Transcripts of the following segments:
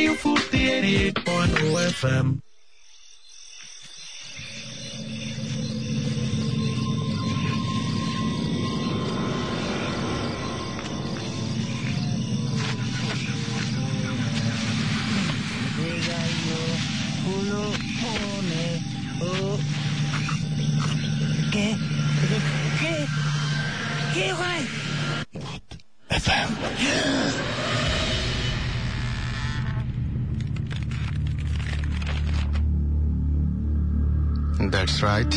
Radio 4 on OFM. Right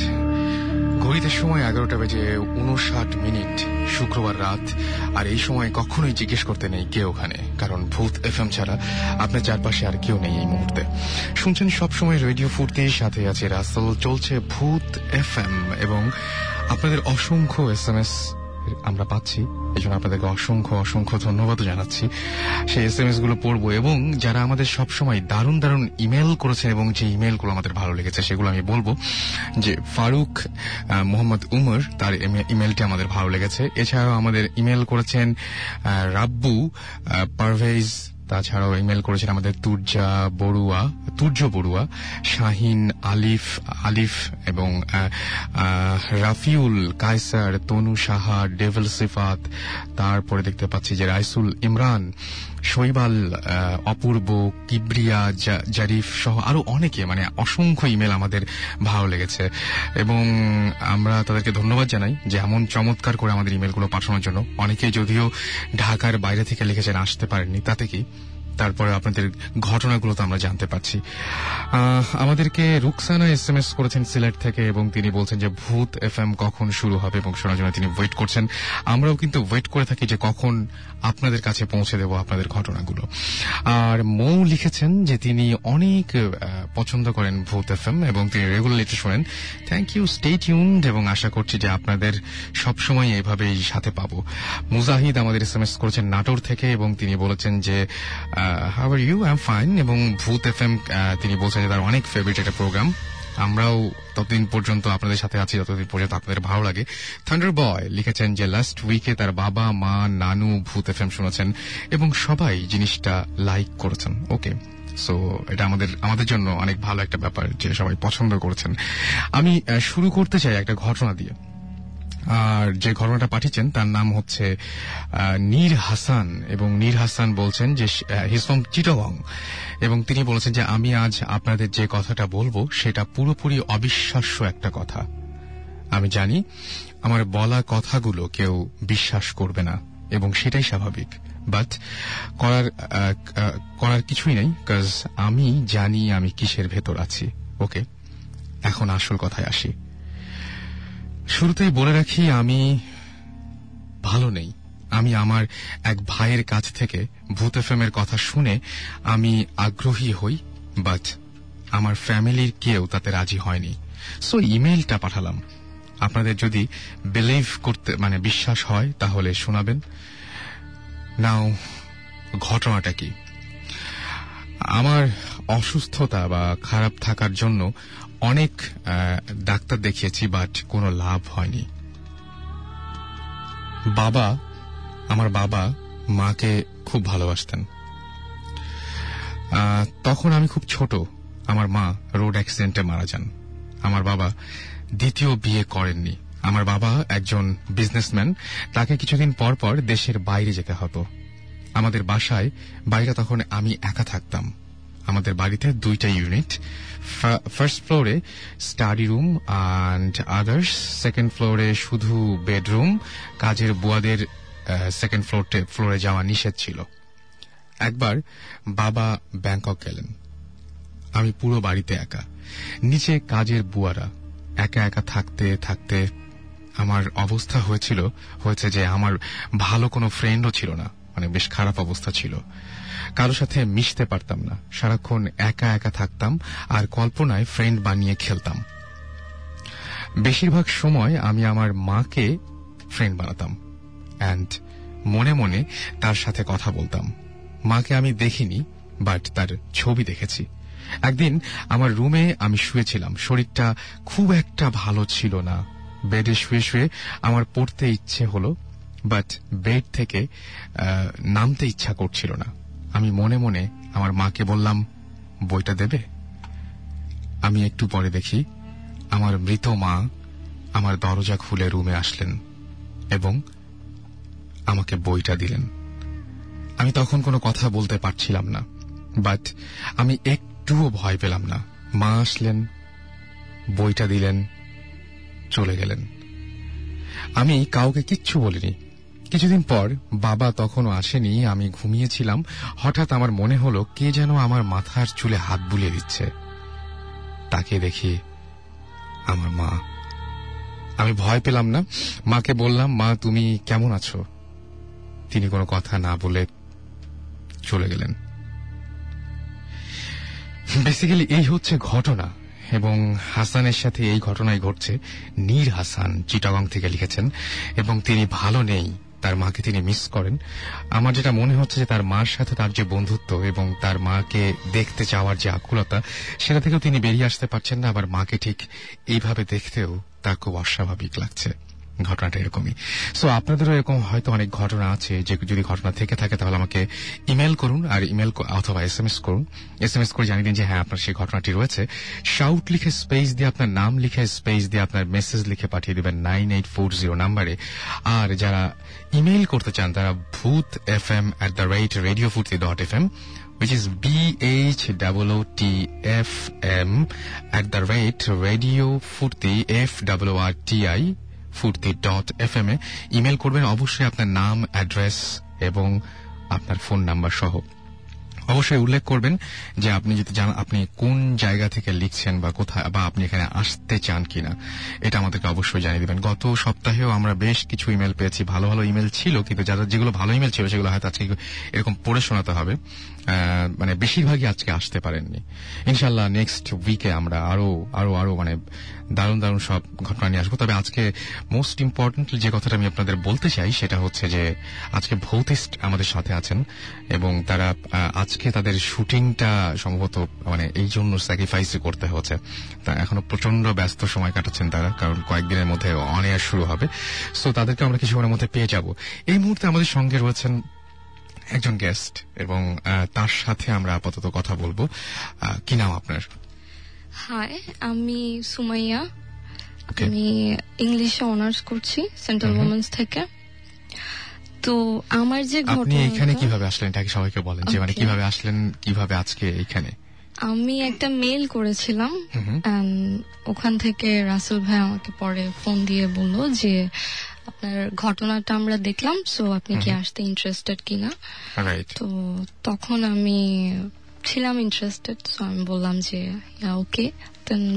ঘড়িতে সময় এগারোটা বেজে উনষাট মিনিট, শুক্রবার রাত। আর এই সময় কখনোই জিজ্ঞেস করতে নেই কে ওখানে, কারণ ভূত এফ এম ছাড়া আপনার চারপাশে আর কেউ নেই এই মুহূর্তে। শুনছেন সবসময় রেডিও ফুর্তির সাথে আছে রাসেল, চলছে ভূত এফ এম এবং আপনাদের অসংখ্য এস এম এস আমরা পাচ্ছি। এই জন্য আপনাদেরকে অসংখ্য অসংখ্য ধন্যবাদ জানাচ্ছি। সেই এস এম এসগুলো পড়ব এবং যারা আমাদের সবসময় দারুণ দারুণ ইমেল করেছেন এবং যে ইমেলগুলো আমাদের ভালো লেগেছে সেগুলো আমি বলব। যে ফারুক মোহাম্মদ উমর, তার ইমে- ইমেলটি আমাদের ভালো লেগেছে। এছাড়াও আমাদের ইমেল করেছেন রাব্বু পারভেজ তাছাড়াও ইমেল করেছেন আমাদের তুর্জা বড়ুয়া তুর্য বড়ুয়া, শাহিন আলিফ আলিফ এবং রাফিউল কায়সার, তনু সাহা, ডেভেল সিফাত, তারপরে দেখতে পাচ্ছি যে রাইসুল ইমরান। শৈবাল অপূর্ব, কিবরিয়া জারিফ সহ আরও অনেকে মানে অসংখ্য ইমেল আমাদের ভালো লেগেছে। এবং আমরা তাদেরকে ধন্যবাদ জানাই যে এমন চমৎকার করে আমাদের ইমেলগুলো পাঠানোর জন্য। অনেকে যদিও ঢাকার বাইরে থেকে লিখেছেন, আসতে পারেননি, তাতে কি? তারপরে আপনাদের ঘটনাগুলো তো আমরা জানতে পারছি। আমাদেরকে রুকসানা এস এম এস করেছেন সিলেট থেকে এবং তিনি বলছেন যে ভূত এফ এম কখন শুরু হবে এবং শোনার জন্য তিনি ওয়েট করছেন। আমরাও কিন্তু ওয়েট করে থাকি যে কখন আপনাদের কাছে পৌঁছে দেব আপনাদের ঘটনাগুলো। আর মৌ লিখেছেন যে তিনি অনেক পছন্দ করেন ভূত এফ এম এবং তিনি রেগুলারলি শোনেন। থ্যাংক ইউ স্টে টিউনড এবং আশা করছি যে আপনাদের সবসময় এইভাবেই সাথে পাবো। মুজাহিদ আমাদের এস এম এস করেছেন নাটোর থেকে এবং তিনি বলেছেন যে how are you I am fine এবং ভূত এফ এম তিনি বলছেন যে তার অনেক ফেভারিট একটা প্রোগ্রাম আমরাও ততদিন পর্যন্ত আপনাদের সাথে আছি, যতদিন পর্যন্ত আপনাদের ভালো লাগে। থান্ডার বয় লিখেছেন যে লাস্ট উইকে তার বাবা, মা, নানু ভূত এফ এম শুনেছেন এবং সবাই জিনিসটা লাইক করেছেন। ওকে সো এটা আমাদের আমাদের জন্য অনেক ভালো একটা ব্যাপার যে সবাই পছন্দ করেছেন। আমি শুরু করতে চাই একটা ঘটনা দিয়ে। আর যে ঘটনাটা পাঠিয়েছেন, তার নাম হচ্ছে নীর হাসান। এবং নীর হাসান বলছেন যে হিজ ফ্রম এবং তিনি বলেছেন যে, আমি আজ আপনাদের যে কথাটা বলব, সেটা পুরোপুরি অবিশ্বাস্য একটা কথা। আমি জানি, আমার বলা কথাগুলো কেউ বিশ্বাস করবে না, এবং সেটাই স্বাভাবিক। বাট, করার করার কিছুই নেই কাজ আমি জানি আমি কিসের ভেতর আছি। ওকে? এখন আসল কথায় আসি। শুরুতেই বলে রাখি, আমি ভালো নেই। আমি আমার এক ভাইয়ের কাছ থেকে ভূত এফএমের কথা শুনে আমি আগ্রহী হই বাট আমার ফ্যামিলির কেউ তাতে রাজি হয়নি। সো ইমেইলটা পাঠালাম। আপনাদের যদি বিলিভ করতে মানে বিশ্বাস হয়, তাহলে শোনাবেন। নাও ঘটনাটা কি? আমার অসুস্থতা বা খারাপ থাকার জন্য অনেক ডাক্তার দেখিয়েছি বাট কোনো লাভ হয়নি। বাবা, আমার বাবা মাকে খুব ভালোবাসতেন। তখন আমি খুব ছোট, আমার মা রোড অ্যাক্সিডেন্টে মারা যান। আমার বাবা দ্বিতীয় বিয়ে করেননি। আমার বাবা একজন বিজনেসম্যান তাকে কিছুদিন পর পর দেশের বাইরে যেতে হতো। আমাদের বাসায় বাইরে তখন আমি একা থাকতাম। আমাদের বাড়িতে দুইটা ইউনিট ফার্স্ট ফ্লোরে study room and others second ফ্লোরে শুধু বেডরুম কাজের বুয়াদের সেকেন্ড ফ্লোরতে ফ্লোরে যাওয়া নিষেধ ছিল। একবার বাবা ব্যাংকক গেলেন। আমি পুরো বাড়িতে একা। নিচে কাজের বুয়ারা একা একা থাকতে থাকতে আমার অবস্থা হয়েছিল, হয়েছে যে আমার ভালো কোনো ফ্রেন্ডও ছিল না। মানে বেশ খারাপ অবস্থা ছিল। কারও সাথে মিশতে পারতাম না। সারাক্ষণ একা একা থাকতাম আর কল্পনায় ফ্রেন্ড বানিয়ে খেলতাম। বেশিরভাগ সময় আমি আমার মাকে ফ্রেন্ড বানাতাম অ্যান্ড মনে মনে তার সাথে কথা বলতাম। মাকে আমি দেখিনি বাট তার ছবি দেখেছি। একদিন আমার রুমে আমি শুয়েছিলাম। শরীরটা খুব একটা ভালো ছিল না। বেডে শুয়ে শুয়ে আমার পড়তে ইচ্ছে হলো বাট বেড থেকে নামতে ইচ্ছা করছিল না। আমি মনে মনে আমার মাকে বললাম, বইটা দেবে? আমি একটু পরে দেখি, আমার মৃত মা আমার দরজা খুলে রুমে আসলেন এবং আমাকে বইটা দিলেন। আমি তখন কোনো কথা বলতে পারছিলাম না বাট আমি একটুও ভয় পেলাম না। মা আসলেন, বইটা দিলেন, চলে গেলেন। আমি কাউকে কিচ্ছু বলিনি কিছুদিন পর বাবা তখনও আসেনি, আমি ঘুমিয়েছিলাম। হঠাৎ আমার মনে হলো কে যেন আমার মাথার চুলে হাত বুলিয়ে দিচ্ছে। তাকে দেখি আমার মা। আমি ভয় পেলাম না। মাকে বললাম, মা, তুমি কেমন আছো? তিনি কোনো কথা না বলে চলে গেলেন। বেসিক্যালি এই হচ্ছে ঘটনা এবং হাসানের সাথে এই ঘটনাই ঘটছে। নীর হাসান, চিটাগং থেকে লিখেছেন এবং তিনি ভালো নেই। তার মাকে তিনি মিস করেন। আমার যেটা মনে হচ্ছে যে তার মার সাথে তার যে বন্ধুত্ব এবং তার মাকে দেখতে চাওয়ার যে আকুলতা, সেটা থেকেও তিনি বেরিয়ে আসতে পারছেন না। আবার মাকে ঠিক এইভাবে দেখতেও তার খুব অস্বাভাবিক লাগছে। ঘটনাটা এরকমই। সো আপনাদেরও এরকম হয়তো অনেক ঘটনা আছে যে যদি ঘটনা থেকে থাকে তাহলে আমাকে ইমেল করুন আর ইমেল অথবা এস এম এস করুন। এস এম এস করে জানিয়ে দিন যে হ্যাঁ আপনার সেই ঘটনাটি রয়েছে। শাউট লিখে স্পেস দিয়ে আপনার নাম লিখে স্পেস দিয়ে আপনার মেসেজ লিখে পাঠিয়ে দেবেন নাইন এইট ফোর জিরো নাম্বারে আর যারা ইমেল করতে চান, তারা Bhoot F M at the rate radio Foorti dot F M which is M at the R T I ফুটি ডট এফ এম এ ইমেল করবেন অবশ্যই আপনার নাম অ্যাড্রেস এবং আপনার ফোন নাম্বার সহ। অবশ্যই উল্লেখ করবেন যে আপনি যদি আপনি কোন জায়গা থেকে লিখছেন বা কোথায়, বা আপনি এখানে আসতে চান কিনা, এটা আমাদেরকে অবশ্যই জানিয়ে দেবেন। গত সপ্তাহেও আমরা বেশ কিছু ইমেল পেয়েছি, ভালো ভালো ইমেল ছিল, কিন্তু যারা, যেগুলো ভালো ইমেল ছিল, সেগুলো হয়তো আজকে এরকম পড়ে শোনাতে হবে। মানে বেশিরভাগই আজকে আসতে পারেননি। ইনশাল্লাহ নেক্সট উইকে আমরা আরও আরও আরও মানে দারুণ দারুণ সব ঘটনা নিয়ে আসব। তবে আজকে মোস্ট ইম্পর্টেন্ট যে কথাটা আমি আপনাদের বলতে চাই, সেটা হচ্ছে যে আজকে ভৌতিস্ট আমাদের সাথে আছেন এবং তারা আজকে তাদের শুটিংটা সম্ভবত মানে এই জন্য স্যাক্রিফাইস করতে হচ্ছে। তা এখনও প্রচণ্ড ব্যস্ত সময় কাটাচ্ছেন তারা, কারণ কয়েকদিনের মধ্যে অন এয়ার শুরু হবে। সো তাদেরকে আমরা কিছুক্ষণের মধ্যে পেয়ে যাব। এই মুহূর্তে আমাদের সঙ্গে রয়েছেন একজন গেস্ট এবং তার সাথে আমরা আপাতত কথা বলব। কি নাম আপনার? হাই আমি সুমাইয়া। আমি ইংলিশে অনার্স করছি সেন্ট্রাল ওমেন্স থেকে। তো আমার যে আপনি এখানে কীভাবে আসলেন? এটাকে সবাইকে বলেন যে মানে. কীভাবে আসলেন কীভাবে আজকে এখানে আমি একটা মেল করেছিলাম। হুম। ওখান থেকে রাসেল ভাই আমাকে পরে ফোন দিয়ে বলল যে আপনার ঘটনাটা আমরা দেখলাম সো আপনি কি আসতে ইন্টারেস্টেড কিনা? তো তখন আমি ছিলাম ইন্টারেস্টেড সো আমি বললাম যে ওকে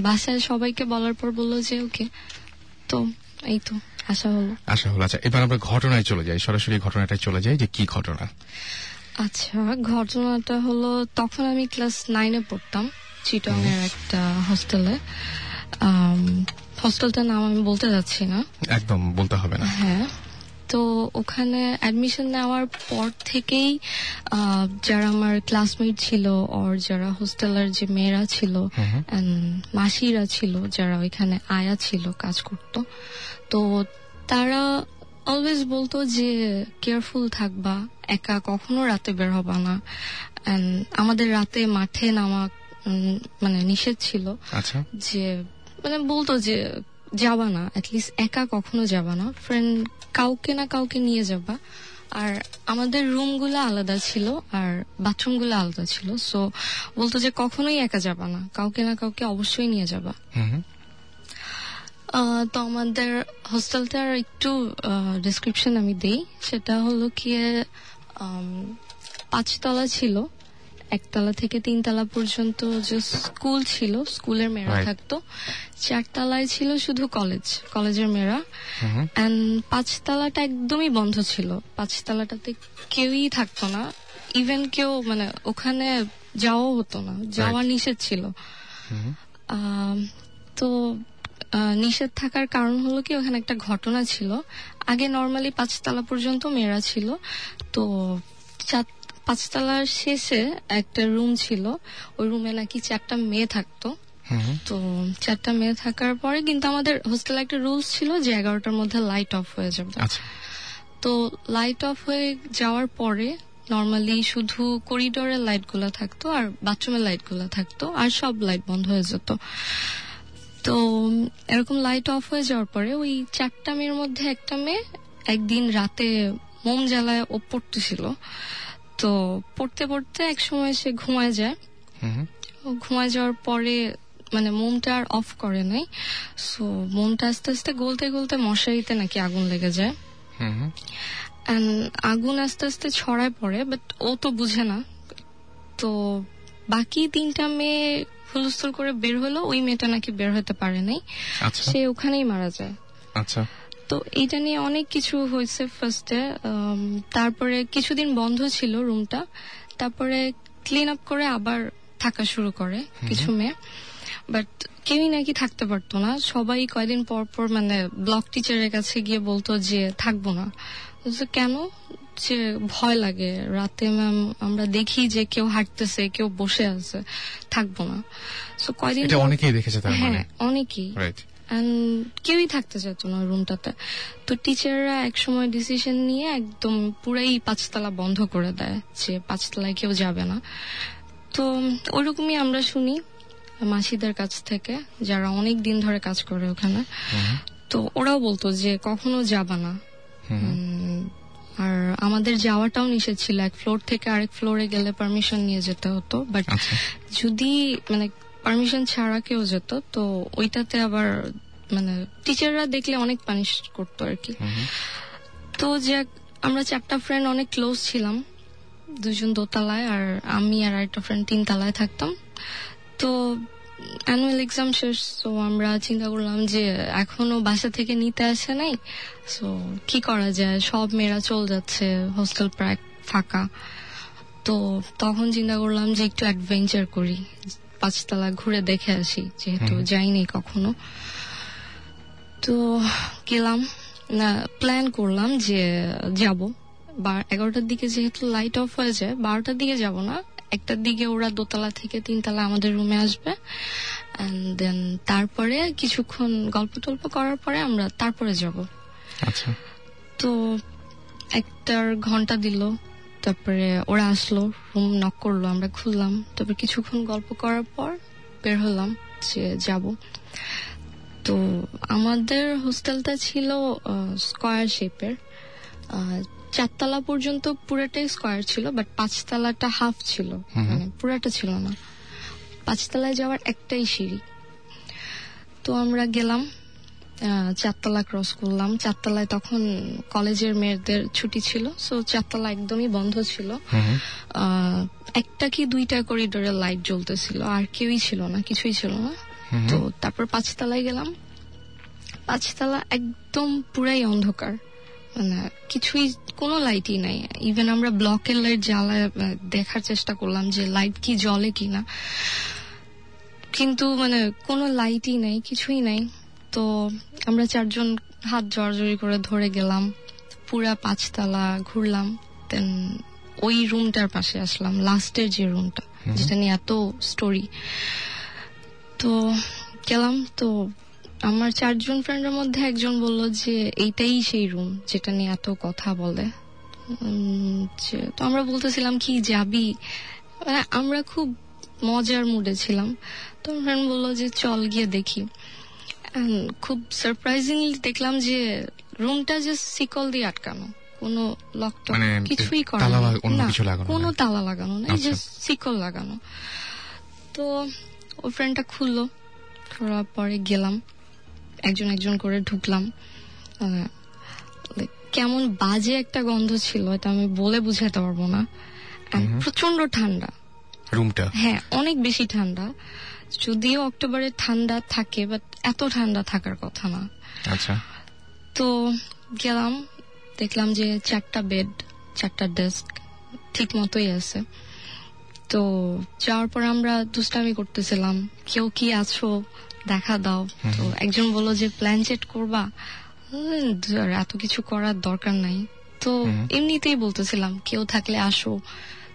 বাসায় সবাইকে বলার পর বলল যে ওকে তো এই তো আশা হলো। আশা হলো আচ্ছা এবার আমরা ঘটনায় চলে যাই সরাসরি ঘটনাটায় চলে যাই যে কি ঘটনা? আচ্ছা ঘটনাটা হলো তখন আমি ক্লাস নাইনে পড়তাম চিটং এর একটা হোস্টেলে হোস্টেলটার নাম আমি বলতে যাচ্ছি না। একদম বলতে হবে না। হ্যাঁ। তো ওখানে অ্যাডমিশন নেওয়ার পর থেকেই যারা আমার ক্লাসমেট ছিল ওর যারা হোস্টেলের যে মেয়েরা ছিল মাসিরা ছিল যারা ওইখানে আয়া ছিল কাজ করত তো তারা অলওয়েজ বলতো যে কেয়ারফুল থাকবা একা কখনো রাতে বের হবা না। আমাদের রাতে মাঠে নামা মানে নিষেধ ছিল আচ্ছা। যে মানে বলতো যে যাবা না অ্যাটলিস্ট একা কখনো যাবা না। ফ্রেন্ড কাউকে না কাউকে নিয়ে যাবা। আর আমাদের রুমগুলো আলাদা ছিল আর বাথরুমগুলো আলাদা ছিল। সো বলতো যে কখনোই একা যাবা না। কাউকে না কাউকে অবশ্যই নিয়ে যাবা। তো আমাদের হোস্টেলটার একটু ডিসক্রিপশন আমি দেই। সেটা হলো কি পাঁচতলা ছিল। একতলা থেকে তিনতলা পর্যন্ত যে স্কুল ছিল স্কুলের মেয়েরা থাকতো চারতলায় ছিল শুধু কলেজ কলেজের মেয়েরা। অ্যান্ড পাঁচতলাটা একদমই বন্ধ ছিল। পাঁচতলাটাতে কেউই থাকতো না। ইভেন কেউ মানে ওখানে যাওয়াও হতো না। যাওয়া নিষেধ ছিল। তো নিষেধ থাকার কারণ হলো কি ওখানে একটা ঘটনা ছিল। আগে নর্মালি পাঁচতলা পর্যন্ত মেয়েরা ছিল। তো পাঁচতলার শেষে একটা রুম ছিল। ওই রুমে নাকি চারটা মেয়ে থাকতো। তো চারটা মেয়ে থাকার পরে কিন্তু আমাদের হোস্টেলে একটা রুলস ছিল যে এগারোটার মধ্যে লাইট অফ হয়ে যাবে। আচ্ছা। তো লাইট অফ হয়ে যাওয়ার পরে নর্মালি শুধু করিডোরের লাইটগুলা থাকতো আর বাথরুমের লাইটগুলা থাকতো আর সব লাইট বন্ধ হয়ে যেত। তো এরকম লাইট অফ হয়ে যাওয়ার পরে ওই চারটা মেয়ের মধ্যে একটা মেয়ে একদিন রাতে মোম জ্বালায় ও পড়তেছিল। তো পড়তে পড়তে এক সময় সে ঘুমায় যায়। ঘুমায় যাওয়ার পরে মানে মোমটা আর অফ করে নাই। সো মোমটা আস্তে আস্তে গলতে গলতে মশারিতে নাকি আগুন লেগে যায়। আগুন আস্তে আস্তে ছড়ায় পড়ে বাট ও তো বুঝে না। তো বাকি তিনটা মেয়ে হুলস্থুল করে বের হলো ওই মেয়েটা নাকি বের হতে পারে নাই। আচ্ছা। সে ওখানেই মারা যায়। আচ্ছা। তো এইটা নিয়ে অনেক কিছু হয়েছে ফার্স্টে তারপরে কিছুদিন বন্ধ ছিল রুমটা তারপরে ক্লিন আপ করে আবার থাকা শুরু করে কিছু মেয়ে। বাট কেউই নাকি থাকতে পারতো না। সবাই কয়দিন পর পর মানে ব্লক টিচারের কাছে গিয়ে বলতো যে থাকব না। কেন? যে ভয় লাগে। রাতে ম্যাম আমরা দেখি যে কেউ হাঁটতেছে কেউ বসে আছে। থাকব না। সো কয়দিন অনেকেই দেখেছে মানে হ্যাঁ অনেকেই। রাইট And কেউই থাকতে চাইতো না রুমটাতে তো টিচাররা এক সময় ডিসিশন নিয়ে একদম পুরাই পাঁচতলা বন্ধ করে দেয় যে পাঁচতলায় কেউ যাবে না। তো ওইরকমই আমরা শুনি মাসিদের কাছ থেকে যারা অনেক দিন ধরে কাজ করে ওখানে। তো ওরাও বলতো যে কখনো যাবা না। আর আমাদের যাওয়াটাও নিষেধ ছিল। এক ফ্লোর থেকে আরেক ফ্লোরে গেলে পারমিশন নিয়ে যেতে হতো। বাট আচ্ছা। যদি মানে পারমিশন ছাড়া কেউ যেত তো ওইটাতে আবার মানে টিচাররা দেখলে অনেক পানিশ করতো আর কি। তো যে আমরা চারটা ফ্রেন্ড অনেক ক্লোজ ছিলাম দুজন দোতলায় আর আমি আর একটা ফ্রেন্ড তিন তলায় থাকতাম। তো অ্যানুয়াল এক্সাম শেষ তো আমরা চিন্তা করলাম যে এখনও বাসা থেকে নিতে আসে নাই সো কি করা যায়? সব মেয়েরা চল যাচ্ছে হোস্টেল প্রায় ফাঁকা। তো তখন চিন্তা করলাম যে একটু অ্যাডভেঞ্চার করি। পাঁচতলা ঘুরে দেখে আসি যেহেতু যাইনি কখনো। তো গেলাম না প্ল্যান করলাম যে যাব। এগারোটার দিকে যেহেতু লাইট অফ হয়ে যায় বারোটার দিকে যাব না। একটার দিকে ওরা দোতলা থেকে তিনতলা আমাদের রুমে আসবে। দেন তারপরে কিছুক্ষণ গল্প টল্প করার পরে আমরা তারপরে যাব। আচ্ছা। তো একটার ঘণ্টা দিল। তারপরে ওরা আসলো রুম নক করল আমরা খুললাম। তারপর কিছুক্ষণ গল্প করার পর বের হলাম যে যাব। তো আমাদের হোস্টেলটা ছিল স্কয়ার শেপের চারতলা পর্যন্ত পুরোটাই স্কয়ার ছিল বাট পাঁচতলাটা হাফ ছিল। মানে পুরাটা ছিল না। পাঁচতলায় যাওয়ার একটাই সিঁড়ি। তো আমরা গেলাম চারতলা ক্রস করলাম। চারতলায় তখন কলেজের মেয়েদের ছুটি ছিল সো চারতলা একদমই বন্ধ ছিল। একটা কি দুইটা করিডোরের লাইট জ্বলতেছিল আর কেউই ছিল না কিছুই ছিল না। তো তারপর পাঁচতলায় গেলাম। পাঁচতলা একদম পুরাই অন্ধকার মানে কিছুই কোনো লাইটই নাই। ইভেন আমরা ব্লকের লাইট জ্বালায় দেখার চেষ্টা করলাম যে লাইট কি জ্বলে কিনা। কিন্তু মানে কোনো লাইটই নাই কিছুই নাই। তো আমরা চারজন হাত জড়জড়ি করে ধরে গেলাম পুরা পাঁচতলা ঘুরলাম দেন ওই রুমটার পাশে আসলাম লাস্টের যে রুমটা যেটা নিয়ে এত স্টোরি তো গেলাম তো আমার চারজন ফ্রেন্ডের মধ্যে একজন বলল যে এইটাই সেই রুম যেটা নিয়ে এত কথা বলে। যে- তো আমরা বলতেছিলাম কি যাবি? মানে আমরা খুব মজার মুডে ছিলাম। তো ফ্রেন্ড বলল যে চল গিয়ে দেখি। খুব সারপ্রাইজিংলি দেখলাম যে রুমটা যে শিকল দিয়ে আটকানো। কোনো লক মানে কিছুই করা না, কোনো তালা লাগানো নেই আচ্ছা। যে শিকল লাগানো। তো ও ফ্রেন্ডটা খুললো খোলার পরে গেলাম একজন একজন করে ঢুকলাম। কেমন বাজে একটা গন্ধ ছিল এটা আমি বলে বুঝাতে পারব না। প্রচণ্ড ঠান্ডা। রুমটা হ্যাঁ অনেক বেশি ঠান্ডা। যদিও অক্টোবরে ঠান্ডা থাকে বাট এত ঠান্ডা থাকার কথা না। আচ্ছা। তো গেলাম দেখলাম যে চারটা বেড চারটা ডেস্ক ঠিক মতোই আছে। তো যাওয়ার পর আমরা দুষ্টামি করতেছিলাম কেউ কি আছো? দেখা দাও। তো একজন বলল যে প্ল্যান চেট করবা? এত কিছু করার দরকার নাই। তো এমনিতেই বলতেছিলাম কেউ থাকলে আসো।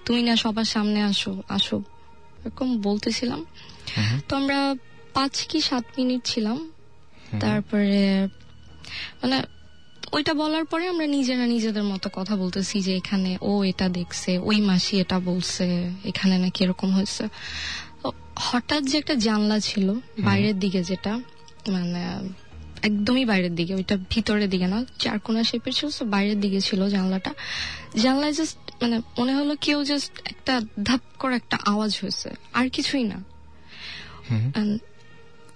তুমি না সবার সামনে আসো আসো। এরকম বলতেছিলাম। তো আমরা পাঁচ কি সাত মিনিট ছিলাম। তারপরে মানে ওইটা বলার পরে আমরা নিজেরা নিজেদের মতো কথা বলতেছি যে এখানে ও এটা দেখছে ওই মাসি এটা বলছে এখানে নাকি এরকম হয়েছে। হঠাৎ যে একটা জানলা ছিল বাইরের দিকে যেটা মানে একদমই বাইরের দিকে ওইটা ভিতরের দিকে না চারকোনা শেপের ছিল তো বাইরের দিকে ছিল জানলাটা। জানলায় জাস্ট মানে মনে হলো কেউ জাস্ট একটা ধাপ করে একটা আওয়াজ হয়েছে আর কিছুই না।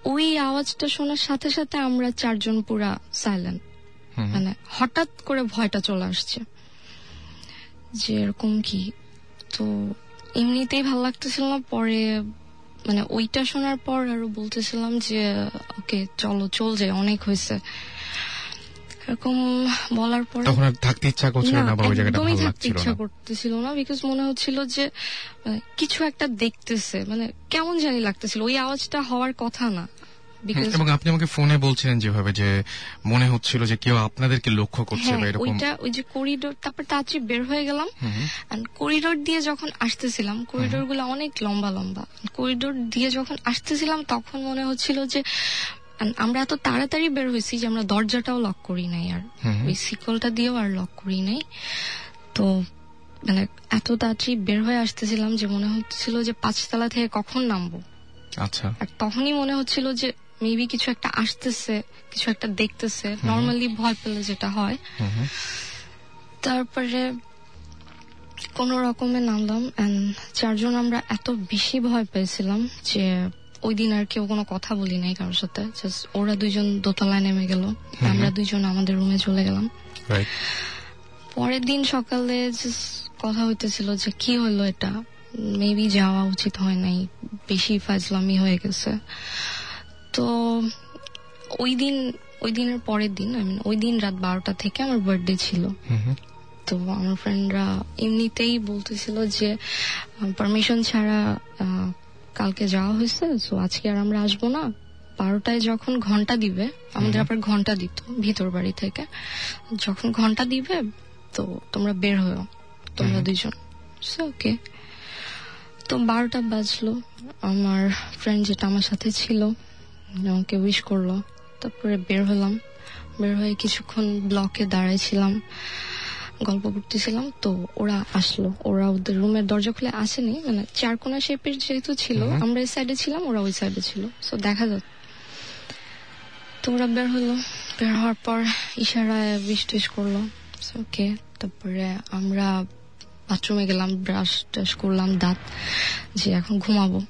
ওই আওয়াজটা শোনার সাথে সাথে আমরা চারজন পুরা সাইলেন্ট মানে হঠাৎ করে ভয়টা চলে আসছে। যে এরকম কি? তো এমনিতেই ভালো লাগতেছিল না পরে মানে ওইটা শোনার পর আরও বলতেছিলাম যে ওকে চলো চল যে অনেক হয়েছে। এরকম বলার পরে তখন আর থাকতে ইচ্ছা করছিল না বা ওই জায়গাটা ভালো লাগছিল ইচ্ছা করতেছিল না বিকজ মনে হচ্ছিল যে কিছু একটা দেখতেছে মানে কেমন জানি লাগতেছিল ওই আওয়াজটা হওয়ার কথা না এবং আপনি আমাকে ফোনে বলছিলেন যেভাবে যে মনে হচ্ছিল যে কেউ আপনাদেরকে লক্ষ্য করছে হ্যাঁ বা এরকম। ওইটা ওই যে করিডোর তারপর তাড়াতাড়ি বের হয়ে গেলাম করিডোর দিয়ে যখন আসতেছিলাম করিডোরগুলো অনেক লম্বা লম্বা করিডোর দিয়ে যখন আসতেছিলাম তখন মনে হচ্ছিল যে আমরা এত তাড়াতাড়ি বের হয়েছি যে আমরা দরজাটাও লক করি নাই আর। ওই সিকলটা দিয়েও আর লক করি নাই। তো মানে এত তাড়াতাড়ি বের হয়ে আসতেছিলাম যে মনে হচ্ছিল যে পাঁচতলা থেকে কখন নামবো। আচ্ছা। আর তখনই মনে হচ্ছিল যে মেবি কিছু একটা আসতেছে কিছু একটা দেখতেছে। নর্মালি ভয় পেলে যেটা হয়। তারপরে কোন রকমে নামলাম। চারজন আমরা এত বেশি ভয় পেয়েছিলাম যে ওই দিন আর কেউ কোনো কথা বলি নাই কারোর সাথে। জাস্ট ওরা দুইজন দোতলায় নেমে গেল। আমরা দুইজন আমাদের রুমে চলে গেলাম। পরের দিন সকালে কথা হইতেছিল যে কি হলো এটা? মেবি যাওয়া উচিত হয় নাই। বেশি ফাজলামি হয়ে গেছে। তো ওই দিন ওই দিনের পরের দিন আই মিন ওই দিন রাত বারোটা থেকে আমার বার্থডে ছিল। তো আমার ফ্রেন্ডরা এমনিতেই বলতেছিল যে পারমিশন ছাড়া কালকে যাওয়া হয়েছে তো আজকে আর আমরা আসব না। বারোটায় যখন ঘণ্টা দিবে আমাদের আবার ঘণ্টা দিত ভিতর বাড়ি থেকে। যখন ঘণ্টা দিবে তো তোমরা বের হয়েও তোমরা দুইজন। ওকে তো বারোটা বাজলো আমার ফ্রেন্ড যেটা আমার সাথে ছিল আমাকে উইশ করল তারপরে বের হলাম। বের হয়ে কিছুক্ষণ ব্লকে দাঁড়াইছিলাম। গল্প করতেছিলাম তো ওরা আসলো। ওরা ওদের রুমের দরজা খুলে আসেনি মানে চারকোনা শেপের যেহেতু ছিল আমরা এই সাইডে ছিলাম ওরা ওই সাইডে ছিল। সো দেখা যাক। তো ওরা বের হলো। বের হওয়ার পর ইশারায় বিশ টিশ করল। ওকে তারপরে আমরা বাথরুমে গেলাম ব্রাশ টাশ করলাম দাঁত যে এখন ঘুমাবো।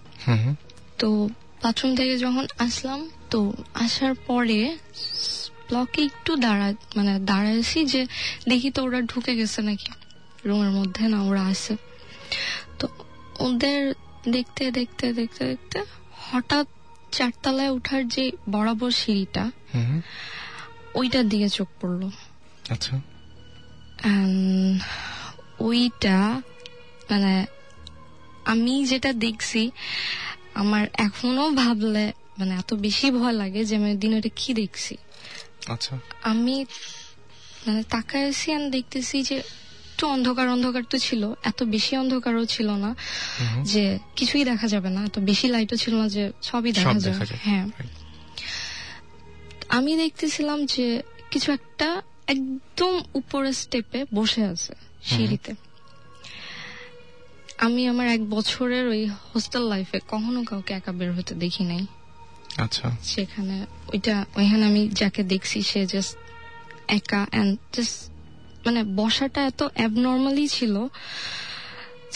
তো বাথরুম থেকে যখন আসলাম তো আসার পরে ব্লকে একটু দাঁড়া মানে দাঁড়াইছি যে দেখি তো ওরা ঢুকে গেছে নাকি। রুমের মধ্যে না ওরা আছে। তো ওদের দেখতে দেখতে দেখতে দেখতে হঠাৎ চারতলায় ওঠার যে বরাবর সিঁড়িটা ওইটার দিকে চোখ পড়ল। আচ্ছা। ওইটা মানে আমি যেটা দেখছি আমার এখনও ভাবলে মানে এত বেশি ভয় লাগে যে আমি দিন ওটা কি দেখছি। আচ্ছা। আমি মানে তাকায় আছি আর দেখতেছি যে একটু অন্ধকার অন্ধকার তো ছিল। এত বেশি অন্ধকারও ছিল না যে কিছুই দেখা যাবে না। এত বেশি লাইটও ছিল না যে সবই দেখা যায় হ্যাঁ। আমি দেখতেছিলাম যে কিছু একটা একদম উপরের স্টেপে বসে আছে সিঁড়িতে। আমি আমার এক বছরের ওই হোস্টেল লাইফে কখনো কাউকে একা বের হতে দেখি নাই। আচ্ছা। সেখানে ওইটা, ওইখানে আমি যাকে দেখছি, সে জাস্ট একা অ্যান্ড জাস্ট মানে বসাটা এত অ্যাবনর্মালি ছিল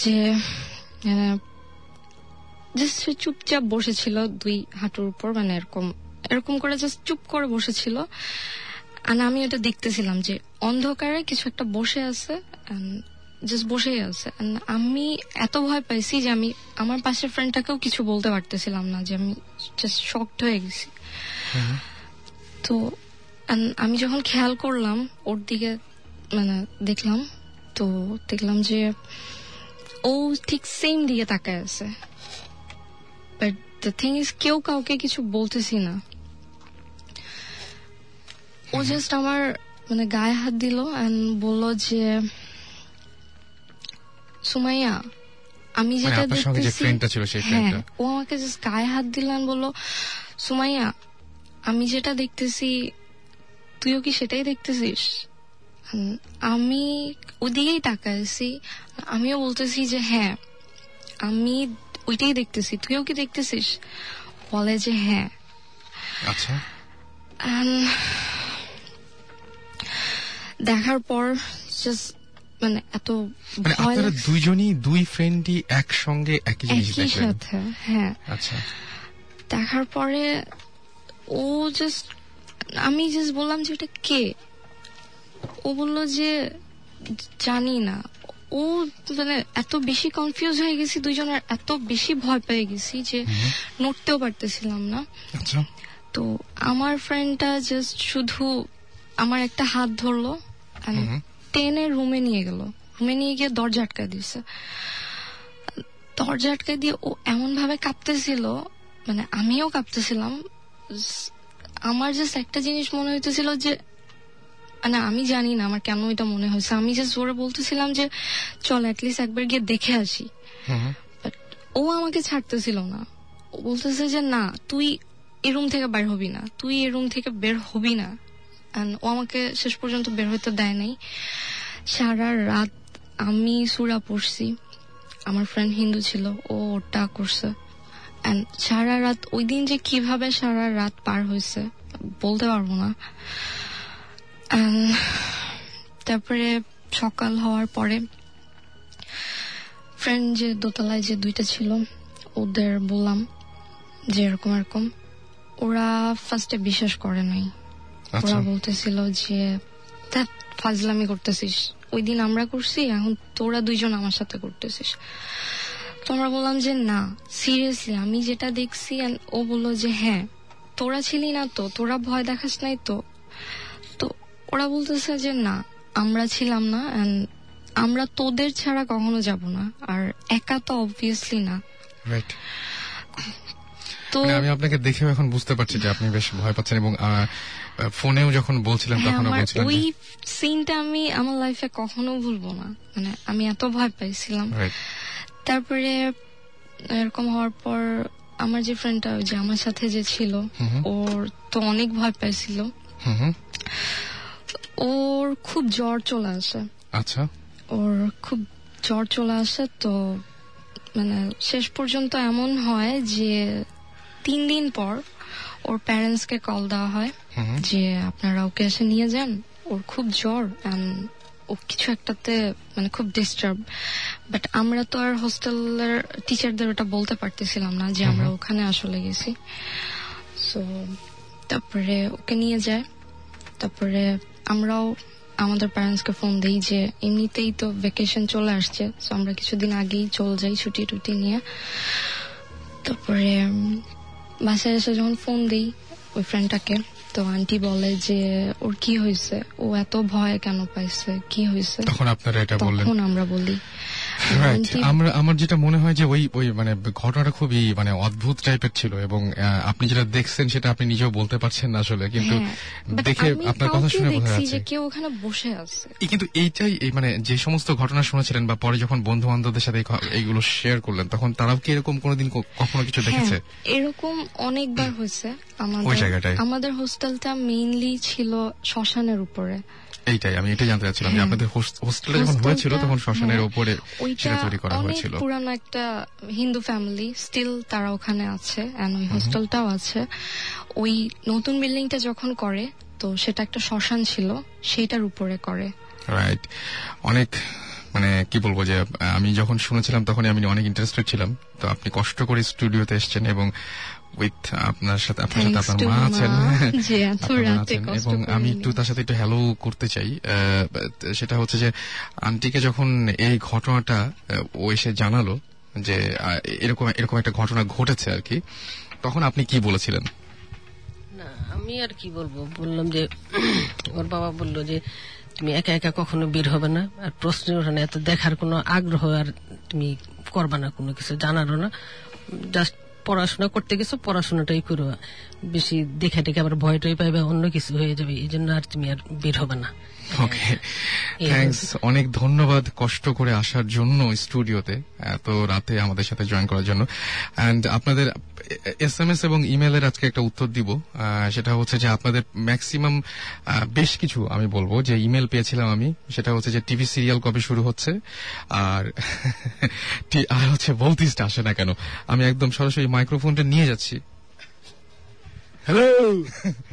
যে জাস্ট সে চুপচাপ বসেছিল দুই হাঁটুর উপর মানে এরকম এরকম করে জাস্ট চুপ করে বসেছিল। আর আমি ওটা দেখতেছিলাম যে অন্ধকারে কিছু একটা বসে আছে জাস্ট বসেই আছে। আমি এত ভয় পাইছি যে আমি আমার পাশের ফ্রেন্ডটাকেও কিছু বলতে পারতেছিলাম না যে আমি জাস্ট শকড হয়ে গেছি। তো আমি যখন খেয়াল করলাম ওর দিকে মানে দেখলাম তো দেখলাম যে ও ঠিক সেম দিকে তাকায় আছে। বাট দ্য থিং ইজ কেউ কাউকে কিছু বলতেছি না। ও জাস্ট আমার মানে গায়ে হাত দিল অ্যান্ড বলল যে সুমাইয়া আমি মানে যেটা দেখতেছি ফ্রেন্ডটা ছিল সেই হ্যাঁ ও আমাকে জাস্ট গায়ে হাত দিলেন বলল সুমাইয়া আমি যেটা দেখতেছি তুইও কি সেটাই দেখতেছিস? আমি ওদিকেই তাকাইছি আমিও বলতেছি যে হ্যাঁ আমি ওইটাই দেখতেছি তুইও কি দেখতেছিস? বলে যে হ্যাঁ। আচ্ছা। দেখার পর জাস্ট মানে এত মানে আপনারা দুইজনই দুই ফ্রেন্ডই একসঙ্গে একই জিনিস একই সাথে হ্যাঁ। আচ্ছা। দেখার পরে ও জাস্ট আমি জাস্ট বললাম যে এটা কে? ও বলল যে জানি না। ও মানে এত বেশি কনফিউজ হয়ে গেছি দুইজনের এত বেশি ভয় পেয়ে গেছি যে নড়তেও পারতেছিলাম না। আচ্ছা। তো আমার ফ্রেন্ডটা জাস্ট শুধু আমার একটা হাত ধরলো। টেনে রুমে নিয়ে গেল। রুমে নিয়ে গিয়ে দরজা আটকা দিয়েছে। দরজা আটকা দিয়ে ও এমন ভাবে কাঁপতেছিল মানে আমিও কাঁপতেছিলাম আমার জাস্ট একটা জিনিস মনে হইতেছিল যে মানে আমি জানি না আমার কেন এটা মনে হয়েছে। আমি জাস্ট জোরে বলতেছিলাম যে চল অ্যাটলিস্ট একবার গিয়ে দেখে আসি। But ও আমাকে ছাড়তেছিল না। ও বলতেছে যে না তুই এই রুম থেকে বের হবি না। তুই এই রুম থেকে বের হবি না। ও আমাকে শেষ পর্যন্ত বের হইতে দেয় নাই। সারা রাত আমি সুরা পড়ছি। আমার ফ্রেন্ড হিন্দু ছিল, ও ওটা করছে। And সারা রাত, ওই দিন যে কীভাবে সারা রাত পার হয়েছে বলতে পারব না। তারপরে সকাল হওয়ার পরে ফ্রেন্ড যে দোতলায় যে দুইটা ছিল, ওদের বললাম যে এরকম এরকম। ওরা ফার্স্টে বিশ্বাস করে নাই। ওরা বলতেছিল যে তা ফাজলামি করতেছিস। ওই দিন আমরা করছি এখন তোরা দুইজন আমার সাথে করতেছিস। তো আমরা বললাম যে না সিরিয়াসলি আমি যেটা দেখছি ও বলল যে হ্যাঁ তোরা ছিলি না তো তোরা ভয় দেখাস নাই তো। তো ওরা বলতেছে যে না আমরা ছিলাম না আমরা তোদের ছাড়া কখনো যাব না আর একা তো অবভিয়াসলি না। রাইট তো মানে আমি আপনাকে দেখেও এখন বুঝতে পারছি যে আপনি বেশ ভয় পাচ্ছেন এবং ফোনেও যখন বলছিলেন হ্যাঁ, তখন আমার বলছিলেন ওই সিনটা আমি আমার লাইফে কখনো ভুলবো না। মানে আমি এত ভয় পাইছিলাম। তারপরে এরকম হওয়ার পর আমার যে ফ্রেন্ডটা যে আমার সাথে যে ছিল। ওর তো অনেক ভয় পাইছিল। হুম হুম। ওর খুব জ্বর চলে আসে। আচ্ছা। ওর খুব জ্বর চলে আসে তো মানে শেষ পর্যন্ত এমন হয় যে তিন দিন পর ওর প্যারেন্টস কে কল দেওয়া হয়। যে আপনারা ওকে এসে নিয়ে যান। ওর খুব জ্বর ও কিছু একটাতে মানে খুব ডিস্টার্ব বাট আমরা তো আর হোস্টেলের টিচারদের ওটা বলতে পারতেছিলাম না যে আমরা ওখানে আসলে গেছি। সো তারপরে ওকে নিয়ে যায়। তারপরে আমরাও আমাদের প্যারেন্টসকে ফোন দিই যে এমনিতেই তো ভেকেশন চলে আসছে সো আমরা কিছুদিন আগেই চলে যাই ছুটি টুটি নিয়ে। তারপরে বাসায় এসে যখন ফোন দিই ওই ফ্রেন্ডটাকে তো আন্টি বলে যে ওর কি হয়েছে? ও এত ভয় কেন পাইছে? কি হয়েছে? তখন আপনারা এটা বললেন। তখন আমরা বলি আমরা আমার যেটা মনে হয় যে ওই ওই মানে ঘটনাটা খুবই মানে অদ্ভুত টাইপের ছিল এবং আপনি যেটা দেখছেন সেটা আপনি নিজেও বলতে পারছেন না আসলে কিন্তু হ্যাঁ, দেখে আপনার কথা শুনে বোঝা যাচ্ছে। কেউ ওখানে বসে আছে। কিন্তু এইটাই এই মানে যে সমস্ত ঘটনা শুনেছিলেন বা পরে যখন বন্ধু বান্ধবদের সাথে এইগুলো শেয়ার করলেন তখন তারাও কি এরকম কোনোদিন কখনো কিছু দেখেছে? হ্যাঁ, এরকম অনেকবার হয়েছে আমাদের। হোস্টেলটা মেইনলি ছিল শ্মশানের উপরে। এইটাই আমি এটাই জানতে চাচ্ছিলাম যে। আপনাদের হোস্টেলে যখন হয়েছিল তখন শ্মশানের উপরে সেটা তৈরি করা হয়েছিল। পুরানো একটা হিন্দু ফ্যামিলি স্টিল তারা ওখানে আছে এন্ড ওই হোস্টেলটাও আছে। ওই নতুন বিল্ডিংটা যখন করে তো সেটা একটা শ্মশান ছিল সেটার উপরে করে। রাইট অনেক মানে কি বলব যে আমি যখন শুনেছিলাম তখন আমি অনেক ইন্টারেস্টেড ছিলাম। তো আপনি কষ্ট করে স্টুডিওতে এসেছেন এবং উইথ আপনার সাথে আপনার সাথে আপনার মা আছেন। এবং আমি একটু তার সাথে একটু হ্যালো করতে চাই। আহ, সেটা হচ্ছে যে আন্টিকে যখন এই ঘটনাটা ও এসে জানালো যে এরকম এরকম একটা ঘটনা ঘটেছে আর কি তখন আপনি কি বলেছিলেন? না আমি আর কি বলব? বললাম যে ওর বাবা বলল যে তুমি একা একা কখনো বের হবে না আর প্রশ্ন ওঠে না এত দেখার কোনো আগ্রহ আর তুমি করবা না কোনো কিছু জানারও না। জাস্ট পড়াশোনা করতে গেছো, পড়াশোনাটাই করো। বেশি দেখে টেকে আবার ভয় টয় পাইবে, অন্য কিছু হয়ে যাবে। এই জন্য আর তুমি আর বের হবে না। ওকে। এই থ্যাঙ্কস অনেক ধন্যবাদ কষ্ট করে আসার জন্য স্টুডিওতে এত রাতে আমাদের সাথে জয়েন করার জন্য। অ্যান্ড আপনাদের এস এম এস এবং ইমেলের আজকে একটা উত্তর দিব। সেটা হচ্ছে যে আপনাদের ম্যাক্সিমাম বেশ কিছু আমি বলব। যে ইমেল পেয়েছিলাম আমি সেটা হচ্ছে যে টিভি সিরিয়াল কবে শুরু হচ্ছে আর টি- আর হচ্ছে বৌতিসটা আসে না কেন। আমি একদম সরাসরি মাইক্রোফোনটা নিয়ে যাচ্ছি। হ্যালো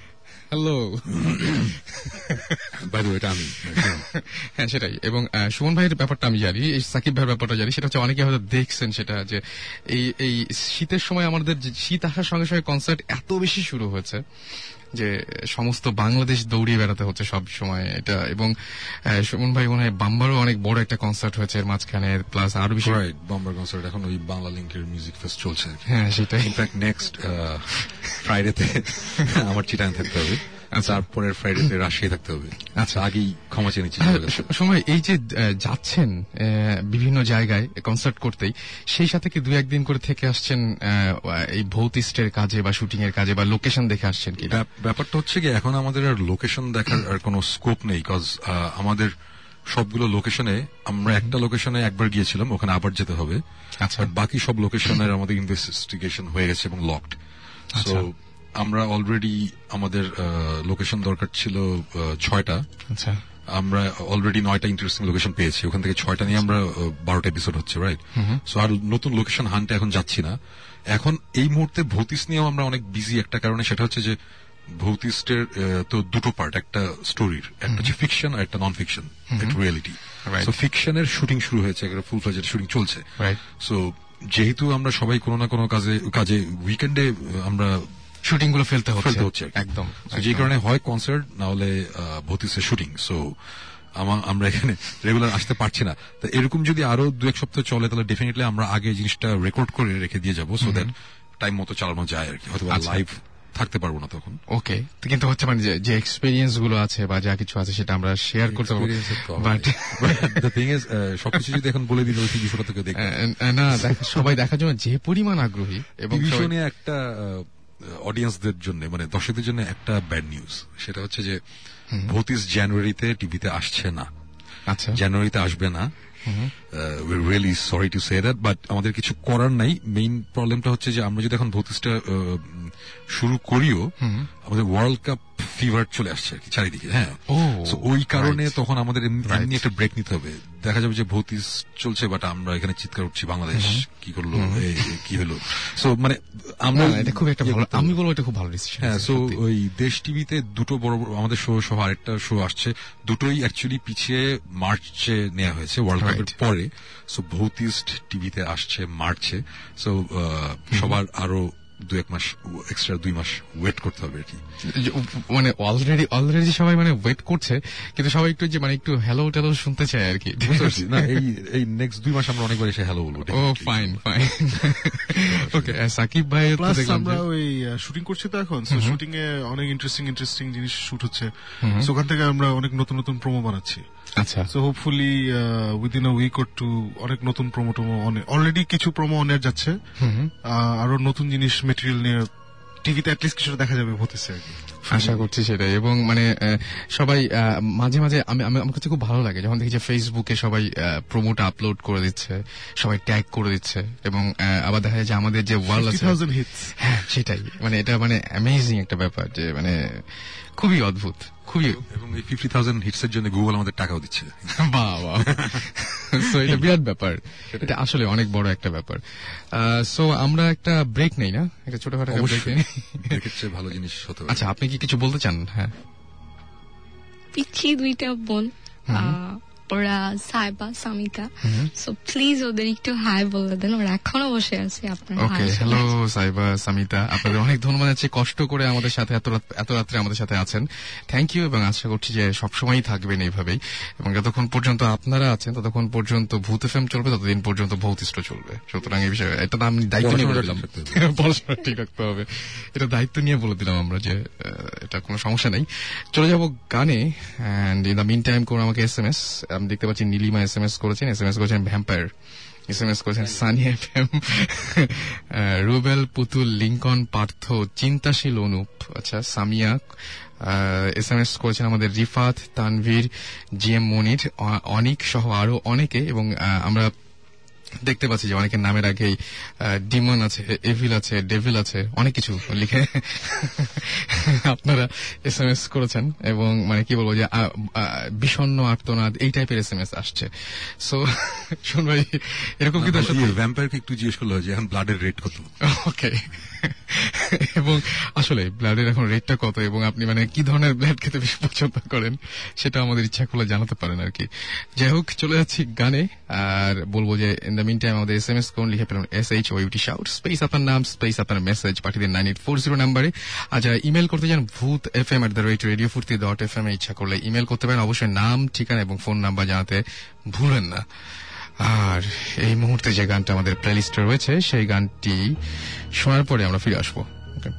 হ্যালো বাইরে এটা আমি হ্যাঁ সেটাই। এবং সুমন ভাইয়ের ব্যাপারটা আমি জানি এই সাকিব ভাইয়ের ব্যাপারটা জানি সেটা হচ্ছে অনেকে হয়তো দেখছেন সেটা যে এই এই শীতের সময় আমাদের যে শীত আসার সঙ্গে সঙ্গে কনসার্ট এত বেশি শুরু হয়েছে। যে সমস্ত বাংলাদেশ দৌড়িয়ে বেড়াতে হচ্ছে সব সময় এটা। এবং সুমন ভাই মনে হয় বাম্বারও অনেক বড় একটা কনসার্ট হয়েছে এর মাঝখানে প্লাস আরও বেশি বাম্বার বম্বার কনসার্ট এখন ওই বাংলা লিঙ্কের মিউজিক ফেস্ট চলছে। হ্যাঁ সেটাই। ইনফ্যাক্ট নেক্সট ফ্রাইডেতে আমার চিটাং থাকতে হবে। তারপরের ফ্রাইডেতে রাজশাহী থাকতে হবে। আচ্ছা আগেই ক্ষমা চেয়ে নিচ্ছি হ্যাঁ, সময় এই যে যাচ্ছেন বিভিন্ন জায়গায় কনসার্ট করতেই সেই সাথে কি দু একদিন করে থেকে আসছেন এই ভৌতিস্টের কাজে বা শুটিং এর কাজে বা লোকেশন দেখে আসছেন কি ব্যাপারটা হচ্ছে কি এখন আমাদের আর লোকেশন দেখার আর কোনো স্কোপ নেই কজ আমাদের সবগুলো লোকেশনে আমরা একটা লোকেশনে একবার গিয়েছিলাম ওখানে আবার যেতে হবে। আচ্ছা। বাকি সব লোকেশনের আমাদের ইনভেস্টিগেশন হয়ে গেছে এবং লকড আমরা অলরেডি আমাদের লোকেশন দরকার ছিল ছয়টা। আচ্ছা। আমরা অলরেডি নয়টা ইন্টারেস্টিং লোকেশন পেয়েছি। ওখান থেকে ছয়টা নিয়ে আমরা বারোটা এপিসোড হচ্ছে রাইট সো আর নতুন লোকেশন হান্টে এখন যাচ্ছি না। এখন এই মুহূর্তে ভৌতিস নিয়েও আমরা অনেক বিজি একটা কারণে সেটা হচ্ছে যে ভৌতিস্টের তো দুটো পার্ট একটা স্টোরির একটা হচ্ছে ফিকশন আর একটা নন ফিকশন একটা রিয়েলিটি. সো ফিকশনের শুটিং শুরু হয়েছে একটা ফুল ফ্লেজের শুটিং চলছে. সো যেহেতু আমরা সবাই কোনো না কোনো কাজে কাজে উইকেন্ডে আমরা শুটিংগুলো ফেলতে হচ্ছে। ফেলতে হচ্ছে একদম। যে কারণে হয় কনসার্ট না হলে ভতিসের শুটিং। সো আমরা এখানে রেগুলার আসতে পারছি না। তো এরকম যদি আরও দু এক সপ্তাহ চলে তাহলে ডেফিনেটলি আমরা আগে জিনিসটা রেকর্ড করে রেখে দিয়ে যাব সো দ্যাট টাইম মতো চালানো যায় আর কি। হয়তো আচ্ছা। লাইভ থাকতে পারব না তখন। ওকে কিন্তু হচ্ছে মানে যে- এক্সপিরিয়েন্সগুলো আছে বা যা কিছু আছে সেটা আমরা শেয়ার করতে পারব। বাট thing is, আহ, সবকিছু যদি এখন বলে দিল শোটা থেকে দেখবে। না দেখ- সবাই দেখার জন্য যে পরিমাণ আগ্রহী এবং একটা অডিয়েন্সদের জন্য মানে দর্শকদের জন্য একটা ব্যাড নিউজ সেটা হচ্ছে যে ভৌতিস জানুয়ারিতে টিভিতে আসছে না। আচ্ছা। জানুয়ারিতে আসবে না। Really sorry to say that but আমাদের কিছু করার নাই। মেইন প্রবলেমটা হচ্ছে যে আমরা যদি এখন ভৌতিসটা শুরু করিও আমাদের ওয়ার্ল্ড কাপ ফিভার চলে আসছে আর কি চারিদিকে হ্যাঁ। ওই কারণে তখন আমাদের এমনি একটা ব্রেক নিতে হবে। দেখা যাবে যে ভৌতিস চলছে বাট আমরা এখানে চিৎকার উঠছি বাংলাদেশ কি করল কি হলো? সো মানে আমরা এটা খুব একটা ইয়ে ভালো আমি বলব এটা খুব ভালো ডিসিশন হ্যাঁ সো ওই দেশ টিভিতে দুটো বড় বড় আমাদের শো সহ আরেকটা শো আসছে। দুটোই অ্যাকচুয়ালি পিছিয়ে মার্চে নেওয়া হয়েছে ওয়ার্ল্ড কাপের পরে। সো ভৌতিস্ট টিভিতে আসছে মার্চে সো সবার আরও দু এক মাস এক্সট্রা দুই মাস ওয়েট করতে হবে আর কি। মানে অলরেডি অলরেডি সবাই মানে ওয়েট করছে কিন্তু সবাই একটু যে মানে একটু হ্যালো টেলো শুনতে চায় আর কি। না এই এই নেক্সট দুই মাস আমরা অনেকবার এসে হ্যালো বলব ও ফাইন ফাইন ওকে সাকিব ভাই প্লাস আমরা ওই শুটিং করছি তো এখন শুটিং এ অনেক ইন্টারেস্টিং ইন্টারেস্টিং জিনিস শুট হচ্ছে। সো ওখান থেকে আমরা অনেক নতুন নতুন প্রোমো বানাচ্ছি। আচ্ছা। So hopefully within a week or two অনেক নতুন প্রোমো টোমো অলরেডি কিছু প্রোমো অনের যাচ্ছে। আহ, আরও নতুন জিনিস মেটেরিয়াল নিয়ে টিভিতে অ্যাটলিস্ট কিছুটা দেখা যাবে হতেছে আর কি। আশা করছি সেটাই। এবং মানে সবাই মাঝে মাঝে আমি আমি- আমার কাছে খুব ভালো লাগে যখন দেখি যে ফেসবুকে সবাই প্রোমোটা আপলোড করে দিচ্ছে সবাই ট্যাগ করে দিচ্ছে এবং আবার দেখা যায় যে আমাদের যে ওয়ার্ল্ড আছে হ্যাঁ সেটাই। মানে এটা মানে অ্যামেজিং একটা ব্যাপার যে মানে খুবই অদ্ভুত। খুবই এবং এই ফিফটি থাউজেন্ড হিটস এর জন্য গুগল আমাদের টাকাও দিচ্ছে। বাহ বাহ। সো এটা বিরাট ব্যাপার। এটা আসলে অনেক বড় একটা ব্যাপার। সো আমরা একটা ব্রেক নেই না? একটা ছোটখাটো ব্রেক নেই? ভালো জিনিস হতে আচ্ছা আপনি কি কিছু বলতে চান? হ্যাঁ। পিচ্ছি দুইটা বোন। ওরা সাইবা সামিতা সো প্লিজ ওদের একটু হাই বলে দেন। ওরা এখনও বসে আছে আপনার ওকে হ্যালো সাইবা সামিতা। আপনাদের অনেক ধন্যবাদ আছে কষ্ট করে আমাদের সাথে এত রাত এত রাত্রে আমাদের সাথে আছেন। থ্যাংক ইউ এবং আশা করছি যে সবসময়ই থাকবেন এইভাবেই। এবং যতক্ষণ পর্যন্ত আপনারা আছেন ততক্ষণ পর্যন্ত ভূত এফএম চলবে ততদিন পর্যন্ত ভৌতিষ্ঠ চলবে। সুতরাং এই বিষয়ে এটা আমি দায়িত্ব নিয়ে বলে ঠিক রাখতে পড়াশোনা ঠিক রাখতে হবে। এটা দায়িত্ব নিয়ে বলে দিলাম আমরা যে আহ, এটা কোনো সমস্যা নেই। চলে যাব গানে and in the meantime করে আমাকে এস এম এস আমি দেখতে পাচ্ছি নীলিমা এস এম এস করেছেন এস এম এস করেছেন ভ্যাম্পায়ার এস এম এস করেছেন সানি এফ এম রুবেল, পুতুল, লিঙ্কন, পার্থ, চিন্তাশীল অনুপ আচ্ছা সামিয়া এস এম এস করেছেন আমাদের রিফাত, তানভীর, জি এম মনির অনেক সহ আরও অনেকে এবং আমরা দেখতে পাচ্ছি যে অনেকের নামের আগেই ডিমন আছে এভিল আছে ডেভিল আছে অনেক কিছু লিখে আপনারা এস এম এস করেছেন এবং মানে কি বলব যে বিষণ্ন আর্তনাদ এই টাইপের এস এম এস আসছে। সো শুন ভাই এরকম কিন্তু ভ্যাম্পায়ারকে একটু জিজ্ঞেস করল যে এখন ব্লাডের রেট কত? ওকে এবং আসলে ব্লাডের এখন রেটটা কত এবং আপনি মানে কি ধরনের ব্লাড খেতে বেশি পছন্দ করেন, সেটা আমাদের ইচ্ছা করলে জানাতে পারেন আর কি যাই হোক, চলে যাচ্ছি গানে, আর বলব যে ইন দ্য মিন টাইম আমাদের এস এম এস কোন লিখে পেলাম S H U T shout space আপনার নাম স্পেস আপনার মেসেজ পাঠিয়ে দিন নাইন এইট ফোর জিরো নাম্বারে আর যারা ইমেল করতে চান, Bhoot F M at the rate radio Foorti dot F M এ ইচ্ছা করলে ইমেল করতে পারেন। অবশ্যই নাম, ঠিকানা এবং ফোন নাম্বার জানাতে ভুলেন না। আর এই মুহূর্তে যে গানটা আমাদের প্লেলিস্টে রয়েছে, সেই গানটি শোনার পরে আমরা ফিরে আসব Okay.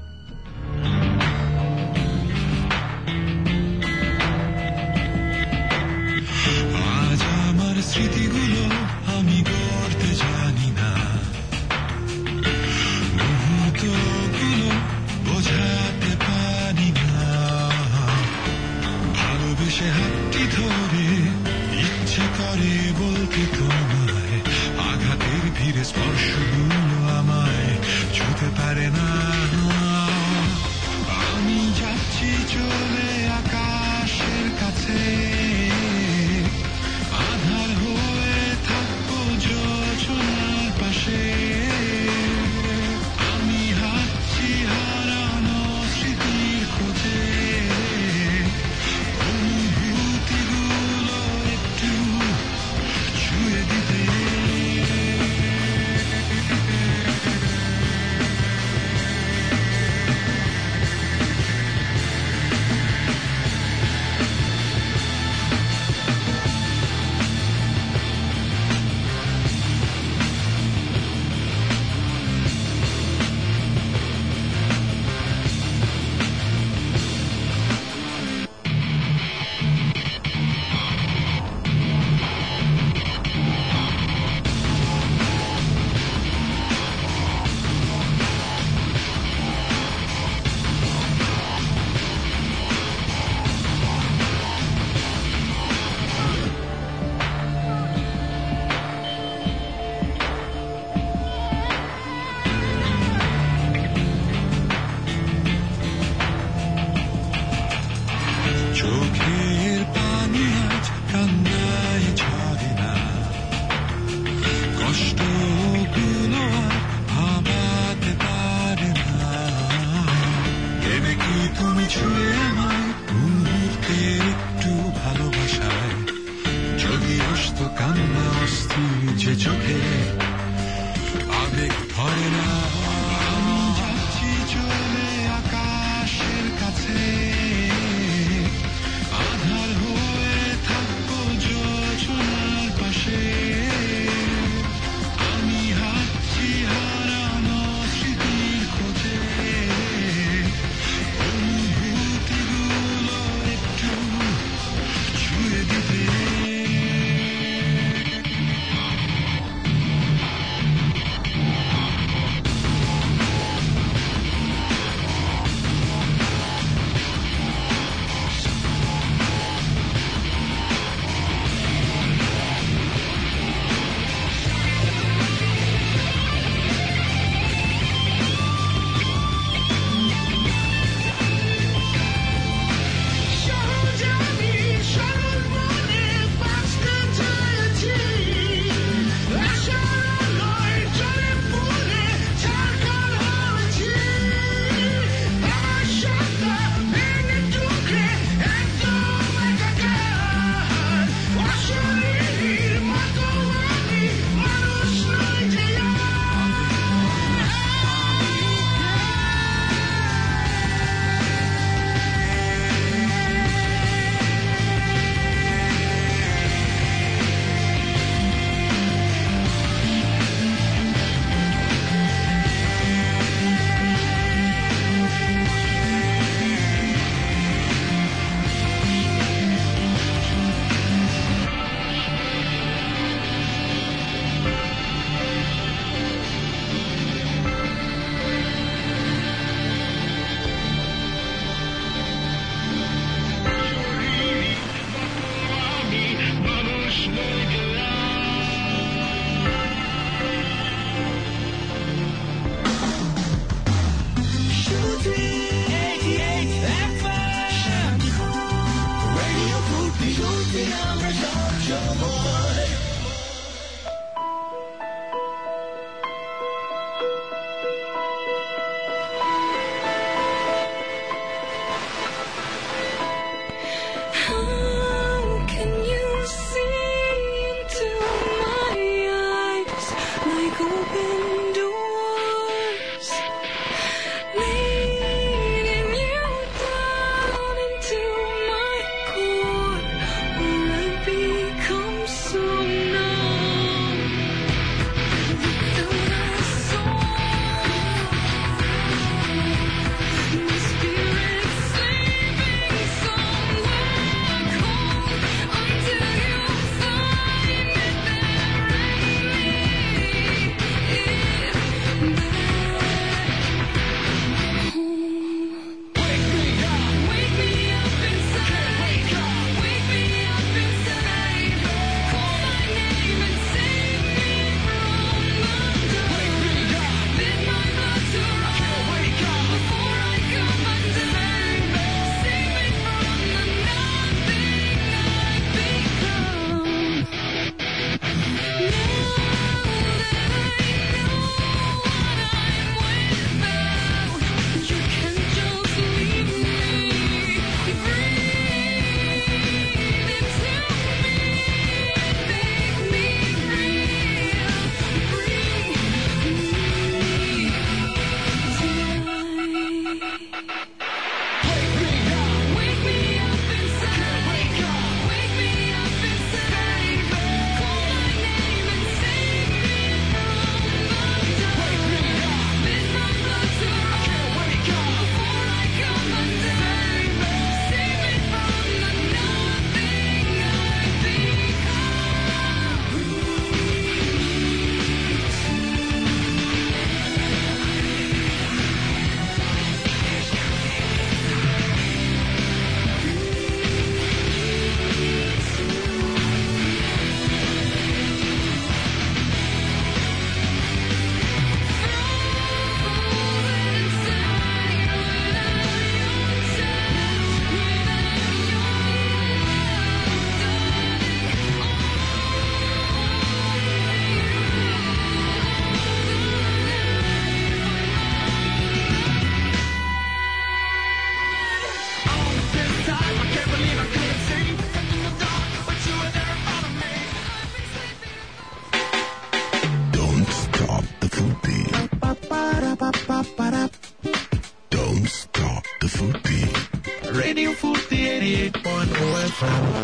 friend.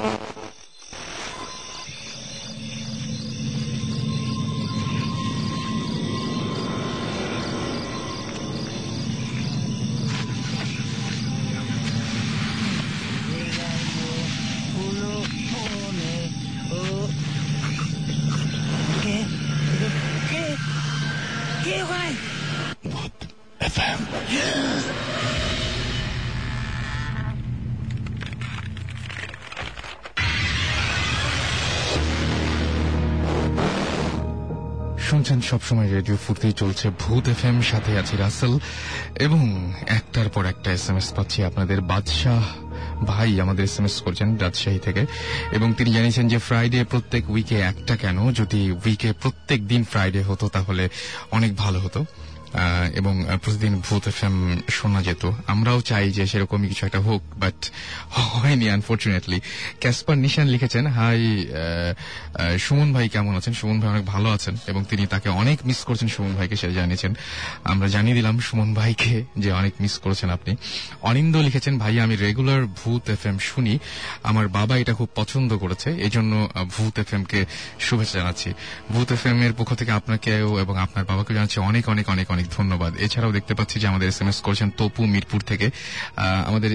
শুনছেন সবসময় রেডিও ফুর্তি চলছে। ভূত এফ এম সাথে আছি রাসেল। এবং একটার পর একটা এস এম এস পাচ্ছি আপনাদের। বাদশাহ ভাই আমাদের এস এম এস করছেন রাজশাহী থেকে। এবং তিনি জানিয়েছেন যে ফ্রাইডে প্রত্যেক উইকে একটা কেন? যদি উইকে প্রত্যেক দিন ফ্রাইডে হতো তাহলে অনেক ভালো হতো। এবং প্রতিদিন ভূত এফ এম শোনা যেত। আমরাও চাই যে সেরকমই কিছু একটা হোক বাট হয়নি আনফর্চুনেটলি ক্যাসপার নিশান লিখেছেন হাই সুমন ভাই কেমন আছেন? সুমন ভাই অনেক ভালো আছেন এবং তিনি তাকে অনেক মিস করছেন, সুমন ভাইকে সেটা জানিয়েছেন। আমরা জানিয়ে দিলাম সুমন ভাইকে যে অনেক মিস করেছেন আপনি। অনিন্দ লিখেছেন, ভাই, আমি রেগুলার ভূত এফ এম শুনি। আমার বাবা এটা খুব পছন্দ করেছে এই জন্য ভূত এফ এম কে শুভেচ্ছা জানাচ্ছি। ভূত এফ এম এর পক্ষ থেকে আপনাকেও এবং আপনার বাবাকে জানাচ্ছি অনেক অনেক অনেক অনেক ধন্যবাদ। এছাড়াও দেখতে পাচ্ছি যে আমাদের এস এম এস করেছেন তপু মিরপুর থেকে। আমাদের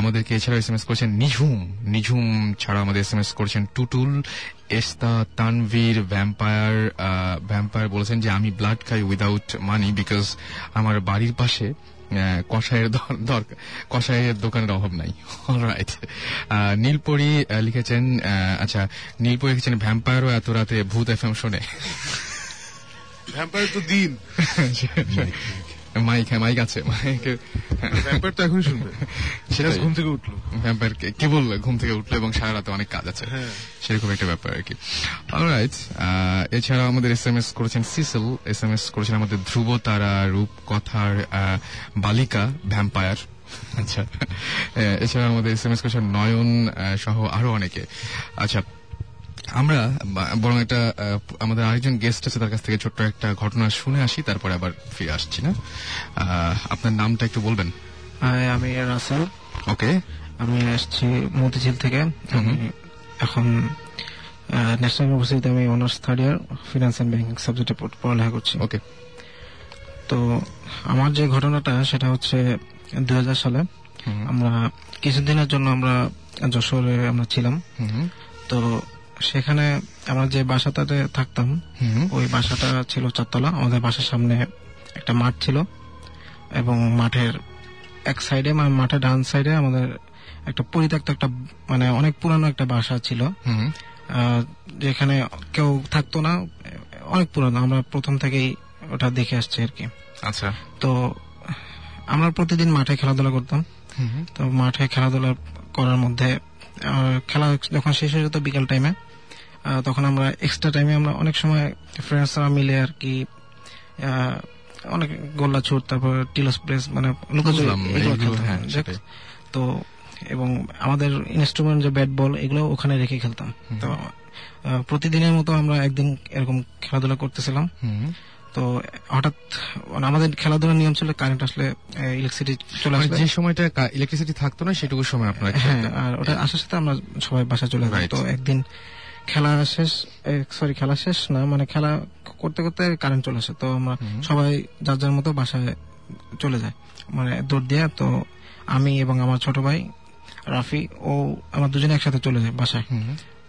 আমাদেরকে এছাড়াও এস এম এস করেছেন নিঝুম। নিঝুম ছাড়া আমাদের এস এম এস করেছেন টুটুল এস্তা তানভীর ভ্যাম্পায়ার ভ্যাম্পায়ার বলেছেন যে আমি ব্লাড খাই উইদাউট মানি বিকজ আমার বাড়ির পাশে কষায়ের দর- দরকার কষায়ের দোকানের অভাব নাই। রাইট নীলপরি লিখেছেন আচ্ছা নীলপরি লিখেছেন ভ্যাম্পায়ারও এত রাতে ভূত এফ এম শোনে। ভ্যাম্পায়ার তো দিন। মাইক হ্যাঁ মাইক আছে মাইক। ভ্যাম্পায়ার তো এখনই শুনবে। Just ঘুম থেকে উঠল। ভ্যাম্পায়ার কি বলল? ঘুম থেকে উঠল এবং সারা রাতে অনেক কাজ আছে। হ্যাঁ। সেরকম একটা ব্যাপার আর কি। অলরাইট এছাড়া আমাদের এস এম এস করেছেন সিসেল এস এম এস করেছেন আমাদের ধ্রুব তারা রূপ কথার বালিকা ভ্যাম্পায়ার আচ্ছা। এছাড়া আমাদের এস এম এস করেছেন নয়ন সহ আরও অনেকে। আচ্ছা আমরা বরং একটা আমাদের আরেকজন গেস্ট আছে তার কাছ থেকে ছোট্ট একটা ঘটনা শুনে আসি তারপরে আবার ফিরে আসছি না? আপনার নামটা একটু বলবেন। আমি রাসেল। ওকে। আমি আসছি মতিঝিল থেকে। এখন ন্যাশনাল ইউনিভার্সিটিতে আমি honours third year finance and banking সাবজেক্টে পড়ালেখা করছি। ওকে। তো আমার যে ঘটনাটা সেটা হচ্ছে দুই হাজার সালে আমরা কিছুদিনের জন্য আমরা যশোরে আমরা ছিলাম। তো সেখানে আমরা যে বাসাটাতে থাকতাম ওই বাসাটা ছিল চারতলা। আমাদের বাসার সামনে একটা মাঠ ছিল এবং মাঠের এক সাইডে মানে মাঠের ডান সাইডে আমাদের একটা পরিত্যক্ত একটা মানে অনেক পুরানো একটা বাসা ছিল। যেখানে কেউ থাকতো না অনেক পুরানো। আমরা প্রথম থেকেই ওটা দেখে আসছি আর কি। আচ্ছা। তো আমরা প্রতিদিন মাঠে খেলাধুলা করতাম। তো মাঠে খেলাধুলা করার মধ্যে খেলা যখন শেষ হয়ে যেত বিকাল টাইমে তখন আমরা এক্সট্রা টাইমে আমরা অনেক সময় ফ্রেন্ডসরা মিলে আর কি অনেক গোল্লা ছুট তারপর টিলস প্লেস মানে। হ্যাঁ, তো এবং আমাদের ইনস্ট্রুমেন্ট যে ব্যাট বল এগুলো ওখানে রেখে খেলতাম। তো প্রতিদিনের মতো আমরা একদিন এরকম খেলাধুলা করতেছিলাম। তো হঠাৎ মানে আমাদের খেলাধুলার নিয়ম ছিল কারেন্ট আসলে ইলেকট্রিসিটি চলে মানে আসলে যে সময়টা ইলেকট্রিসিটি থাকতো না সেটুকু সময় আপনারা হ্যাঁ আর ওটা আসার সাথে আমরা সবাই বাসা চলে যাই তো একদিন খেলা শেষ সরি খেলা শেষ না মানে খেলা করতে করতে কারেন্ট চলে আসে। তো আমরা সবাই যার যার মতো বাসায় চলে যায়। মানে দৌড় দিয়ে তো আমি এবং আমার ছোট ভাই রাফি ও আমার দুজনে একসাথে চলে যায় বাসায়।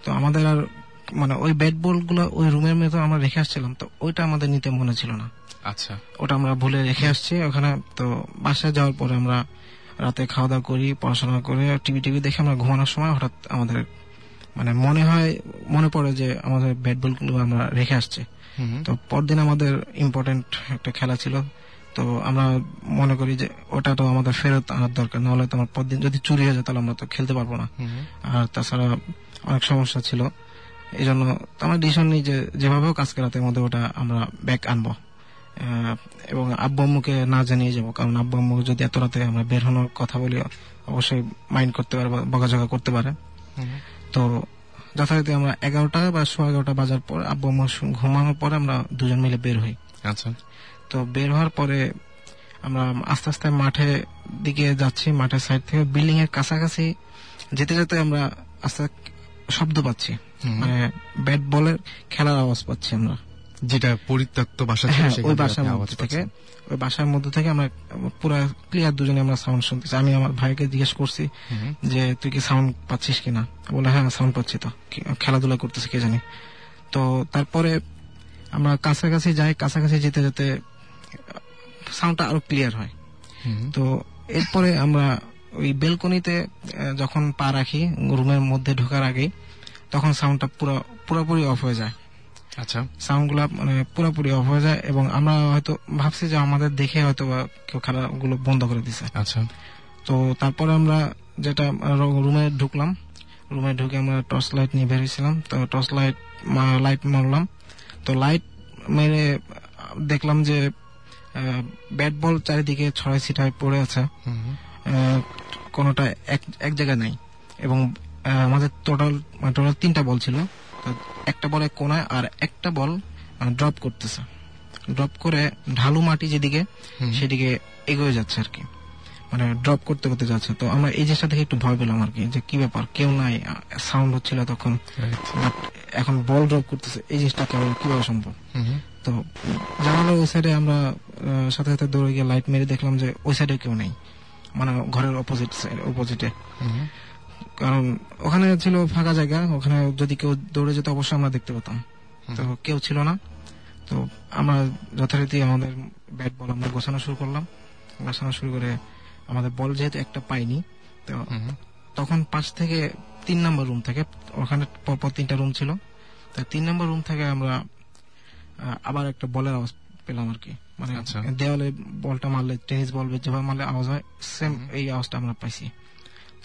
তো আমাদের আর মানে ওই ব্যাট বলগুলো ওই রুমের মতো আমরা রেখে আসছিলাম তো ওইটা আমাদের নিতে মনে ছিল না। আচ্ছা। ওটা আমরা ভুলে রেখে আসছি ওখানে তো বাসায় যাওয়ার পরে আমরা রাতে খাওয়া দাওয়া করি পড়াশোনা করে টিভি টিভি দেখে আমরা ঘুমানোর সময় হঠাৎ আমাদের মানে মনে হয় মনে পড়ে যে আমাদের ব্যাট বলগুলো আমরা রেখে আসছি। তো পরদিন আমাদের ইম্পর্টেন্ট একটা খেলা ছিল। তো আমরা মনে করি যে ওটা তো আমাদের ফেরত আনার দরকার নাহলে তো আমার পরদিন যদি চুরি হয়ে যায় তাহলে আমরা তো খেলতে পারব না। আর তাছাড়া অনেক সমস্যা ছিল। এই জন্য আমরা ডিসিশন নিই যে যেভাবেও কাজকে রাতের মধ্যে ওটা আমরা ব্যাক আনব। এবং আব্বু আম্মুকে না জানিয়ে যাব কারণ আব্বু আম্মু যদি এত রাতে আমরা বের হওয়ার কথা বলি অবশ্যই মাইন্ড করতে পারে বকাঝকা করতে পারে। তো যথারীতি আমরা এগারোটা বা সোয়া এগারোটা বাজার পর আব্বু আম্মু ঘুমানোর পরে আমরা দুজন মিলে বের হই। আচ্ছা। তো বের হওয়ার পরে আমরা আস্তে আস্তে মাঠে দিকে যাচ্ছি মাঠের সাইড থেকে বিল্ডিং এর কাছাকাছি যেতে যেতে আমরা আস্তে শব্দ পাচ্ছি। মানে ব্যাট বলের খেলার আওয়াজ পাচ্ছি আমরা। যেটা পরিত্যক্ত বাসা ছিল হ্যাঁ ওই থেকে বাসার মধ্যে থেকে ওই বাসার মধ্যে থেকে আমরা পুরো ক্লিয়ার দুজনে আমরা সাউন্ড শুনতেছি। আমি আমার ভাইকে জিজ্ঞেস করছি যে তুই কি সাউন্ড পাচ্ছিস কিনা? বলে হ্যাঁ সাউন্ড পাচ্ছি তো। খেলাধুলা করতেছি কে জানি? তো তারপরে আমরা কাছাকাছি যাই কাছাকাছি যেতে যেতে সাউন্ডটা আরও ক্লিয়ার হয়। তো এরপরে আমরা ওই বেলকনিতে যখন পা রাখি রুমের মধ্যে ঢোকার আগেই তখন সাউন্ডটা পুরো পুরোপুরি অফ হয়ে যায়। আচ্ছা সাউন্ডগুলো মানে পুরোপুরি অফ হয়ে যায় এবং আমরা হয়তো ভাবছি যে আমাদের দেখে হয়তো বা কেউ খেলাগুলো বন্ধ করে দিছে। আচ্ছা। তো তারপরে আমরা যেটা রুমে ঢুকলাম। রুমে ঢুকে আমরা টর্চ লাইট নিয়ে বেরিয়েছিলাম তো টর্চ লাইট লাইট মারলাম। তো লাইট মেরে দেখলাম যে ব্যাট বল চারিদিকে ছড়াই ছিটায় পড়ে আছে। কোনোটা এক এক জায়গায় নাই। এবং আমাদের টোটাল টোটাল তিনটা বল ছিল। একটা বলে কোনায় আর একটা বল ড্রপ করতেছে। ড্রপ করে ঢালু মাটি যেদিকে সেদিকে এগোয়ে যাচ্ছে আর কি। মানে ড্রপ করতে করতে যাচ্ছে। তো আমরা এই জিনিসটা দেখে একটু ভয় পেলাম আর কি যে কি ব্যাপার কেউ নাই সাউন্ড হচ্ছিল তখন। বাট এখন বল ড্রপ করতেছে এই জিনিসটা কেমন কীভাবে সম্ভব? হুম। তো জানালো ওই সাইডে আমরা সাথে সাথে দৌড়ে গিয়ে লাইট মেরে দেখলাম যে ওই সাইডে কেউ নেই। মানে ঘরের অপোজিট সাইড অপোজিটে। কারণ ওখানে ছিল ফাঁকা জায়গা ওখানে যদি কেউ দৌড়ে যেত অবশ্যই আমরা দেখতে পেতাম। তো কেউ ছিল না। তো আমরা যথারীতি আমাদের ব্যাট বল আমরা গোছানো শুরু করলাম। গোছানো শুরু করে আমাদের বল যেহেতু একটা পাইনি তো তখন পাঁচ থেকে তিন নম্বর রুম থেকে ওখানে পরপর তিনটা রুম ছিল। তো তিন নম্বর রুম থেকে আমরা আবার একটা বলের আওয়াজ পেলাম আর কি। মানে আচ্ছা। দেওয়ালে বলটা মারলে টেনিস বল যেভাবে মারলে আওয়াজ হয় সেম এই আওয়াজটা আমরা পাইছি।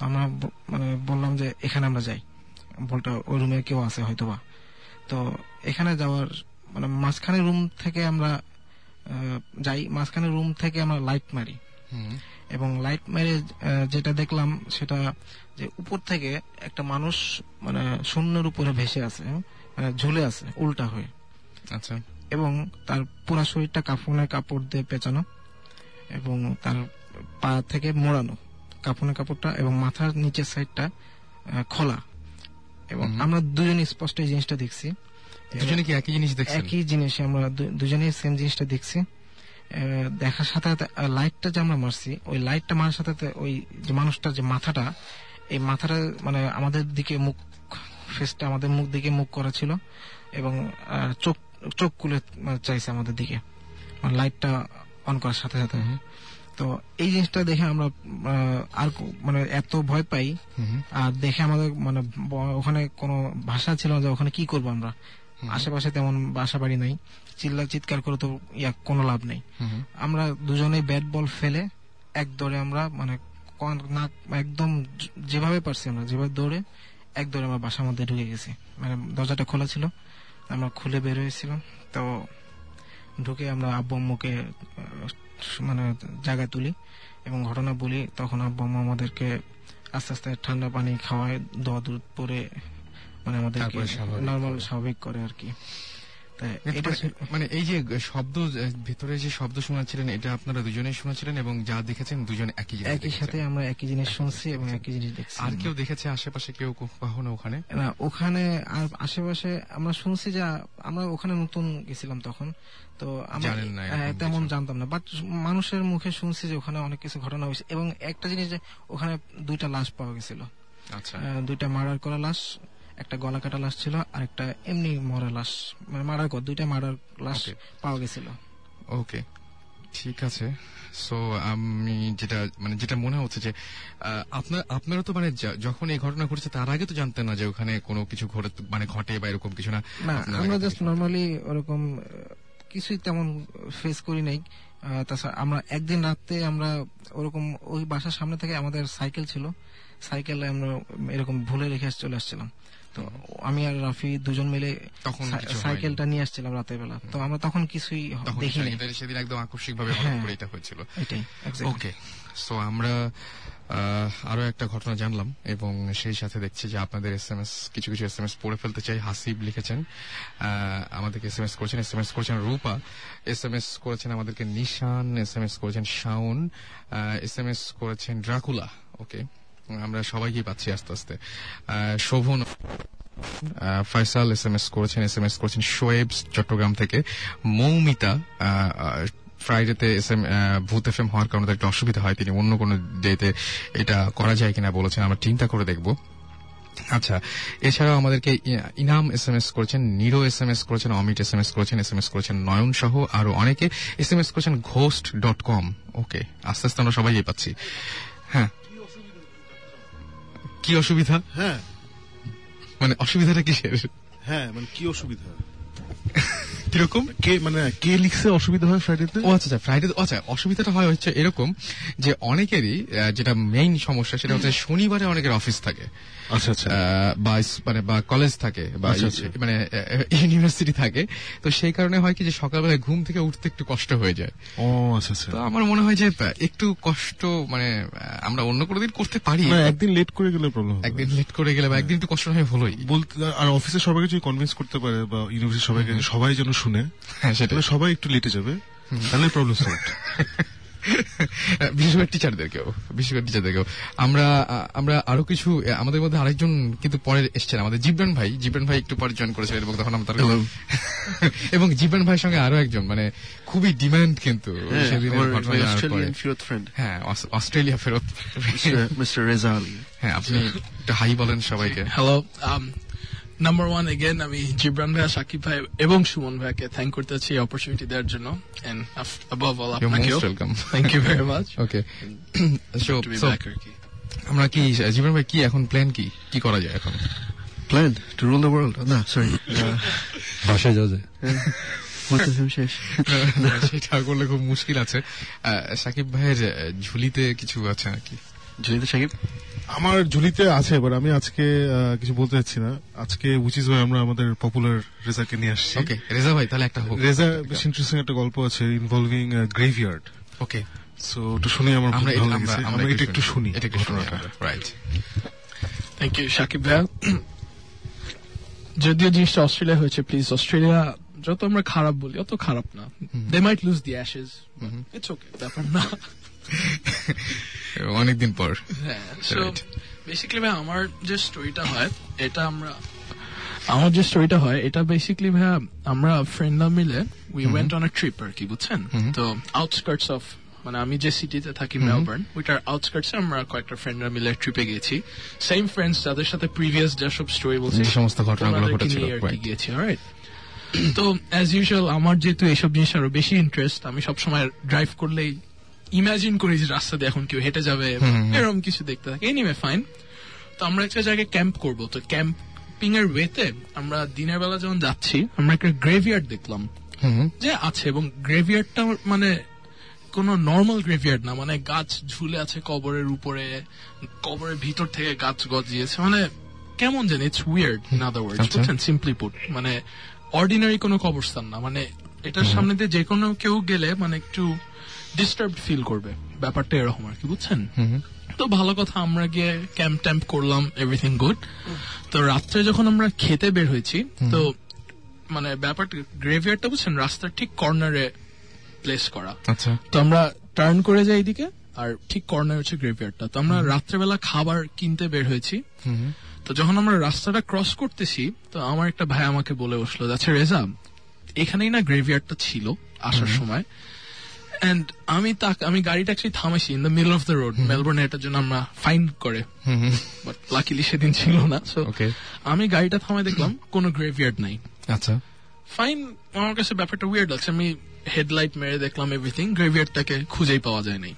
তো আমরা মানে বললাম যে এখানে আমরা যাই। বলটা ওই রুমে কেউ আছে হয়তোবা। তো এখানে যাওয়ার মানে মাঝখানে রুম থেকে আমরা যাই। মাঝখানে রুম থেকে আমরা লাইট মারি। এবং লাইট মেরে যেটা দেখলাম সেটা যে উপর থেকে একটা মানুষ মানে শূন্যের উপরে ভেসে আছে মানে ঝুলে আছে উল্টা হয়ে। আচ্ছা। এবং তার পুরা শরীরটা কাফনের কাপড় দিয়ে পেঁচানো এবং তার পা থেকে মোড়ানো। কাফনের কাপড়টা এবং মাথার নিচের সাইডটা খোলা। এবং আমরা দুজনে স্পষ্ট এই জিনিসটা দেখছি। দুজনে কি একই জিনিস দেখছি একই জিনিস আমরা দু- দুজনেই সেম জিনিসটা দেখছি। দেখার সাথে সাথে লাইটটা যে আমরা মারছি ওই লাইটটা মারার সাথে সাথে ওই যে মানুষটার যে মাথাটা এই মাথাটা মানে আমাদের দিকে মুখ ফেসটা আমাদের মুখ দিকে মুখ করা ছিল এবং চোখ চোখ মানে, চাইছে আমাদের দিকে। মানে লাইটটা অন করার সাথে সাথে। তো এই জিনিসটা দেখে আমরা আর মানে এত ভয় পাই। আর দেখে আমাদের মানে ওখানে কোনো ভাষা ছিল না যে ওখানে কি করব আমরা। আশেপাশে তেমন বাসা বাড়ি নাই। চিল্লা চিৎকার করে তো ইয়া কোনো লাভ নেই। আমরা দুজনেই ব্যাট বল ফেলে এক দৌড়ে আমরা মানে একদম যেভাবে পারছি আমরা যেভাবে দৌড়ে এক দৌড়ে আমরা বাসার মধ্যে ঢুকে গেছি। মানে দরজাটা খোলা ছিল আমরা খুলে বের হয়েছিলাম। তো ঢুকে আমরা আব্বু আম্মুকে মানে জায়গায় তুলি এবং ঘটনা বলি তখন আব্বু আম্মা আমাদেরকে আস্তে আস্তে ঠান্ডা পানি খাওয়ায় দোয়া দুধ পরে মানে আমাদেরকে নর্মাল। স্বাভাবিক করে আর কি মানে- মানে এই যে শব্দ ভিতরে যে শব্দ শোনাচ্ছিলেন এটা আপনারা দুজনেই এবং যা দেখেছেন দুজন একই একই সাথে আমরা একই জিনিস শুনছি এবং একই জিনিস দেখছি। আর কেউ দেখেছে আশেপাশে কেউ কখনো ওখানে? না ওখানে আর আশেপাশে আমরা শুনছি যে আমরা ওখানে নতুন গেছিলাম তখন তো আমরা হ্যাঁ, তেমন জানতাম না। বাট মানুষের মুখে শুনছি যে ওখানে অনেক কিছু ঘটনা হয়েছে। এবং একটা জিনিস যে ওখানে দুইটা লাশ পাওয়া গেছিল। আচ্ছা। দুইটা মার্ডার করা লাশ একটা গলা কাটা লাশ ছিল আর একটা এমনি মরা লাশ মানে মার্ডার কর দুইটা মারার লাশ পাওয়া গেছিল। ওকে ঠিক আছে। সো আমি যেটা মানে যেটা মনে হচ্ছে যে আপনার আপনারা তো মানে যখন এই ঘটনা ঘটেছে তার আগে তো জানতেন না যে ওখানে কোনো কিছু ঘটে মানে ঘটে বা এরকম কিছু না। না আমরা জাস্ট নর্মালি ওরকম কিছুই তেমন ফেস করি নাই। তাছাড়া আমরা একদিন রাতে আমরা ওরকম ওই বাসার সামনে থেকে আমাদের সাইকেল ছিল। সাইকেলে আমরা এরকম ভুলে রেখে চলে আসছিলাম। তো আমি আর রাফি দুজন মিলে সাইকেলটা নিয়ে আসছিলাম রাতের বেলা তো আমরা তখন কিছুই দেখিনি। সেদিন- একদম আকস্মিক ভাবে হ্যাঁ। এটা হয়েছিল। ওকে সো আমরা আরও একটা ঘটনা জানলাম এবং সেই সাথে দেখছি যে আপনাদের এস এম এস কিছু কিছু এস এম এস পড়ে ফেলতে চাই। হাসিব লিখেছেন আমাদেরকে এস এম এস করেছেন এস এম এস করেছেন রূপা এস এম এস করেছেন আমাদেরকে নিশান এস এম এস করেছেন শাওন এস এম এস করেছেন ড্রাকুলা। ওকে আমরা সবাইকে পাচ্ছি আস্তে আস্তে। Shovon Faisal S M S করেছেন, এস এম এস করেছেন শোয়েব চট্টগ্রাম থেকে। Moumita ফ্রাইডেতে S M Bhoot F M হওয়ার কারণে তার একটা অসুবিধা হয়। তিনি অন্য কোনো ডেতে এটা করা যায় কিনা বলেছেন, আমরা চিন্তা করে দেখব। আচ্ছা এছাড়াও আমাদেরকে ইনাম এস এম এস করেছেন, নিরো এস এম এস করেছেন, অমিত এস এম এস করেছেন, এস এম এস করেছেন নয়ন সহ আরও অনেকে। এস এম এস করেছেন ঘোস্ট ডট কম। ওকে, আস্তে আস্তে আমরা সবাই পাচ্ছি। হ্যাঁ কি অসুবিধা? হ্যাঁ। মানে অসুবিধাটা কিসের? হ্যাঁ মানে কি অসুবিধা? কীরকম? কে মানে কে লিখছে অসুবিধা হয় ফ্রাইডেতে ও আচ্ছা আচ্ছা ফ্রাইডে আচ্ছা অসুবিধাটা হয় হচ্ছে এরকম যে অনেকেরই যেটা মেইন সমস্যা সেটা হচ্ছে শনিবারে অনেকের অফিস থাকে। আচ্ছা আচ্ছা বা মানে বা কলেজ থাকে বা আচ্ছা, আচ্ছা। মানে ইউনিভার্সিটি থাকে। তো সেই কারণে হয় কি যে সকালবেলায় ঘুম থেকে উঠতে একটু কষ্ট হয়ে যায়। ও আচ্ছা আচ্ছা। তো আমার মনে হয় যে একটু কষ্ট মানে আমরা অন্য কোনো দিন করতে পারি। না একদিন লেট করে গেলে প্রবলেম একদিন লেট করে গেলে বা একদিন একটু কষ্ট হয় হলোই বলতে আর অফিসে সবাইকে যদি কনভিন্স করতে পারে বা ইউনিভার্সিটি সবাইকে সবাই যেন শুনে হ্যাঁ সেটা সবাই একটু লেটে যাবে। তাহলে প্রবলেম সলভ বিশেষ করে টিচারদেরকেও বিশেষ করে টিচারদেরকেও আমরা আমরা আরও কিছু আমাদের মধ্যে আরেকজন কিন্তু পরে এসছেন আমাদের জিবরান ভাই। জিবরান ভাই একটু পরে জয়েন করেছিলেন এবং তখন আমরা এবং জিবরান ভাইয়ের সঙ্গে আরও একজন মানে খুবই ডিমান্ড কিন্তু friend, হ্যাঁ অস্ট্রেলিয়া ফেরত. Mr. Reza হ্যাঁ আপনি একটু হাই বলেন সবাইকে। হ্যালো নাম্বার ওয়ান এগেন আমি জিব্রান ভাইয়া সাকিব ভাই এবং সুমন ভাইকে থ্যাংক করতে চাচ্ছি এই অপরচুনিটি দেওয়ার জন্য। এন্ড অ্যাবভ অল আপনাকেও। Thank you very much okay so two আমরা কি জীবন ভাই কি এখন প্ল্যান কি? কি করা যায় এখন? Plan to rule the world. No, sorry. Uh, বাসায় যাওয়া যায়? সেটা করলে খুব মুশকিল আছে। আহ, সাকিব ভাইয়ের ঝুলিতে কিছু আছে নাকি? Janita Shagib? আমার ঝুলিতে আছে এবার আমি আজকে কিছু বলতে চাচ্ছি না। আজকে উচিত ভাই আমরা আমাদের পপুলার রেজাকে নিয়ে আসছি। ওকে রেজা ভাই তাহলে একটা হোক। রেজা বেশ ইন্টারেস্টিং একটা গল্প আছে ইনভলভিং গ্রেভিয়ার্ড ওকে সো একটু শুনি আমার আমরা আমরা- এটা একটু শুনি এটা একটু শুনি। রাইট থ্যাংক ইউ সাকিব ভাইয়া। যদিও জিনিসটা অস্ট্রেলিয়া হয়েছে প্লিজ অস্ট্রেলিয়া যত আমরা খারাপ বলি অত খারাপ না। They might lose the Ashes it's okay ব্যাপার না। অনেকদিন পর। হ্যাঁ. বেসিক্যালি ভাই আমার যে স্টোরিটা হয় এটা আমরা আমার যে স্টোরিটা হয় এটা বেসিক্যালি ভাইয়া আমরা ফ্রেন্ডরা মিলে we went on a trip আর কি বুঝছেন? তো আউটস্কার্টস অফ মানে আমি যে সিটিতে থাকি মেলবোর্ন ওইটার আউটস্কার্টসে আমরা কয়েকটা ফ্রেন্ডরা মিলে ট্রিপে গেছি। সেম ফ্রেন্ডস যাদের সাথে প্রিভিয়াস যেসব স্টোরি বলছি সমস্ত ঘটনাগুলো ঘটেছিল, গিয়েছি alright? তো অ্যাজ ইউজুয়াল আমার যেহেতু এইসব জিনিস আরও বেশি ইন্টারেস্ট আমি সবসময় ড্রাইভ করলেই ইমাজিন করি যে রাস্তা দিয়ে এখন কেউ হেঁটে যাবে এরকম কিছু দেখতে থাকি। এনিওয়ে ফাইন তো আমরা একটা জায়গায় ক্যাম্প করব। তো ক্যাম্পিং এর ওয়েতে আমরা দিনের বেলা যখন যাচ্ছি আমরা একটা গ্রেভিয়ার্ড দেখলাম। যে আছে এবং গ্রেভিয়ার্ডটা মানে কোন নর্মাল গ্রেভিয়ার্ড না। মানে গাছ ঝুলে আছে কবরের উপরে কবরের ভিতর থেকে গাছ গজিয়েছে। মানে কেমন জানি it's weird in other words আচ্ছা। বুঝছেন? সিম্পলি পুট মানে অর্ডিনারি কোনো কবরস্থান না। মানে এটার সামনে দিয়ে যে কোনো কেউ গেলে মানে একটু ডিস্টার্ব ফিল করবে। ব্যাপারটা এরকম আর কি বুঝছেন? তো ভালো কথা আমরা গিয়ে ক্যাম্প ট্যাম্প করলাম এভরিথিং গুড তো রাত্রে যখন আমরা খেতে বের হয়েছি তো মানে ব্যাপারটা গ্রেভিয়ারটা বুঝছেন রাস্তার ঠিক কর্নারে প্লেস করা। আচ্ছা। তো আমরা টার্ন করে যাই এদিকে আর ঠিক কর্নার হচ্ছে গ্রেভিয়ারটা তো আমরা রাত্রেবেলা খাবার কিনতে বের হয়েছি। তো যখন আমরা রাস্তাটা ক্রস করতেছি তো আমার একটা ভাই আমাকে বলে বসল আচ্ছা রেজা এখানেই না গ্রেভিয়ারটা ছিল আসার সময়? আমি আমি গাড়িটা থামাইছি in the middle of the road মেলবোর্নে এটার জন্য আমরা ফাইন করে। বাট লাকিলি সেদিন ছিল না। সো আমি গাড়িটা থামাই দেখলাম কোনো গ্রেভিয়ার্ড নাই। আচ্ছা। ফাইন আমার কাছে ব্যাপারটা উইয়ার্ড লাগছে আমি হেডলাইট মেরে দেখলাম এভরিথিং গ্রেভিয়ার্ডটাকে খুঁজেই পাওয়া যায় নাই।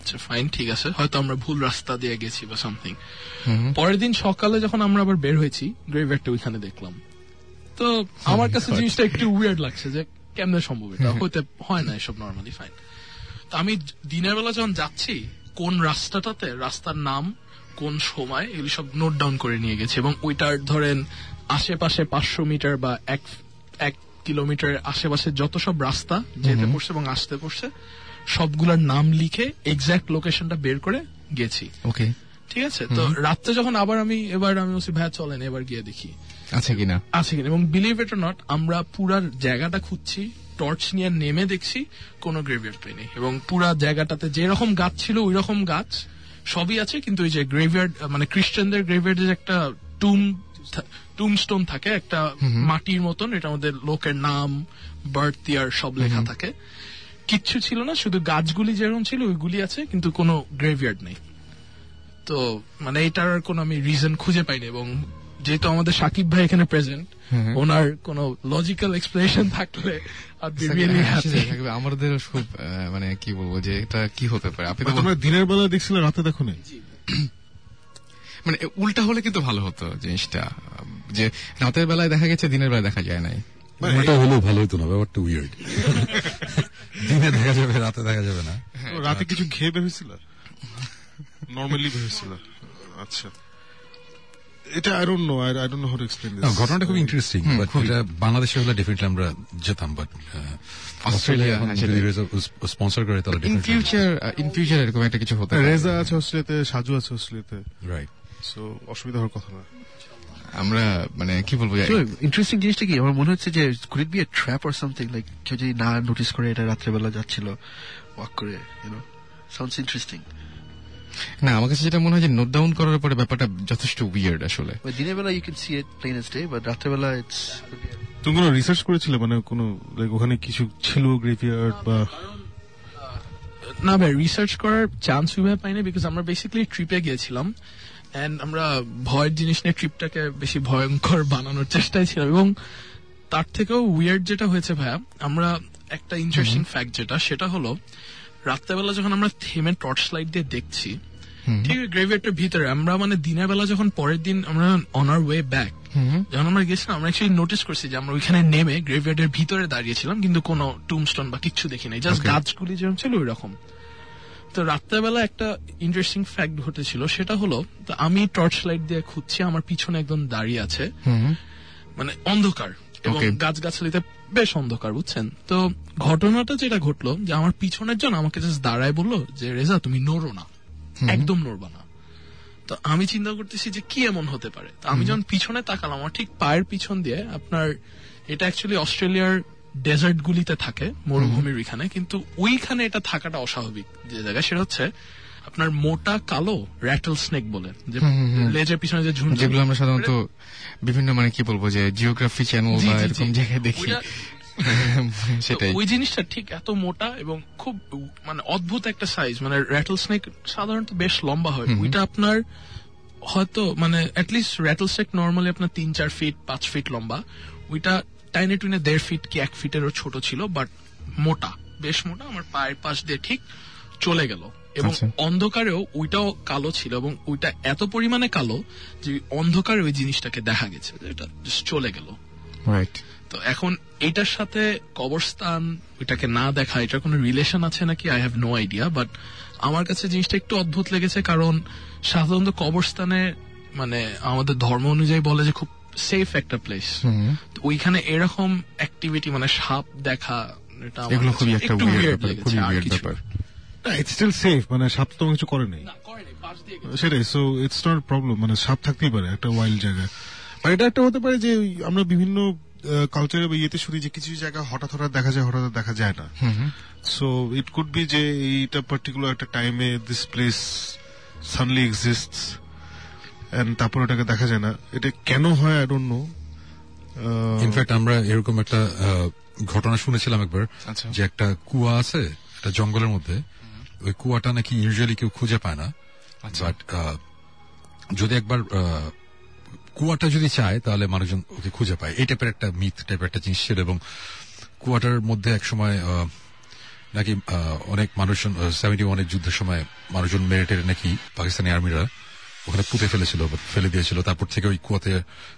আচ্ছা ফাইন ঠিক আছে। হয়তো আমরা ভুল রাস্তা দিয়ে গেছি বা সামথিং পরের দিন সকালে যখন আমরা আবার বের হয়েছি গ্রেভিয়ার্ডটা ওইখানে দেখলাম। তো আমার কাছে জিনিসটা একটু উইয়ার্ড লাগছে যে কেমনে সম্ভব এটা? হইতে হয় না এসব নর্মালি ফাইন তো আমি দিনের বেলা যখন যাচ্ছি কোন রাস্তাটাতে রাস্তার নাম কোন সময় এগুলি সব নোট ডাউন করে নিয়ে গেছে। এবং ওইটার ধরেন আশেপাশে পাঁচশো মিটার বা এক এক কিলোমিটার আশেপাশে যত সব রাস্তা যেতে পড়ছে এবং আসতে পড়ছে সবগুলোর নাম লিখে এক্সাক্ট লোকেশনটা বের করে গেছি। ওকে ঠিক আছে? তো রাত্রে যখন আবার আমি এবার আমি বলছি ভাইয়া চলেন এবার গিয়ে দেখি। আছে কিনা? আছে কিনা। এবং বিলিভ ইট নট আমরা পুরা জায়গাটা খুঁজছি টর্চ নিয়ে নেমে দেখছি কোনো গ্রেভিয়ার্ড পাইনি এবং পুরা জায়গাটাতে যেরকম গাছ ছিল ওই রকম গাছ সবই আছে কিন্তু ওই যে গ্রেভিয়ার্ড মানে খ্রিস্টানদের গ্রেভিয়ার্ড গ্রেভিয়ার্ডের একটা টুম টুম স্টোন থাকে একটা মাটির মতন এটার মধ্যে লোকের নাম বার্থ ইয়ার সব লেখা থাকে। কিচ্ছু ছিল না শুধু গাছগুলি যেরকম ছিল ওইগুলি আছে কিন্তু কোনো গ্রেভিয়ার্ড নেই। তো মানে এটার কোনো আমি রিজন খুঁজে পাইনি এবং যেহেতু আমাদের সাকিব ভাই এখানে প্রেজেন্ট ওনার কোনো লজিক্যাল এক্সপ্লেনেশন থাকলে হ্যাপি আমাদের খুব মানে কি বলব যে এটা কি হতে পারে? আপনি তো তোমরা দিনের বেলা দেখছিলে রাতে দেখো নি মানে উল্টা হলে কিন্তু ভালো হতো জিনিসটা। যে রাতের বেলায় দেখা গেছে দিনের বেলায় দেখা যায় নাই। এটা হলেও ভালো হতো না ব্যাপারটা উইয়ার্ড দিনে দেখা যাবে রাতে দেখা যাবে না। রাতে কিছু খেয়ে বের হয়েছিল? নর্মালি বের হয়েছিল। আচ্ছা। এটা I don't know I I don't know how to explain this ঘটনাটা খুব ইন্টারেস্টিং বাট এটা বাংলাদেশে হলে ডেফিনেটলি আমরা যেতাম বাট অস্ট্রেলিয়া এখন হ্যাঁ, যদি স্পন্সর করে তাহলে ইন ফিউচার ইন ফিউচার এরকম একটা কিছু হতে রেজা আছে অস্ট্রেলিয়াতে সাজু আছে অস্ট্রেলিয়াতে। রাইট সো অসুবিধা হওয়ার কথা না। আমরা মানে কি বলব? ইন্টারেস্টিং জিনিসটা কি? আমার মনে হচ্ছে যে could it be a trap or something like কেউ যদি না নোটিস করে এটা রাত্রেবেলা যাচ্ছিল ওয়াক করে ইউনো সাউন্ডস ইন্টারেস্টিং না আমার কাছে যেটা মনে হয় যে নোট ডাউন করার পরে ব্যাপারটা যথেষ্ট উইয়ার্ড আসলে। দিনের বেলা you can see it plain as day but রাত্রেবেলা ইটস তুমি কোনো রিসার্চ করেছিলে? মানে কোনো লাইক ওখানে কিছু ছিল গ্রেভিয়ার্ড বা না ভাই রিসার্চ করার চান্স ওইভাবে পাইনি বিকজ আমরা বেসিক্যালি ট্রিপে গিয়েছিলাম এন্ড আমরা ভয়ের জিনিস নিয়ে ট্রিপটাকে বেশি ভয়ঙ্কর বানানোর চেষ্টায় ছিলাম এবং তার থেকেও উইয়ার্ড যেটা হয়েছে ভাইয়া আমরা একটা ইন্টারেস্টিং ফ্যাক্ট যেটা সেটা হলো রাত্রেবেলা যখন আমরা থেমে টর্চ লাইট দিয়ে দেখছি ঠিক গ্রেভিয়ারটার ভিতরে আমরা মানে দিনের বেলা যখন পরের দিন আমরা অন আর ওয়ে ব্যাক যখন আমরা গেছিলাম আমরা অ্যাকচুয়ালি নোটিস করছি যে আমরা ওইখানে নেমে গ্রেভিয়ার্ডের ভিতরে দাঁড়িয়েছিলাম কিন্তু কোনো টুমস্টোন বা কিছু দেখি নাই জাস্ট গাছগুলি যেরকম ছিল ওই রকম তো রাত্রেবেলা একটা ইন্টারেস্টিং ফ্যাক্ট ঘটেছিল সেটা হলো তো আমি টর্চ লাইট দিয়ে খুঁজছি আমার পিছনে একদম দাঁড়িয়ে আছে। মানে অন্ধকার। এবং. গাছগাছালিতে বেশ অন্ধকার বুঝছেন? তো ঘটনাটা যেটা ঘটলো যে আমার পিছনের জন আমাকে জাস্ট দাঁড়ায় বলল যে রেজা তুমি নড়ো না। একদম নড়বা না। তো আমি চিন্তা করতেছি যে কি এমন হতে পারে? তো আমি যখন পিছনে তাকালাম আমার ঠিক পায়ের পিছন দিয়ে আপনার এটা অ্যাকচুয়ালি অস্ট্রেলিয়ার ডেজার্ট গুলিতে থাকে মরুভূমির এখানে কিন্তু ওইখানে এটা থাকাটা অস্বাভাবিক যে জায়গায় সেটা হচ্ছে আপনার মোটা কালো র্যাটল স্নেক বলে যে লেজের পিছনে যে ঝুন যেগুলো আমরা সাধারণত বিভিন্ন মানে কি বলব যে জিওগ্রাফি চ্যানেল বা এরকম জায়গায় দেখি। সেটাই। ওই জিনিসটা ঠিক এত মোটা এবং খুব মানে অদ্ভুত একটা সাইজ মানে র্যাটল স্নেক সাধারণত বেশ লম্বা হয়। ওইটা আপনার হয়তো মানে অ্যাটলিস্ট র্যাটল স্নেক নর্মালি আপনার তিন চার ফিট পাঁচ ফিট লম্বা। ওইটা টাইনে টুইনে দেড় ফিট কি এক ফিটেরও ছোট ছিল বাট মোটা বেশ মোটা আমার পায়ের পাশ দিয়ে ঠিক চলে গেল। এবং আচ্ছা। অন্ধকারেও ওইটাও কালো ছিল এবং ওইটা এত পরিমাণে কালো যে অন্ধকারে ওই জিনিসটাকে দেখা গেছে এটা চলে গেল। রাইট তো এখন এটার সাথে কবরস্থান ওইটাকে না দেখা এটার কোনো রিলেশন আছে নাকি? I have no idea but আমার কাছে জিনিসটা একটু অদ্ভুত লেগেছে কারণ সাধারণত কবরস্থানে মানে আমাদের ধর্ম অনুযায়ী বলে যে খুব সেফ একটা প্লেস ওইখানে এরকম অ্যাক্টিভিটি মানে সাপ দেখা এটা খুবই একটা ব্যাপার ব্যাপার ইটস স্টিল সেফ মানে সাপ তো কিছু করে নেই। না। সেটাই সো ইটস নট প্রবলেম মানে সাপ থাকতেই পারে একটা ওয়াইল্ড জায়গায়। বা এটা একটা হতে পারে যে ওই আমরা বিভিন্ন কালচারে বা ইয়েতে শুনি যে কিছু জায়গা হঠাৎ হঠাৎ দেখা যায় হঠাৎ দেখা যায় না। সো ইট কুড বি যে এইটা পার্টিকুলার একটা টাইমে this place suddenly exist and তারপর ওটাকে দেখা যায় না। এটা কেন হয় আই ডোন্ট নো ইনফ্যাক্ট আমরা এরকম একটা ঘটনা শুনেছিলাম একবার আচ্ছা। যে একটা কুয়া আছে একটা জঙ্গলের মধ্যে ওই কুয়াটা নাকি ইউজুয়ালি কেউ খুঁজে পায় না। আচ্ছা। বাট যদি একবার কুয়াটা যদি চায় তাহলে মানুষজন ওকে খুঁজে পায়। এই টাইপের একটা মিথ টাইপের একটা জিনিস ছিল এবং কুয়াটার মধ্যে এক সময় নাকি অনেক মানুষজন সেভেন্টি ওয়ানের যুদ্ধের সময় মানুষজন মেরে টেরে নাকি পাকিস্তানি আর্মিরা ওখানে পুঁতে ফেলেছিল ফেলে দিয়েছিল। তারপর থেকে ওই কুয়াতে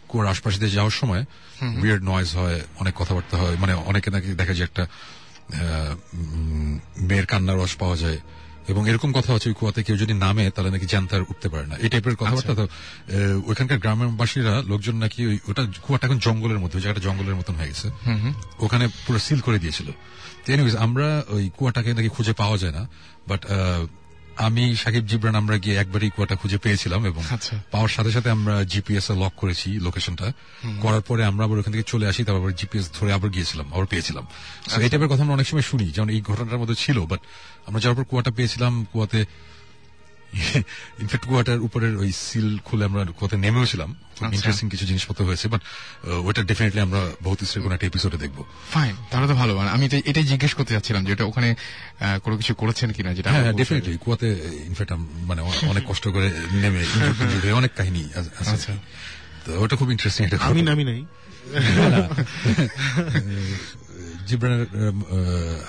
কুয়ার আশপাশ দিয়ে যাওয়ার সময় উইয়ার্ড নয়েজ হয় অনেক কথাবার্তা হয়। মানে অনেকে নাকি দেখা যায় একটা মেয়ের কান্নার রস পাওয়া যায়। এবং এরকম কথা আছে ওই কুয়াতে কেউ যদি নামে তাহলে নাকি জানতার উঠতে পারে না। এই টাইপের কথাবার্তা তো আহ, ওইখানকার গ্রামবাসীরা লোকজন নাকি ওই ওটা কুয়াটা এখন জঙ্গলের মধ্যে জায়গাটা জঙ্গলের মতন হয়ে গেছে। ওখানে পুরো সিল করে দিয়েছিল। এনিওয়েজ আমরা ওই কুয়াটাকে নাকি খুঁজে পাওয়া যায় না। বাট আমি সাকিব জিবরান আমরা গিয়ে একবারই কুয়াটা খুঁজে পেয়েছিলাম এবং আচ্ছা। পাওয়ার সাথে সাথে আমরা জিপিএস এ লক করেছি লোকেশনটা। করার পরে আমরা আবার ওখান থেকে চলে আসি তারপর জিপিএস ধরে আবার গিয়েছিলাম আবার পেয়েছিলাম। So এই টাইপের কথা আমরা অনেক সময় শুনি যেমন এই ঘটনাটার মধ্যে ছিল বাট আমরা যাওয়ার পর কুয়াটা পেয়েছিলাম কুয়াতে ইনফ্যাক্ট কুয়াটার উপরের ওই সিল খুলে আমরা কুয়াতে নেমেও ছিলাম। আচ্ছা। ইন্টারেস্টিং কিছু জিনিসপত্র হয়েছে বাট ওইটা ডেফিনেটলি আমরা বহুত ইসের কোনো একটা এপিসোডে দেখব। ফাইন তাহলে তো ভালো। আমি তো এটাই জিজ্ঞেস করতে যাচ্ছিলাম যে এটা ওখানে কোনো কিছু করেছেন কিনা যেটা হ্যাঁ ডেফিনেটলি কুয়াতে ইনফ্যাক্ট মানে অনেক কষ্ট করে নেমে অনেক কাহিনী আচ্ছা। তো ওটা খুব ইন্টারেস্টিং একটা আমি নামি নাই। জিব্রানের আহ,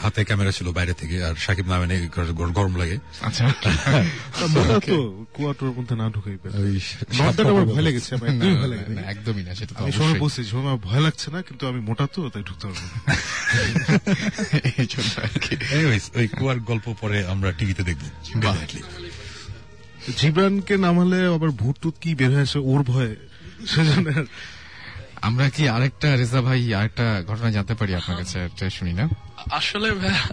হাতে ক্যামেরা ছিল বাইরে থেকে আর সাকিব নামে নেই গরম লাগে। আচ্ছা। তো কুয়াটোর মধ্যে না ঢুকাই আমার ভয় লেগেছে একদমই না, সেটা আমি সময় বলছি আমার ভয় লাগছে না কিন্তু আমি মোটা তো তাই ঢুকতে পারব না। এই জন্য আর কি। ওই কুয়ার গল্প পরে আমরা টিভিতে দেখব. জিবরানকে নামালে আবার ভূত টুত কি বের হয়ে আসে ওর ভয়ে। সেজন্য আমরা কি আরেকটা রেজা ভাই আরেকটা ঘটনা জানতে পারি আপনার কাছে একটা শুনি না? আসলে ভাইয়া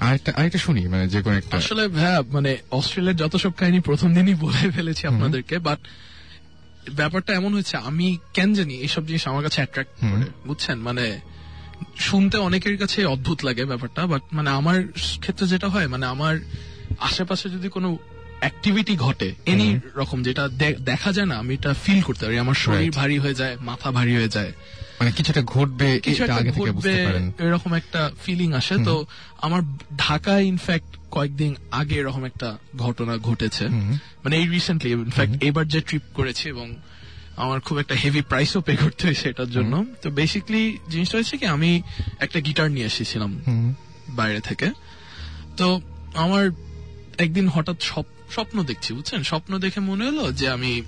আরেকটা আরেকটা শুনি মানে যে কোনো একটা। আসলে ভাইয়া মানে অস্ট্রেলিয়ার যত সব কাহিনী প্রথম দিনই বলে ফেলেছি আপনাদেরকে বাট ব্যাপারটা এমন হচ্ছে আমি কেন জানি এইসব জিনিস আমার কাছে অ্যাট্রাক্ট করে বুঝছেন? মানে শুনতে অনেকের কাছে অদ্ভুত লাগে ব্যাপারটা বাট মানে আমার ক্ষেত্রে যেটা হয় মানে আমার আশেপাশে যদি কোনো অ্যাক্টিভিটি ঘটে এনি রকম যেটা দেখা যায় না আমি এটা ফিল করতে পারি। আমার শরীর ভারী হয়ে যায় মাথা ভারী হয়ে যায়। মানে কিছুটা ঘটবে কিছু একটা আগে থেকে ঘটবে বুঝতে পারেন। এরকম একটা ফিলিং আসে। তো আমার ঢাকায় ইনফ্যাক্ট কয়েকদিন আগে এরকম একটা ঘটনা ঘটেছে। মানে এই রিসেন্টলি ইনফ্যাক্ট এবার যে ট্রিপ করেছি এবং আমার খুব একটা হেভি প্রাইসও পে করতে হয়েছে এটার জন্য। তো বেসিক্যালি জিনিসটা হচ্ছে কি আমি একটা গিটার নিয়ে এসেছিলাম বাইরে থেকে। তো আমার একদিন হঠাৎ স্বপ- স্বপ্ন দেখছি বুঝছেন? স্বপ্ন দেখে মনে হলো যে আমি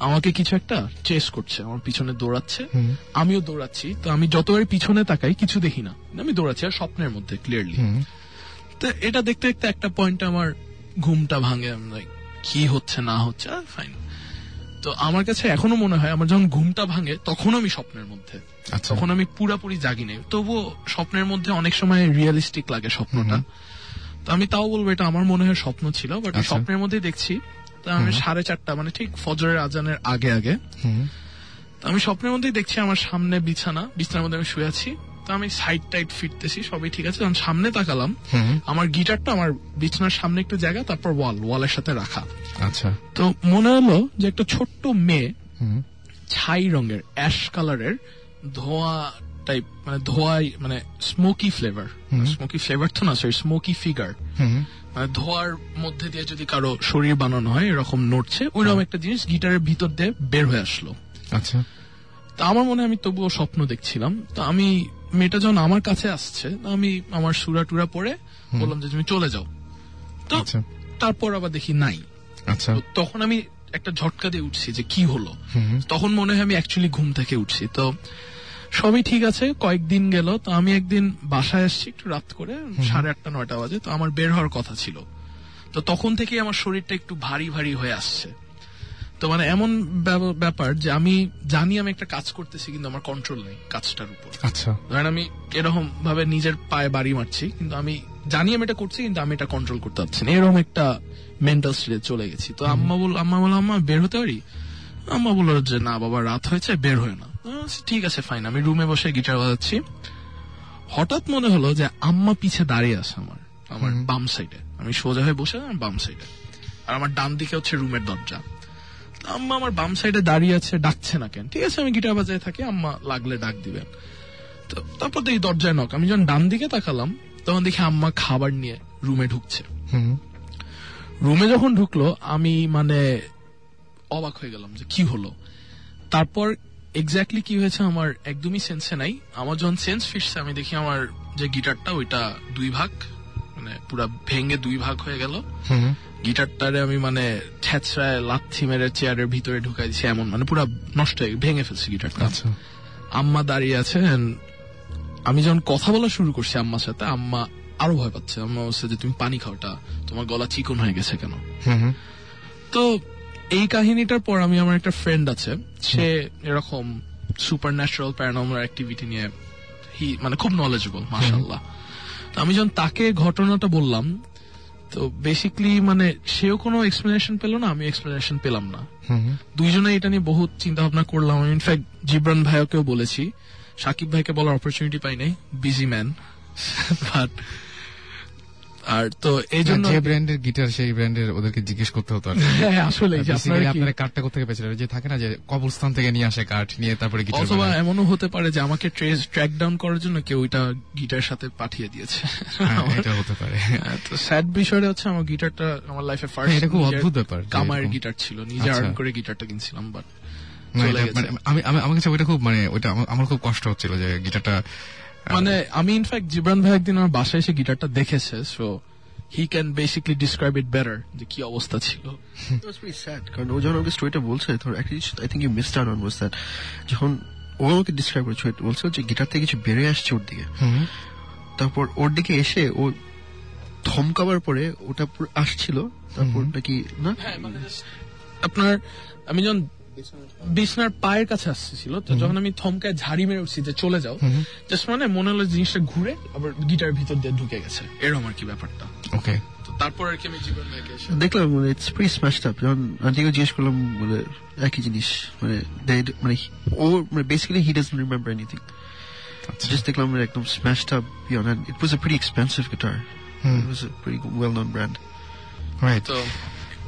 আমাকে কিছু একটা চেস করছে আমার পিছনে দৌড়াচ্ছে। আমিও দৌড়াচ্ছি তো আমি যতবার পিছনে তাকাই কিছু দেখি না। আমি দৌড়াচ্ছি আর স্বপ্নের মধ্যে ক্লিয়ারলি তো এটা দেখতে দেখতে একটা পয়েন্টে আমার ঘুমটা ভাঙে আমি কি হচ্ছে না হচ্ছে ফাইন তো আমার কাছে এখনও মনে হয় আমার যখন ঘুমটা ভাঙে তখন আমি স্বপ্নের মধ্যে। আচ্ছা। তখন আমি পুরাপুরি জাগি নেই। তবুও স্বপ্নের মধ্যে অনেক সময় রিয়েলিস্টিক লাগে স্বপ্নটা। আমি তাও বলব এটা আমার মনে হয় স্বপ্ন ছিল বাট আচ্ছা। স্বপ্নের মধ্যে দেখছি। তো আমি সাড়ে চারটা মানে ঠিক ফজরের আজানের আগে আগে। তো আমি স্বপ্নের মধ্যেই দেখছি আমার সামনে বিছানা বিছানার মধ্যে আমি শুয়ে আছি। তো আমি সাইড টাইড ফিরতেছি সবই ঠিক আছে যখন সামনে তাকালাম। আমার গিটারটা আমার বিছানার সামনে একটু জায়গা তারপর ওয়াল ওয়ালের সাথে রাখা। আচ্ছা। তো মনে হলো যে একটা ছোট্ট মেয়ে ছাই রঙের অ্যাশ কালারের ধোয়া টাইপ মানে ধোয়াই মানে স্মোকি ফ্লেভার স্মোকি ফ্লেভার তো না সরি স্মোকি ফিগার মানে ধোয়ার মধ্যে দিয়ে যদি কারও শরীর বানানো হয় এরকম নড়ছে ওইরকম একটা জিনিস গিটারের ভিতর দিয়ে বের হয়ে আসলো। আচ্ছা। তা আমার মনে আমি তবুও স্বপ্ন দেখছিলাম। তো আমি মেয়েটা যখন আমার কাছে আসছে আমি আমার সুরা টুরা পরে বললাম যে তুমি চলে যাও। তো আচ্ছা। তারপর আবার দেখি নাই। আচ্ছা। তখন আমি একটা ঝটকা দিয়ে উঠছি যে কি হলো? তখন মনে হয় আমি অ্যাকচুয়ালি ঘুম থেকে উঠছি। তো সবই ঠিক আছে কয়েকদিন গেল তো আমি একদিন বাসায় আসছি একটু রাত করে সাড়ে আটটা নয়টা বাজে তো আমার বের হওয়ার কথা ছিল। তো তখন থেকেই আমার শরীরটা একটু ভারী ভারী হয়ে আসছে। তো মানে এমন ব্যাপ- ব্যাপার যে আমি জানি আমি একটা কাজ করতেছি কিন্তু আমার কন্ট্রোল নেই কাজটার উপর। আচ্ছা। ধরেন আমি এরকম ভাবে নিজের পায়ে বাড়ি মারছি কিন্তু আমি জানি আমি এটা করছি কিন্তু আমি এটা কন্ট্রোল করতে পারছি না। এরকম একটা মেন্টাল স্টেজে চলে গেছি। তো আম্মা বল আম্মা বল আম্মা বের হতে পারি? আম্মা বলল যে না বাবা রাত হয়েছে বের হয় না। ঠিক আছে ফাইন আমি রুমে বসে গিটার বাজাচ্ছি। হঠাৎ মনে হলো যে আম্মা পিছে দাঁড়িয়ে আছে আমার আমার বাম সাইডে আমি সোজা হয়ে বসে আমার বাম সাইডে আর আমার ডান দিকে হচ্ছে রুমের দরজা। আম্মা আমার বাম সাইডে দাঁড়িয়ে আছে ডাকছে না কেন? ঠিক আছে আমি গিটার বাজায় থাকি আম্মা লাগলে ডাক দিবেন। তো তারপর দেখি দরজায় নক আমি যখন ডান দিকে তাকালাম তখন দেখি আম্মা খাবার নিয়ে রুমে ঢুকছে। হুম। রুমে যখন ঢুকলো আমি মানে অবাক হয়ে গেলাম যে কি হলো। তারপর এক্স্যাক্টলি কি হয়েছে আমার একদমই সেন্সে নাই। আমার যখন সেন্স ফিরছে আমি দেখি আমার যে গিটারটা ওইটা দুই ভাগ মানে পুরা ভেঙে দুই ভাগ হয়ে গেল। হুম। গিটারটারে আমি মানে ঠেচড়ায় লাথি মেরে চেয়ারের ভিতরে ঢুকাই দিছি এমন মানে পুরা নষ্ট হয়ে ভেঙে ফেলছি গিটারটা আচ্ছা। আম্মা দাঁড়িয়ে আছে আমি যখন কথা বলা শুরু করছি আম্মার সাথে আম্মা আরও ভয় পাচ্ছে। আম্মা বলছে যে তুমি পানি খাওটা তোমার গলা চিকন হয়ে গেছে কেন? হুম হুম। তো এই কাহিনীটার পর আমি আমার একটা ফ্রেন্ড আছে। সে এরকম সুপার ন্যাচারাল প্যারানর্মাল অ্যাক্টিভিটি নিয়ে হি মানে খুব নলেজেবল মাশাল্লাহ তো আমি যখন তাকে ঘটনাটা বললাম তো বেসিকলি মানে সেও কোনো এক্সপ্লেনেশন পেল না আমি এক্সপ্লেনেশন পেলাম না। দুইজনে এটা নিয়ে বহুত চিন্তা ভাবনা করলাম। আমি ইনফ্যাক্ট জিব্রান ভাইকেও বলেছি। সাকিব ভাইকে বলার অপরচুনিটি পাই নাই বিজি ম্যান বাট আর তো এই জন্য যে ব্র্যান্ডের গিটার সেই ব্র্যান্ডের ওদেরকে জিজ্ঞেস করতে হতো হ্যাঁ আসলে আপনারা কি- আপনারা কাঠটা কোথেকে পেয়েছিলেন? যে থাকে না যে কবরস্থান থেকে নিয়ে আসে কাঠ নিয়ে তারপরে গিটার অথবা এমনও হতে পারে যে আমাকে ট্রেস ট্র্যাক ডাউন করার জন্য কেউ ওইটা গিটার সাথে পাঠিয়ে দিয়েছে। হ্যাঁ, এটা হতে পারে। হ্যাঁ, তো স্যাড বিষয়টা হচ্ছে আমার গিটারটা আমার লাইফে ফার্স্ট এটা খুব অদ্ভুত ব্যাপার এরকম- গিটার ছিল। নিজে আচ্ছা। আর্ন করে গিটারটা কিনছিলাম বাট। মানে আমি আমি আমার কাছে ওইটা খুব মানে ওইটা আমার- খুব কষ্ট হচ্ছিল যে গিটারটা মানে আমি ইনফ্যাক্ট জিব্রান ভাই একদিন আমার বাসায় এসে গিটারটা দেখেছে so he can basically describe it better যে কি অবস্থা ছিল। কারণ ও যখন আমাকে স্টোরিটা বলছে জিনিস I think you missed out on was that যখন ও আমাকে ডিসক্রাইব করেছে বলছে যে গিটার থেকে কিছু বেরিয়ে আসছে ওর দিকে। তারপর ওর দিকে এসে ও ধমকাবার পরে ওটা আসছিল তারপর নাকি না? আপনার আমি যখন বিছনার পায়ের কাছে আসছিল তো যখন আমি থমকায় ঝাড়ি মেরে উঠছি যে চলে যাও জাস্ট মানে মনে হলো জিনিসটা ঘুরে আবার গিটার ভিতর দিয়ে ঢুকে গেছে। এরকম আর কি ব্যাপারটা। ওকে তারপর আর কি আমি জীবন দেখলাম মানে ইটস প্রি স্ম্যাশড আপ যখন আন্টিকে জিজ্ঞেস করলাম মানে একই জিনিস মানে মানে ও মানে basically he doesn't remember anything just দেখলাম মানে একদম smashed up beyond and it was a pretty expensive guitar it was a pretty well known brand right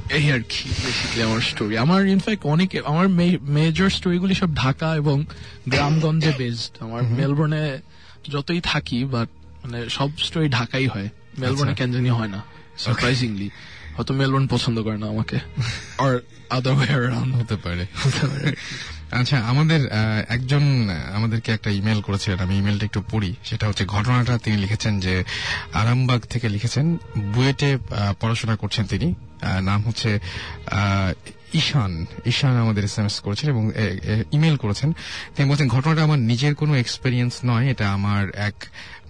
এই আর কি বেসিক্যালি আমার স্টোরি আমার ইনফ্যাক্ট অনেক আমার মেজর স্টোরিগুলি সব ঢাকা এবং গ্রামগঞ্জে বেসড আমার মেলবোর্নে যতই থাকি বাট মানে সব স্টোরি ঢাকাই হয়। মেলবোর্নে আচ্ছা। কেন জানি হয় না সারপ্রাইজিংলি হয়তো মেলবোর্ন পছন্দ করে না আমাকে আর আদার ওয়ে অ্যারাউন্ড হতে পারে। আচ্ছা আমাদের একজন আমাদেরকে একটা ইমেল করেছিলেন আমি ইমেলটা একটু পড়ি। সেটা হচ্ছে ঘটনাটা তিনি লিখেছেন যে আরামবাগ থেকে লিখেছেন বুয়েটে পড়াশোনা করছেন তিনি। নাম হচ্ছে ঈশান। ঈশান আমাদের এস এম এস করেছেন এবং ইমেল করেছেন। তিনি বলছেন, ঘটনাটা আমার নিজের কোনো এক্সপেরিয়েন্স নয়। এটা আমার এক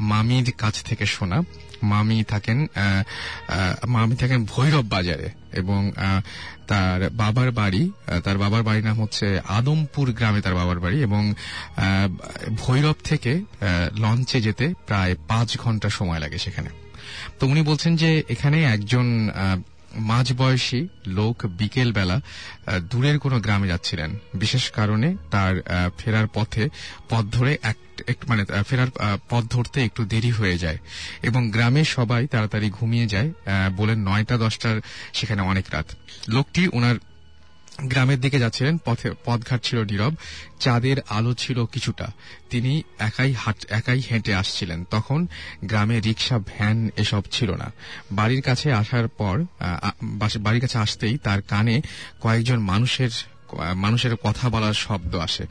মামির কাছ থেকে শোনা। মামি থাকেন মামি থাকেন ভৈরব বাজারে এবং তার বাবার বাড়ি তার বাবার বাড়ির নাম হচ্ছে আদমপুর গ্রামে তার বাবার বাড়ি এবং ভৈরব থেকে লঞ্চে যেতে প্রায় পাঁচ ঘণ্টা সময় লাগে সেখানে। তো উনি বলছেন যে, এখানে একজন মাঝবয়সী লোক বিকেল বেলা দূরের কোনো গ্রামে যাচ্ছিলেন। বিশেষ কারণে তার ফেরার পথে, পথ ধরে এক মানে ফেরার পথ ধরতে একটু দেরি হয়ে যায় এবং গ্রামে সবাই তাড়াতাড়ি ঘুমিয়ে যায় বলে বলেন নয়টা দশটার সেখানে অনেক রাত। লোকটি ওনার গ্রামের দিকে যাচ্ছিলেন, পথে পথঘাট ছিল নীরব, চাঁদের আলো ছিল কিছুটা। তিনি একাই একাই হেঁটে আসছিলেন। তখন গ্রামে রিক্সা ভ্যান এসব ছিল না। বাড়ির কাছে আসার পর বাড়ির কাছে আসতেই তার কানে কয়েকজন মানুষের মানুষের কথা বলার শব্দ আসে।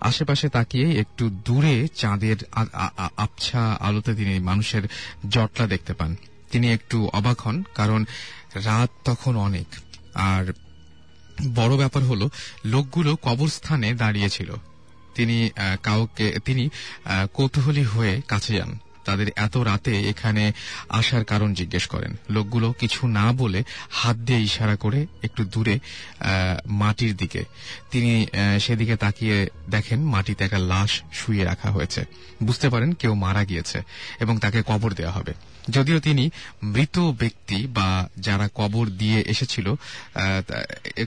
আশেপাশে তাকিয়ে একটু দূরে চাঁদের আবছা আলোতে তিনি মানুষের জটলা দেখতে পান। তিনি একটু অবাক হন, কারণ রাত তখন অনেক, আর বড় ব্যাপার হলো, লোকগুলো কবরস্থানে দাঁড়িয়েছিল। তিনি কাউকে, তিনি কৌতূহলী হয়ে কাছে যান। তাদের এত রাতে এখানে আসার কারণ জিজ্ঞেস করেন। লোকগুলো কিছু না বলে হাত দিয়ে ইশারা করে একটু দূরে মাটির দিকে। তিনি সেদিকে তাকিয়ে দেখেন মাটিতে একটা লাশ শুয়ে রাখা হয়েছে। বুঝতে পারেন কেউ মারা গিয়েছে এবং তাকে কবর দেওয়া হবে। যদিও তিনি মৃত ব্যক্তি বা যারা কবর দিয়ে এসেছিল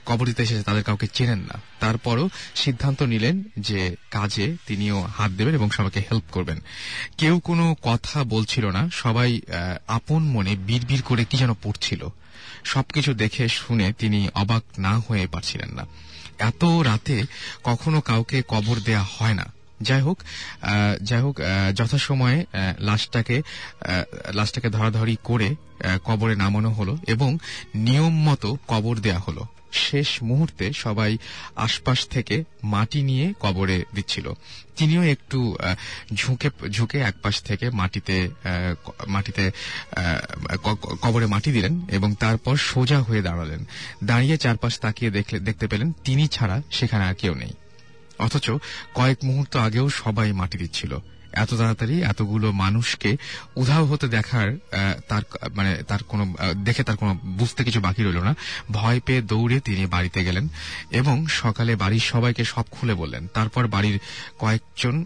কবর দিতে এসেছে তাদের কাউকে চেনেন না। তারপরও সিদ্ধান্ত নিলেন যে কাজে তিনিও হাত দেবেন এবং সবাইকে হেল্প করবেন। কেউ কোনো কথা বলছিল না, সবাই আপন মনে বিড়বিড় করে কি যেন পড়ছিল। সবকিছু দেখে শুনে তিনি অবাক না হয়ে পারছিলেন না। এত রাতে কখনো কাউকে কবর দেয়া হয় না। যাই হোক যাই হোক যথাসময়ে লাশটাকে লাশটাকে ধরাধরি করে কবরে নামানো হলো এবং নিয়ম মতো কবর দেয়া হলো। শেষ মুহূর্তে সবাই আশপাশ থেকে মাটি নিয়ে কবরে দিচ্ছিল। তিনিও একটু ঝুঁকে ঝুঁকে একপাশ থেকে মাটিতে মাটিতে কবরে মাটি দিলেন এবং তারপর সোজা হয়ে দাঁড়ালেন। দাঁড়িয়ে চারপাশ তাকিয়ে দেখতে পেলেন তিনি ছাড়া সেখানে আর কেউ নেই। অথচ কয়েক মুহূর্ত আগেও সবাই মাটি দিচ্ছিল। এত তাড়াতাড়ি এতগুলো মানুষকে উধাও হতে দেখার তার মানে তার কোনো দেখে তার কোনো বুঝতে কিছু বাকি রইল না। ভয় পেয়ে দৌড়ে তিনি বাড়িতে গেলেন এবং সকালে বাড়ির সবাইকে সব খুলে বললেন। তারপর বাড়ির কয়েকজন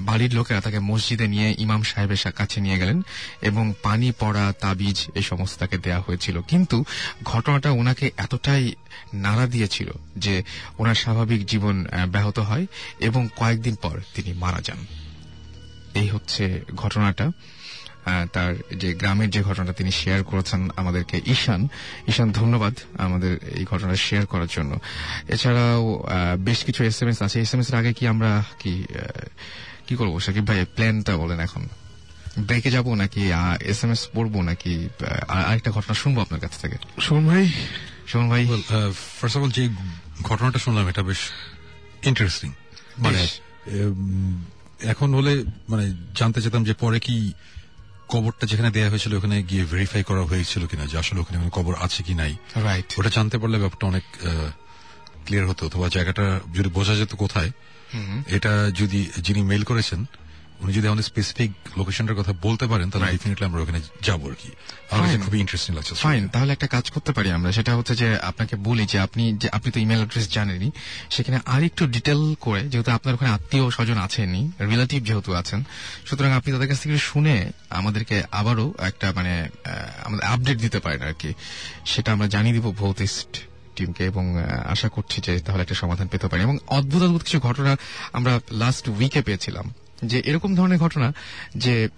বাড়ির লোকেরা তাকে মসজিদে নিয়ে ইমাম সাহেবের কাছে নিয়ে গেলেন এবং পানি, পড়া, তাবিজ এই সমস্ত তাকে দেয়া হয়েছিল। কিন্তু ঘটনাটা ওনাকে এতটাই নাড়া দিয়েছিল যে ওনার স্বাভাবিক জীবন ব্যাহত হয় এবং কয়েকদিন পর তিনি মারা যান। এই হচ্ছে ঘটনাটা। তার যে গ্রামের যে ঘটনাটা তিনি শেয়ার করেছেন আমাদেরকে ঈশান। ঈশান ধন্যবাদ আমাদের এই ঘটনাটা শেয়ার করার জন্য। এছাড়াও বেশ কিছু এস এম এস আছে। এস এম এস এর আগে কি আমরা কি কি করব? সাকিব ভাই প্ল্যানটা বলেন এখন। ব্রেকে যাব নাকি এস এম এস পড়ব নাকি আরেকটা ঘটনা শুনব আপনার কাছ থেকে? শোন ভাই। শোন ভাই। ফার্স্ট অফ অল যে ঘটনাটা শুনলাম এটা বেশ ইন্টারেস্টিং মানে এখন হলে মানে জানতে চাইতাম যে পরে কি কবরটা যেখানে দেয়া হয়েছিল ওখানে গিয়ে ভেরিফাই করা হয়েছিল কিনা যে আসলে ওখানে কোনো কবর আছে কি নাই। রাইট ওটা জানতে পারলে ব্যাপারটা অনেক ক্লিয়ার হতো। অথবা জায়গাটা যদি বোঝা যেত কোথায় এটা যদি যিনি মেল করেছেন উনি যদি আমাদের স্পেসিফিক লোকেশনটার কথা বলতে পারেন তাহলে ডেফিনেটলি আমরা ওখানে যাব আর কি। আমার. খুবই ইন্টারেস্টিং লাগছে ফাইন তাহলে একটা কাজ করতে পারি আমরা সেটা হচ্ছে যে আপনাকে বলি যে আপনি যে আপনি তো ইমেল অ্যাড্রেস জানেনই সেখানে আরেকটু ডিটেল করে যেহেতু আপনার ওখানে আত্মীয় স্বজন আছেনই রিলেটিভ যেহেতু আছেন সুতরাং আপনি তাদের কাছ থেকে শুনে আমাদেরকে আবারও একটা মানে আমাদের আপডেট দিতে পারেন আর কি। সেটা আমরা জানিয়ে দিব ভৌতিস্ট টিমকে এবং আশা করছি যে তাহলে একটা সমাধান পেতে পারি এবং অদ্ভুত অদ্ভুত কিছু ঘটনা আমরা লাস্ট উইকে পেয়েছিলাম। যে এরকম ধরনের ঘটনা যে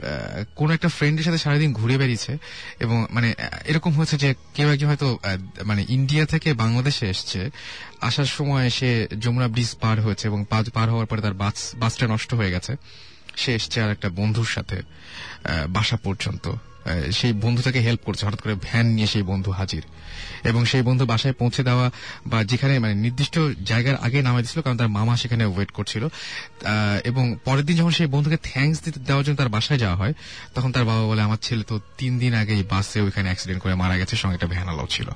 কোন একটা ফ্রেন্ডের সাথে সারাদিন ঘুরে বেরিয়েছে এবং মানে এরকম হয়েছে যে কেউ একজন হয়তো মানে ইন্ডিয়া থেকে বাংলাদেশে এসছে, আসার সময় সে যমুনা ব্রিজ পার হয়েছে এবং পার হওয়ার পরে তার বাস বাসটা নষ্ট হয়ে গেছে। সে এসছে আর একটা বন্ধুর সাথে বাসা পর্যন্ত। সেই বন্ধু তাকে হেল্প করছে, হঠাৎ করে ভ্যান নিয়ে সেই বন্ধু হাজির। এবং সেই বন্ধু বাসায় পৌঁছে দেওয়া বা যেখানে মানে নির্দিষ্ট জায়গার আগে নামাই দিছিল কারণ তার মামা সেখানে ওয়েট করছিল। এবং পরের দিন যখন সেই বন্ধুকে থ্যাঙ্কস দিতে দেওয়ার জন্য তার বাসায় যাওয়া হয় তখন তার বাবা বলে আমার ছেলে তো তিন দিন আগেই বাসে ওইখানে অ্যাক্সিডেন্ট করে মারা গেছে সঙ্গে একটা ভ্যান আলাও ছিল।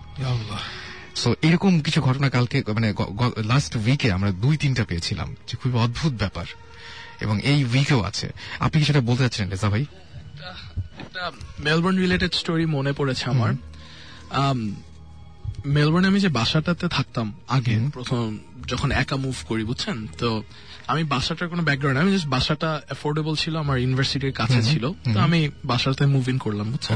সো এরকম কিছু ঘটনা কালকে মানে লাস্ট উইকে আমরা দুই তিনটা পেয়েছিলাম যে খুবই অদ্ভুত ব্যাপার। এবং এই উইকেও আছে। আপনি কি সেটা বলতে চাচ্ছেন রেজা ভাই? একটা মেলবোর্ন রিলেটেড স্টোরি মনে পড়েছে আমার। আম, মেলবোর্নে আমি যে বাসাটাতে থাকতাম আগে প্রথম যখন একা মুভ করি বুঝছেন? তো আমি বাসাটার কোনো ব্যাকগ্রাউন্ড আমি জাস্ট বাসাটা অ্যাফোর্ডেবল ছিল আমার ইউনিভার্সিটির কাছে ছিল। তো আমি বাসাতে মুভ ইন করলাম বুঝছেন?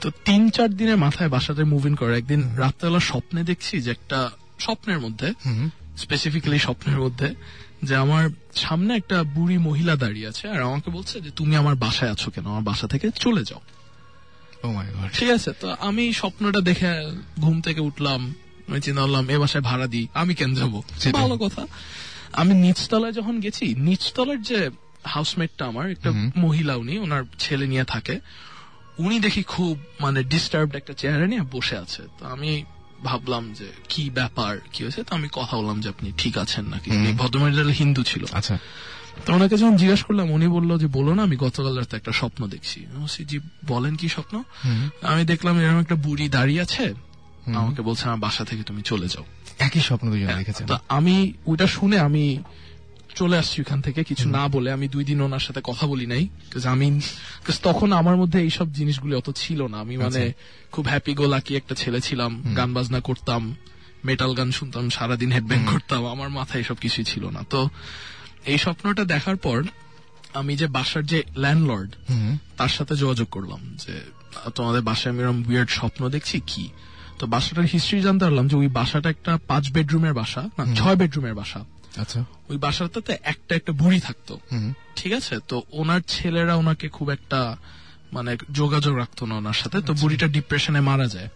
তো তিন চার দিনের মাথায় বাসাতে মুভ ইন করে একদিন রাত্রেবেলা স্বপ্নে দেখছি যে একটা স্বপ্নের মধ্যে স্পেসিফিক্যালি স্বপ্নের মধ্যে যে আমার সামনে একটা বুড়ি মহিলা দাঁড়িয়ে আছে আর আমাকে বলছে যে তুমি আমার বাসায় আছো কেন? আমার বাসা থেকে চলে যাও। ঠিক আছে তো আমি স্বপ্নটা দেখে ঘুম থেকে উঠলাম আমি চিন্তা করলাম এ বাসায় ভাড়া দিই আমি কেন যাব? ভালো কথা। আমি নিচতলায় যখন গেছি নিচতলার যে হাউসমেটটা আমার একটা মহিলা উনি ওনার ছেলে নিয়ে থাকে উনি দেখি খুব মানে ডিস্টার্বড একটা চেহারা নিয়ে বসে আছে। তো আমি ভাবলাম যে কি ব্যাপার কি হয়েছে? তো আমি কথা বললাম যে আপনি ঠিক আছেন নাকি? ভদ্রমহিলা হিন্দু ছিল। আচ্ছা। তো ওনাকে যখন জিজ্ঞেস করলাম উনি বলল যে বলো না আমি গতকাল রাতে একটা স্বপ্ন দেখছি। জি বলেন কি স্বপ্ন? আমি দেখলাম এরকম একটা বুড়ি দাঁড়িয়ে আছে। আমাকে বলছে আমার বাসা থেকে তুমি চলে যাও। একই স্বপ্ন দেখেছেন। আমি ওইটা শুনে আমি চলে আসছি ওখান থেকে কিছু না বলে। আমি দুই দিন ওনার সাথে কথা বলি নাই আমি তখন আমার মধ্যে এইসব জিনিসগুলো অত ছিল না। আমি মানে খুব হ্যাপি গোলাকি একটা ছেলে ছিলাম গান বাজনা করতাম মেটাল গান শুনতাম সারাদিন হেডব্যাং করতাম আমার মাথায় এসব কিছুই ছিল না। তো এই স্বপ্নটা দেখার পর আমি যে বাসার যে ল্যান্ডলর্ড তার সাথে যোগাযোগ করলাম যে তোমাদের বাসায় আমি এরকম উইয়ার্ড স্বপ্ন দেখছি কি? তো বাসাটার হিস্ট্রি জানতে পারলাম যে ওই বাসাটা একটা পাঁচ বেডরুমের বাসা না ছয় বেডরুমের বাসা। আচ্ছা। ওই বাসাটাতে একটা একটা বুড়ি থাকতো। ঠিক আছে? তো ওনার ছেলেরা ওনাকে খুব একটা মানে যোগাযোগ রাখতো না ওনার সাথে। তো বুড়িটা ডিপ্রেশনে মারা যায়।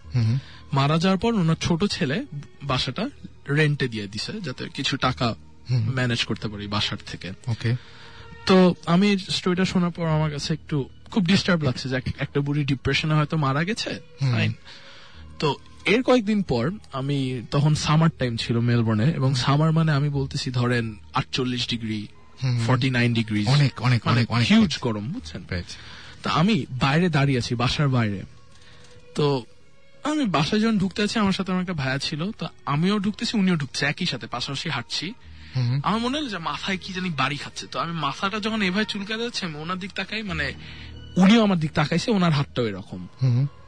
মারা যাওয়ার পর ওনার ছোট ছেলে বাসাটা রেন্টে দিয়ে দিছে যাতে কিছু টাকা ম্যানেজ করতে পারি বাসার থেকে। ওকে। তো আমি স্টোরিটা শোনার পর আমার কাছে একটু খুব ডিস্টার্ব লাগছে যে একটা বুড়ি ডিপ্রেশনে হয়তো মারা গেছে. তো এর কয়েকদিন পর আমি তখন সামার টাইম ছিল মেলবোর্নে এবং সামার মানে আমি বলতেছি ধরেন আটচল্লিশ ডিগ্রি ফর্টি নাইন ডিগ্রি অনেক, অনেক, অনেক, অনেক হিউজ গরম বুঝছেন. তা আমি বাইরে দাঁড়িয়ে আছি বাসার বাইরে। তো আমি বাসায় যখন ঢুকতে আছি আমার সাথে আমার একটা ভাইয়া ছিল তো আমিও ঢুকতেছি উনিও ঢুকছে একই সাথে পাশাপাশি হাঁটছি। আমার মনে হলো যে মাথায় কি জানি বাড়ি খাচ্ছে। তো আমি মাথাটা যখন এভাবে চুলকে যাচ্ছে আমি ওনার দিক তাকাই মানে উনিও আমার দিক তাকাইছে ওনার হাতটাও এরকম।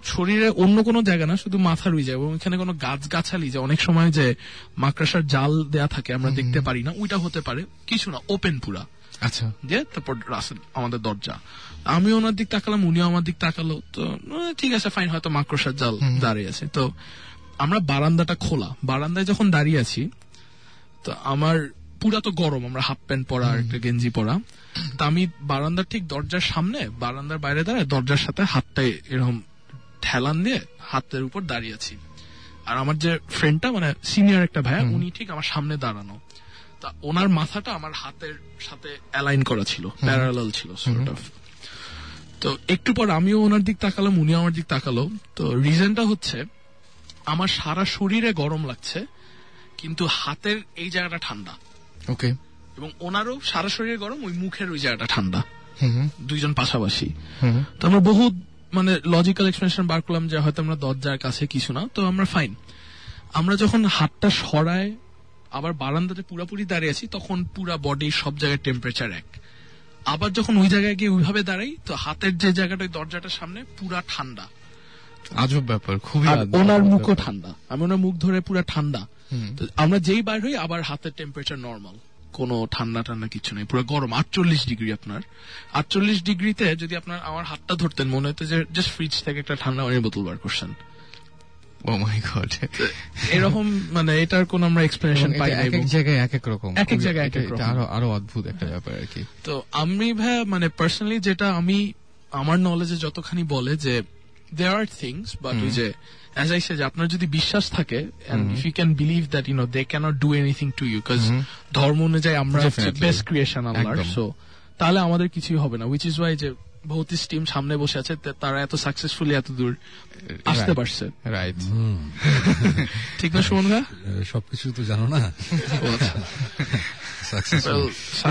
শরীরে অন্য কোনো জায়গা না শুধু মাথার ওই জায়গা এবং এখানে কোনো গাছ গাছালি যে অনেক সময় যে মাকড়াসার জাল দেয়া থাকে আমরা দেখতে পারি না ওইটা হতে পারে। কিছু না ওপেন পুরা। আচ্ছা। দিয়ে তারপর রাসেল আমাদের দরজা। আমি ওনার দিক তাকালাম উনিও আমার দিক তাকালো। তো ঠিক আছে ফাইন হয়তো মাকড়সার জাল দাঁড়িয়ে আছে। তো আমরা বারান্দাটা খোলা। বারান্দায় যখন দাঁড়িয়ে আছি তো আমার পুরা তো গরম আমরা হাফ প্যান্ট পরা আর একটা গেঞ্জি পরা। তা আমি বারান্দার ঠিক দরজার সামনে বারান্দার বাইরে দাঁড়ায় দরজার সাথে হাতটা এরকম ঠেলান দিয়ে হাতের উপর দাঁড়িয়ে আছি। আর আমার যে ফ্রেন্ডটা মানে সিনিয়র একটা ভাইয়া উনি ঠিক আমার সামনে দাঁড়ানো। তা ওনার মাথাটা আমার হাতের সাথে অ্যালাইন করা ছিল প্যারালাল ছিল। তো একটু পর আমিও ওনার দিক তাকালাম উনিও আমার দিক তাকালো। তো রিজনটা হচ্ছে আমার সারা শরীরে গরম লাগছে। কিন্তু হাতের এই জায়গাটা ঠান্ডা। ওকে। এবং ওনারও সারা শরীরে গরম ওই মুখের ওই জায়গাটা ঠান্ডা। দুইজন পাশাপাশি। তো আমরা বহুত মানে লজিক্যাল এক্সপ্লেনেশন বার করলাম যে হয়তো আমরা দরজার কাছে কিছু না তো আমরা ফাইন আমরা যখন হাতটা সরায় আবার বারান্দাতে পুরাপুরি দাঁড়িয়ে আছি তখন পুরা বডির সব জায়গায় টেম্পারেচার এক। আবার যখন ওই জায়গায় গিয়ে ওইভাবে দাঁড়াই তো হাতের যে জায়গাটা ওই দরজাটার সামনে পুরা ঠান্ডা। আজব ব্যাপার খুবই ওনার মুখও ঠান্ডা। আমি ওনার মুখ ধরে পুরা ঠান্ডা। আমরা যেই বাইর হই আবার হাতের টেম্পারেচার নর্মাল কোনো ঠান্ডা ঠান্ডা কিছু নেই পুরো গরম। আটচল্লিশ ডিগ্রি আপনার। আটচল্লিশ ডিগ্রিতে যদি আপনার আমার হাতটা ধরতেন মনে হতো যে জাস্ট ফ্রিজ থেকে একটা ঠান্ডা পানির বোতল বার করছেন। ও মাই গড এরকম মানে এটার কোন আমরা এক্সপ্লেনেশন পাই এক এক জায়গায় এক এক রকম। এক এক জায়গায় এক এক রকম। আরও আরও অদ্ভুত একটা ব্যাপার আর কি। তো আমি ভাই মানে পার্সোনালি যেটা আমি আমার নলেজে যতখানি বলে যে দেয়ার আর থিংস বাট ওই যে অ্যাজ আই সে যে আপনার যদি বিশ্বাস থাকে if you can believe that you know they can't do anything to you because ধর্ম অনুযায়ী আমরা. বেস্ট ক্রিয়েশন আল্লাহর। সো তাহলে আমাদের কিছুই হবে না উইচ ইজ ওয়াই যে ভৌতিস টিম সামনে বসে আছে তারা এত সাকসেসফুলি এত দূর আসতে Right. পারছে রাইট ঠিক না সুমন গা সবকিছু তো জানো না। সাকসেসফুল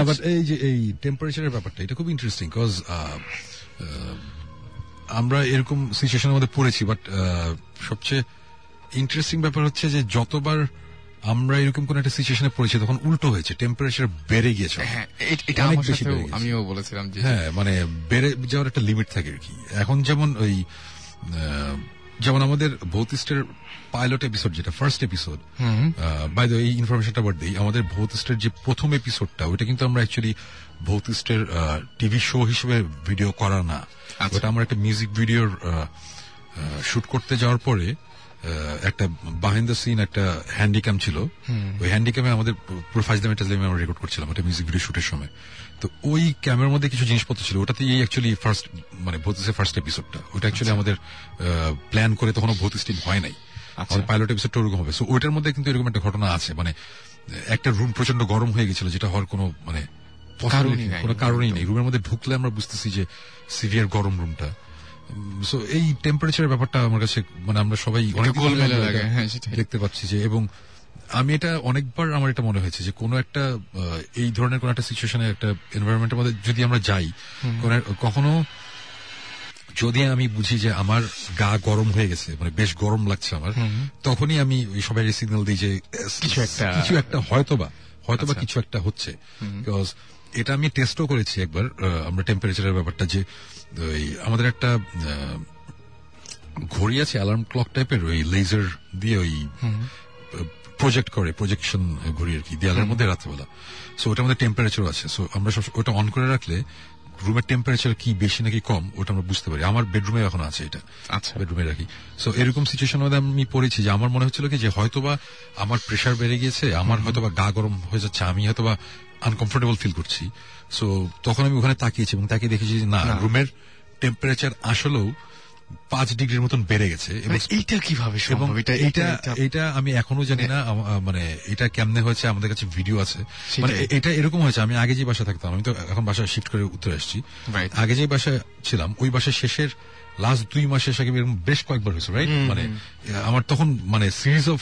বাট এই যে এই টেম্পারেচারের ব্যাপারটা এটা খুব ইন্টারেস্টিং কজ আমরা এরকম সিচুয়েশনের মধ্যে পড়েছি বাট সবচেয়ে ইন্টারেস্টিং ব্যাপার হচ্ছে যে যতবার আমরা এরকম কোন একটা সিচুয়েশনে পড়েছি তখন উল্টো হয়েছে টেম্পারেচার বেড়ে গিয়েছে হ্যাঁ এটা অনেক বেশি। আমিও বলেছিলাম যে হ্যাঁ মানে বেড়ে যাওয়ার একটা লিমিট থাকে আর কি এখন যেমন ওই যেমন আমাদের ভৌতিস্টের পাইলট এপিসোড যেটা ফার্স্ট এপিসোড বাই দ্য এই ইনফরমেশনটা আবার দিই আমাদের ভৌতিস্টের যে প্রথম এপিসোডটা ওইটা কিন্তু আমরা অ্যাকচুয়ালি ভৌতিস্টের টিভি শো হিসেবে ভিডিও করা না। ওটা আমার একটা মিউজিক ভিডিওর শুট করতে যাওয়ার পরে একটা বাহিন্দ দ্য সিন একটা হ্যান্ডিক্যাম ছিল। ওই হ্যান্ডিক্যামে আমাদের পুরো টাজলামে আমরা রেকর্ড করছিলাম একটা মিউজিক ভিডিও শুটের সময়। তো ওই ক্যামেরার মধ্যে কিছু জিনিসপত্র ছিল। ওটাতে এই অ্যাকচুয়ালি ফার্স্ট মানে ভৌতিসের ফার্স্ট এপিসোডটা ওটা অ্যাকচুয়ালি আমাদের প্ল্যান করে তখনও ভৌতিস টিম হয় নাই। আমাদের পাইলট এপিসোডটা ওরকম হবে। সো ওইটার মধ্যে কিন্তু এরকম একটা ঘটনা আছে। মানে একটা রুম প্রচণ্ড গরম হয়ে গেছিল যেটা হওয়ার কোনো মানে কারণই নাই। কোনো কারণই নেই। রুমের মধ্যে ঢুকলে আমরা বুঝতেছি যে সিভিয়ার গরম রুমটা সো এই টেম্পারেচারের ব্যাপারটা আমার কাছে মানে আমরা সবাই অনেক হ্যাঁ। দেখতে পাচ্ছি যে এবং আমি এটা অনেকবার আমার এটা মনে হয়েছে যে কোনো একটা এই ধরনের কোন একটা সিচুয়েশনে একটা এনভায়রনমেন্টের মধ্যে যদি আমরা যাই কখনো যদি আমি বুঝি যে আমার গা গরম হয়ে গেছে মানে বেশ গরম লাগছে আমার তখনই আমি সবাই সিগন্যাল দিই যে কিছু একটা- কিছু একটা হয়তোবা হয়তোবা কিছু একটা হচ্ছে। বিকজ এটা আমি টেস্টও করেছি একবার আমরা টেম্পারেচারের ব্যাপারটা যে ওই আমাদের একটা ঘড়ি আছে অ্যালার্ম ক্লক টাইপের ওই লেজার দিয়ে ওই প্রজেক্ট করে প্রজেকশন ঘড়ি আর কি দেয়ালের মধ্যে রাত্রেবেলা। সো ওটার মধ্যে টেম্পারেচার আছে। সো আমরা সব ওটা অন করে রাখলে রুমের টেম্পারেচার কি বেশি নাকি কম ওটা আমরা বুঝতে পারি। আমার বেডরুমে এখন আছে এটা। আচ্ছা। বেডরুমে রাখি। সো এরকম সিচুয়েশন মধ্যে আমি পড়েছি যে আমার মনে হচ্ছিল কি যে হয়তোবা আমার প্রেশার বেড়ে গিয়েছে আমার হয়তোবা গা গরম হয়ে যাচ্ছে আমি হয়তোবা আনকমফোর্টেবল ফিল করছি। সো তখন আমি ওখানে তাকিয়েছি এবং তাকিয়ে দেখেছি যে না রুমের টেম্পারেচার আসলেও পাঁচ ডিগ্রির মতন বেড়ে গেছে এবং মানে এইটা কীভাবে সম্ভব? এটা এটা এটা আমি এখনও জানি না মানে এটা কেমনে হয়েছে আমাদের কাছে ভিডিও আছে। মানে এটা এরকম হয়েছে আমি আগে যে বাসা থাকতাম আমি তো এখন বাসায় শিফট করে উত্তরে আসছি। আগে যে বাসায় ছিলাম ওই বাসায় শেষের লাস্ট দুই মাসের সাথে এরকম বেশ কয়েকবার হয়েছে রাইট মানে আমার তখন মানে সিরিজ অফ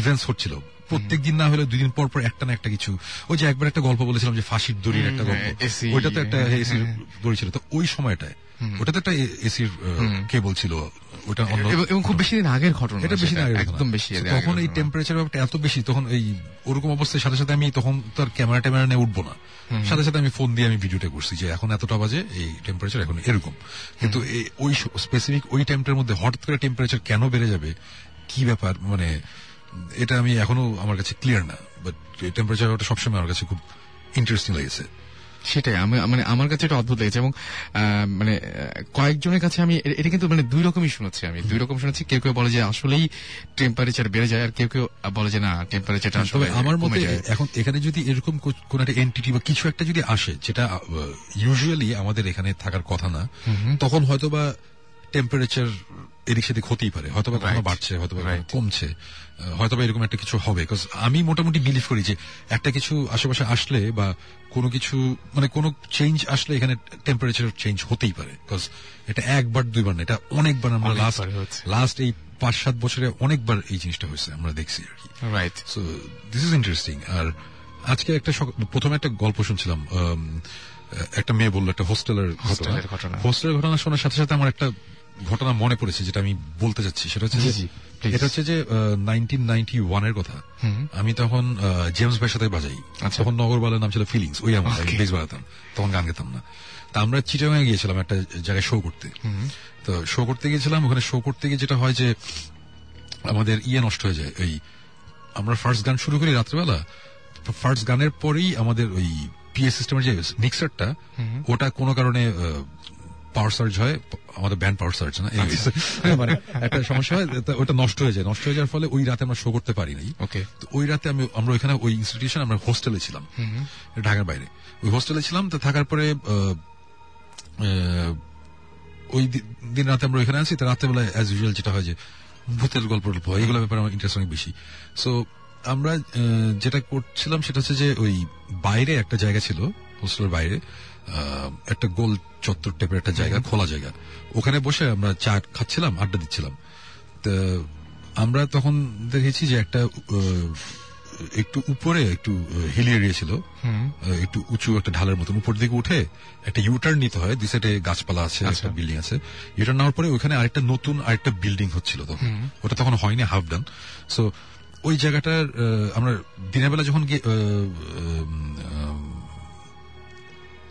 ইভেন্টস হচ্ছিল। প্রত্যেক দিন না হলে দুই দিন পর পর একটা না একটা কিছু। ওই যে একবার একটা গল্প বলেছিলাম যে ফাঁসির দড়ির একটা গল্প। হ্যাঁ, ওইটা তো একটা হ্যাঁ, এসির দড়ি ছিল। তো ওই সময়টায় ওটা তো একটা এসির কেবল ছিল। ওটা এবং- খুব বেশি দিন আগের ঘটনা এটা বেশি আগের একদম বেশি তখন এই টেম্পারেচার ব্যাপারটা এত বেশি তখন এই ওরকম অবস্থায় সাথে সাথে আমি তখন তো আর ক্যামেরা ট্যামেরা নিয়ে উঠবো না। সাথে সাথে আমি ফোন দিয়ে আমি ভিডিওটা করছি যে এখন এতটা বাজে এই টেম্পারেচার এখন এরকম। কিন্তু ওই স্পেসিফিক ওই টাইমটার মধ্যে হঠাৎ করে টেম্পারেচার কেন বেড়ে যাবে? কি ব্যাপার? মানে এটা আমি এখনও আমার কাছে ক্লিয়ার না বাট টেম্পারেচার ব্যাপারটা সবসময় আমার কাছে খুব ইন্টারেস্টিং লেগেছে। সেটাই আমি মানে আমার কাছে এটা অদ্ভুত লেগেছে এবং মানে কয়েকজনের কাছে আমি এটা কিন্তু মানে দুই রকমই শুনেছি আমি। দুই রকম শুনেছি কেউ কেউ বলে যে আসলেই টেম্পারেচার বেড়ে যায় আর কেউ কেউ বলে যে না টেম্পারেচারটা আসলে আমার মতে এখন এখানে যদি এরকম কোন একটা এন্টিটি বা কিছু একটা যদি আসে যেটা ইউজুয়ালি আমাদের এখানে থাকার কথা না তখন হয়তোবা টেম্পারেচার এদিক সেদিক হতেই পারে হয়তোবা কখনো. বাড়ছে হয়তোবা কমছে। আহ, হয়তোবা এরকম একটা কিছু হবে বিকজ আমি মোটামুটি বিলিভ করি যে একটা কিছু আশেপাশে আসলে বা কোনো কিছু মানে কোনো চেঞ্জ আসলে এখানে টেম্পারেচার চেঞ্জ হতেই পারে বিকজ এটা একবার দুইবার না এটা অনেকবার আমরা লাস্ট লাস্ট এই পাঁচ সাত বছরে অনেকবার এই জিনিসটা হয়েছে আমরা দেখছি আর কি। Right so this is interesting আর আজকে একটা প্রথমে একটা গল্প শুনছিলাম একটা মেয়ে বলল একটা হোস্টেলের ঘটনা। হোস্টেলের ঘটনা শোনার সাথে সাথে আমার একটা ঘটনা মনে পড়েছে যেটা আমি বলতে চাচ্ছি সেটা হচ্ছে. এটা হচ্ছে যে নাইনটিন নাইনটি ওয়ানের কথা। আমি তখন জেমস ভাইয়ের সাথে বাজাই। আচ্ছা। তখন নগরবালের নাম ছিল ফিলিংস ওই আমার বেশ বাজাতাম। তখন গান গেতাম না। তা আমরা চিটাগাঙে গিয়েছিলাম একটা জায়গায় শো করতে। তো শো করতে গিয়েছিলাম ওখানে শো করতে গিয়ে যেটা হয় যে আমাদের ইয়ে নষ্ট হয়ে যায় ওই আমরা ফার্স্ট গান শুরু করি রাত্রেবেলা। ফার্স্ট গানের পরেই আমাদের ওই পিএ সিস্টেমের যে মিক্সারটা ওটা কোনো কারণে পাওয়ার সার্জ হয় আমাদের ব্যান্ড পাওয়ার সার্জ না মানে একটা সমস্যা হয় ওটা নষ্ট হয়ে যায় নষ্ট হয়ে যাওয়ার ফলে ওই রাতে আমরা শো করতে পারি নাই। ওকে তো ওই রাতে আমি আমরা ওইখানে ওই ইনস্টিটিউশন আমরা হোস্টেলে ছিলাম ঢাকার বাইরে। ওই হোস্টেলে ছিলাম তো থাকার পরে ওই দিন রাতে আমরা ওইখানে আছি তো রাতেবেলা অ্যাজ ইউজুয়াল যেটা হয় যে ভূতের গল্প টল্প হয় এগুলো ব্যাপারে আমার ইন্টারেস্ট অনেক বেশি। সো আমরা যেটা করছিলাম সেটা হচ্ছে যে ওই বাইরে একটা জায়গা ছিল হোস্টেলের বাইরে একটা গোল চত্বর টাইপের একটা জায়গা খোলা জায়গা। ওখানে বসে আমরা চা খাচ্ছিলাম আড্ডা দিচ্ছিলাম। তো আমরা তখন দেখেছি যে একটা একটু উপরে একটু হিল এরিয়া ছিল একটু উঁচু একটা ঢালের মতন উপর দিকে উঠে একটা ইউটার্ন নিতে হয়। দুই সাইডে গাছপালা আছে একটা বিল্ডিং আছে। ইউটার্ন নেওয়ার পরে ওখানে আরেকটা নতুন আরেকটা বিল্ডিং হচ্ছিল তখন। ওটা তখন হয়নি হাফ ডান সো ওই জায়গাটার আমরা দিনের বেলা যখন